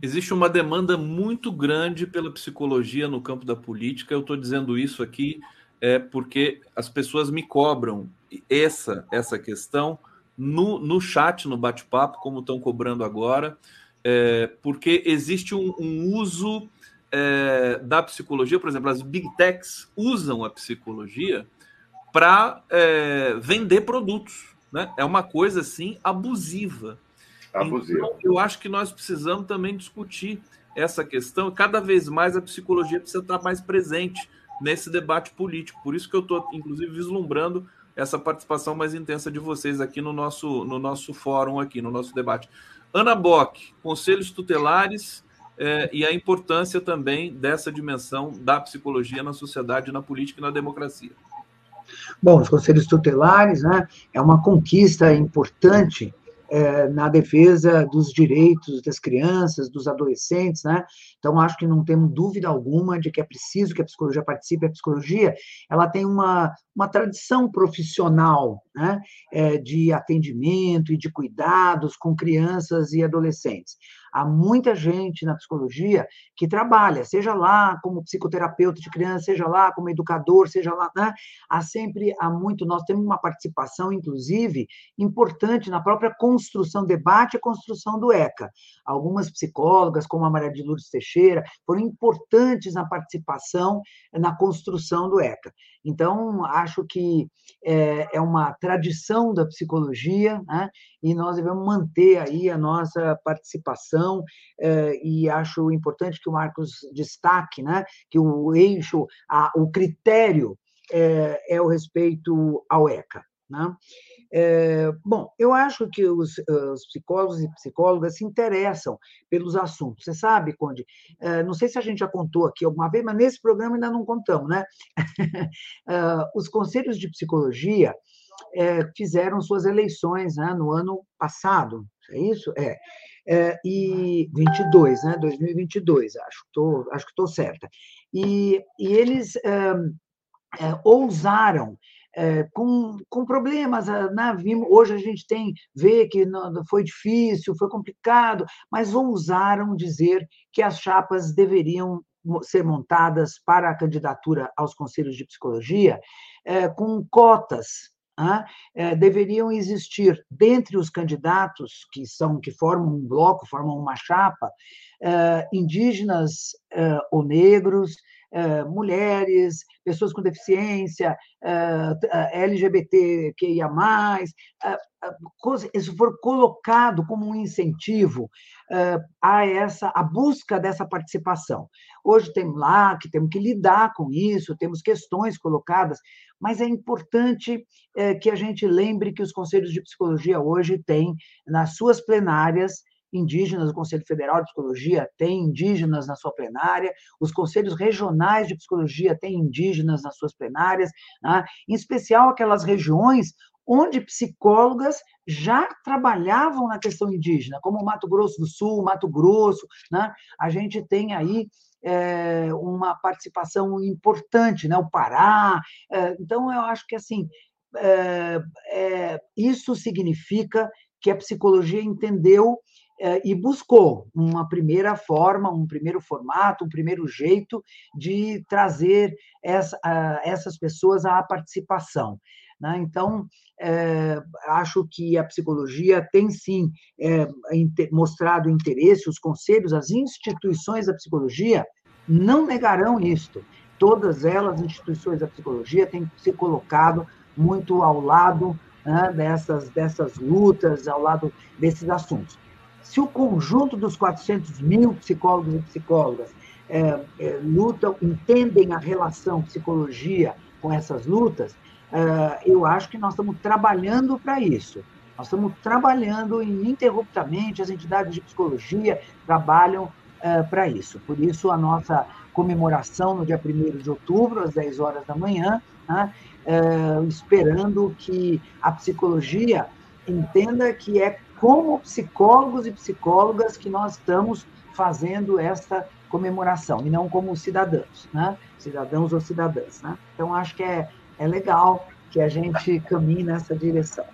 Existe uma demanda muito grande pela psicologia no campo da política. Eu estou dizendo isso aqui é porque as pessoas me cobram essa essa questão no, no chat, no bate-papo, como estão cobrando agora, é, porque existe um, um uso é, da psicologia, por exemplo, as big techs usam a psicologia para é, vender produtos. Né? É uma coisa assim abusiva. Abusiva. Então, eu acho que nós precisamos também discutir essa questão. Cada vez mais a psicologia precisa estar mais presente nesse debate político. Por isso que eu estou, inclusive, vislumbrando essa participação mais intensa de vocês aqui no nosso, no nosso fórum, aqui no nosso debate. Ana Bock, conselhos tutelares é, e a importância também dessa dimensão da psicologia na sociedade, na política e na democracia. Bom, os conselhos tutelares né, é uma conquista importante é, na defesa dos direitos das crianças, dos adolescentes, né? Então, acho que não temos dúvida alguma de que é preciso que a psicologia participe. A psicologia, ela tem uma, uma tradição profissional, né? É, de atendimento e de cuidados com crianças e adolescentes. Há muita gente na psicologia que trabalha, seja lá como psicoterapeuta de criança, seja lá como educador, seja lá, né? Há sempre, há muito, nós temos uma participação, inclusive, importante na própria construção, debate e construção do ECA. Algumas psicólogas, como a Maria de Lourdes Teixeira, foram importantes na participação na construção do ECA. Então, acho que é, é uma tradição da psicologia, né? e nós devemos manter aí a nossa participação, é, e acho importante que o Marcos destaque né? que o eixo, a, o critério é, é o respeito ao ECA. Né? É, bom, eu acho que os, os, psicólogos e psicólogas se interessam pelos assuntos. Você sabe, Conde, é, não sei se a gente já contou aqui alguma vez, mas nesse programa ainda não contamos, né? é, os conselhos de psicologia é, fizeram suas eleições né, no ano passado, é isso? É. é e 22, né? 2022, acho, tô, acho que estou certa. E, e eles ousaram é, com, com problemas. Ah, né? Hoje a gente tem, vê que não, foi difícil, foi complicado, mas ousaram dizer que as chapas deveriam ser montadas para a candidatura aos conselhos de psicologia é, com cotas é, deveriam existir dentre os candidatos que são que formam um bloco, formam uma chapa, indígenas ou negros, mulheres, pessoas com deficiência, uh, LGBTQIA, uh, isso for colocado como um incentivo a essa a busca dessa participação. Hoje tem lá que temos que lidar com isso, temos questões colocadas, mas é importante que a gente lembre que os conselhos de psicologia hoje têm nas suas plenárias indígenas, o Conselho Federal de Psicologia tem indígenas na sua plenária, os conselhos regionais de psicologia têm indígenas nas suas plenárias, né? em especial aquelas regiões onde psicólogas já trabalhavam na questão indígena, como Mato Grosso do Sul, Mato Grosso, né? a gente tem aí é, uma participação importante, né? o Pará. É, então, eu acho que assim é, isso significa que a psicologia entendeu é, e buscou uma primeira forma, um primeiro formato, um primeiro jeito de trazer essa, essas pessoas à participação. Né? Então, é, acho que a psicologia tem sim é, mostrado interesse, os conselhos, as instituições da psicologia não negarão isto. Todas elas, instituições da psicologia, têm se colocado muito ao lado né, dessas, dessas lutas, ao lado desses assuntos se o conjunto dos 400 mil psicólogos e psicólogas é, é, lutam, entendem a relação psicologia com essas lutas, é, eu acho que nós estamos trabalhando para isso. Nós estamos trabalhando ininterruptamente, as entidades de psicologia trabalham é, para isso. Por isso, a nossa comemoração no dia 1 de outubro, às 10 horas da manhã, né, é, esperando que a psicologia entenda que é como psicólogos e psicólogas que nós estamos fazendo esta comemoração, e não como cidadãos, né? cidadãos ou cidadãs. Né? Então, acho que é, é legal que a gente caminhe nessa direção.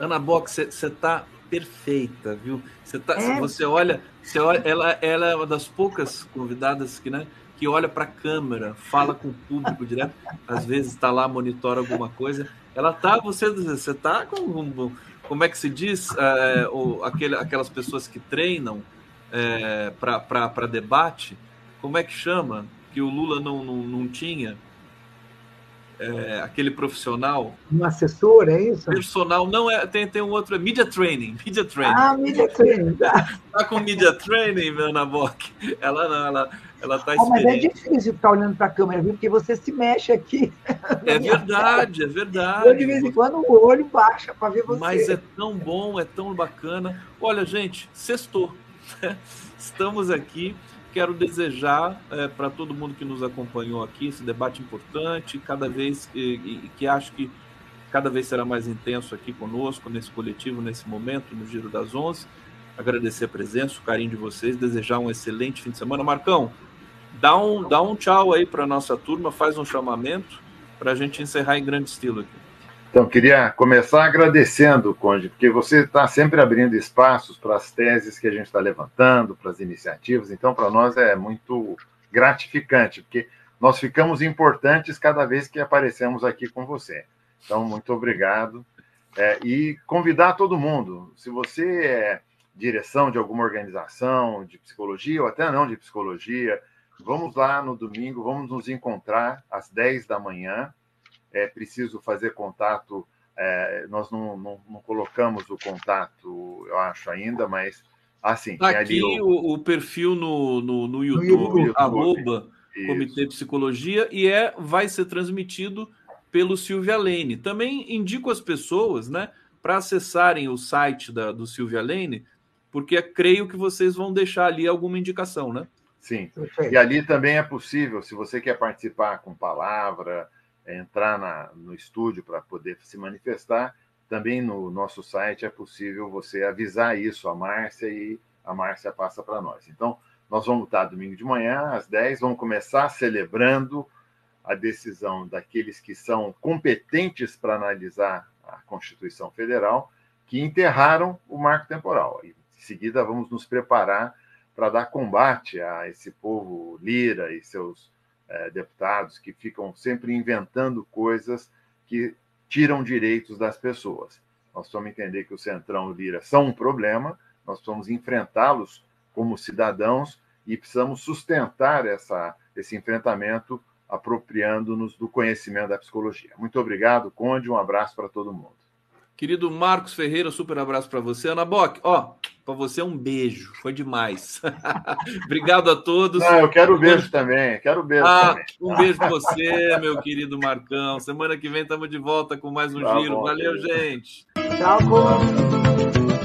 Ana Bock, você está perfeita, viu? Você, tá, é. você olha, você olha ela, ela é uma das poucas convidadas que, né, que olha para a câmera, fala com o público direto, às vezes está lá, monitora alguma coisa. Ela tá, você, você tá com como é que se diz? É, aquele, aquelas pessoas que treinam é, para debate, como é que chama? Que o Lula não, não, não tinha? É, aquele profissional. Um assessor, é isso? Personal, não é. Tem, tem um outro, é media training. Media training. Ah, media training. Tá, com media training, meu Naboc. Ela não, ela, ela tá oh, Mas é difícil ficar olhando para a câmera, viu? Porque você se mexe aqui. É verdade, é verdade. Eu, de vez em quando o olho baixa para ver você. Mas é tão bom, é tão bacana. Olha, gente, sextou. Estamos aqui. Quero desejar é, para todo mundo que nos acompanhou aqui esse debate importante, cada vez que, que acho que cada vez será mais intenso aqui conosco, nesse coletivo, nesse momento, no Giro das Onze. Agradecer a presença, o carinho de vocês, desejar um excelente fim de semana. Marcão, dá um, dá um tchau aí para nossa turma, faz um chamamento para a gente encerrar em grande estilo aqui. Então, queria começar agradecendo, Conde, porque você está sempre abrindo espaços para as teses que a gente está levantando, para as iniciativas. Então, para nós é muito gratificante, porque nós ficamos importantes cada vez que aparecemos aqui com você. Então, muito obrigado. É, e convidar todo mundo, se você é direção de alguma organização de psicologia, ou até não de psicologia, vamos lá no domingo, vamos nos encontrar às 10 da manhã é preciso fazer contato. É, nós não, não, não, colocamos o contato, eu acho ainda, mas assim. Tá aqui o... o... perfil no, no, no YouTube, no YouTube. arroba Comitê Psicologia, e é, vai ser transmitido pelo Silvia Lane. Também indico as pessoas, né, para acessarem o site da, do Silvia Lane, porque creio que vocês vão deixar ali alguma indicação, né? Sim. E ali também é possível, se você quer participar com palavra, entrar na, no estúdio para poder se manifestar, também no nosso site é possível você avisar isso à Márcia e a Márcia passa para nós. Então, nós vamos estar domingo de manhã, às 10, vamos começar celebrando a decisão daqueles que são competentes para analisar a Constituição Federal, que enterraram o marco temporal. E, em seguida, vamos nos preparar para dar combate a esse povo lira e seus é, deputados que ficam sempre inventando coisas que tiram direitos das pessoas. Nós precisamos entender que o Centrão e o Lira são um problema, nós precisamos enfrentá-los como cidadãos e precisamos sustentar essa, esse enfrentamento apropriando-nos do conhecimento da psicologia. Muito obrigado, Conde, um abraço para todo mundo. Querido Marcos Ferreira, super abraço para você. Ana Bock, ó, para você um beijo, foi demais. Obrigado a todos. Não, eu quero beijo também, quero beijo ah, também. Um beijo para você, meu querido Marcão. Semana que vem estamos de volta com mais um tá giro. Bom, Valeu, gente. Tchau, bom.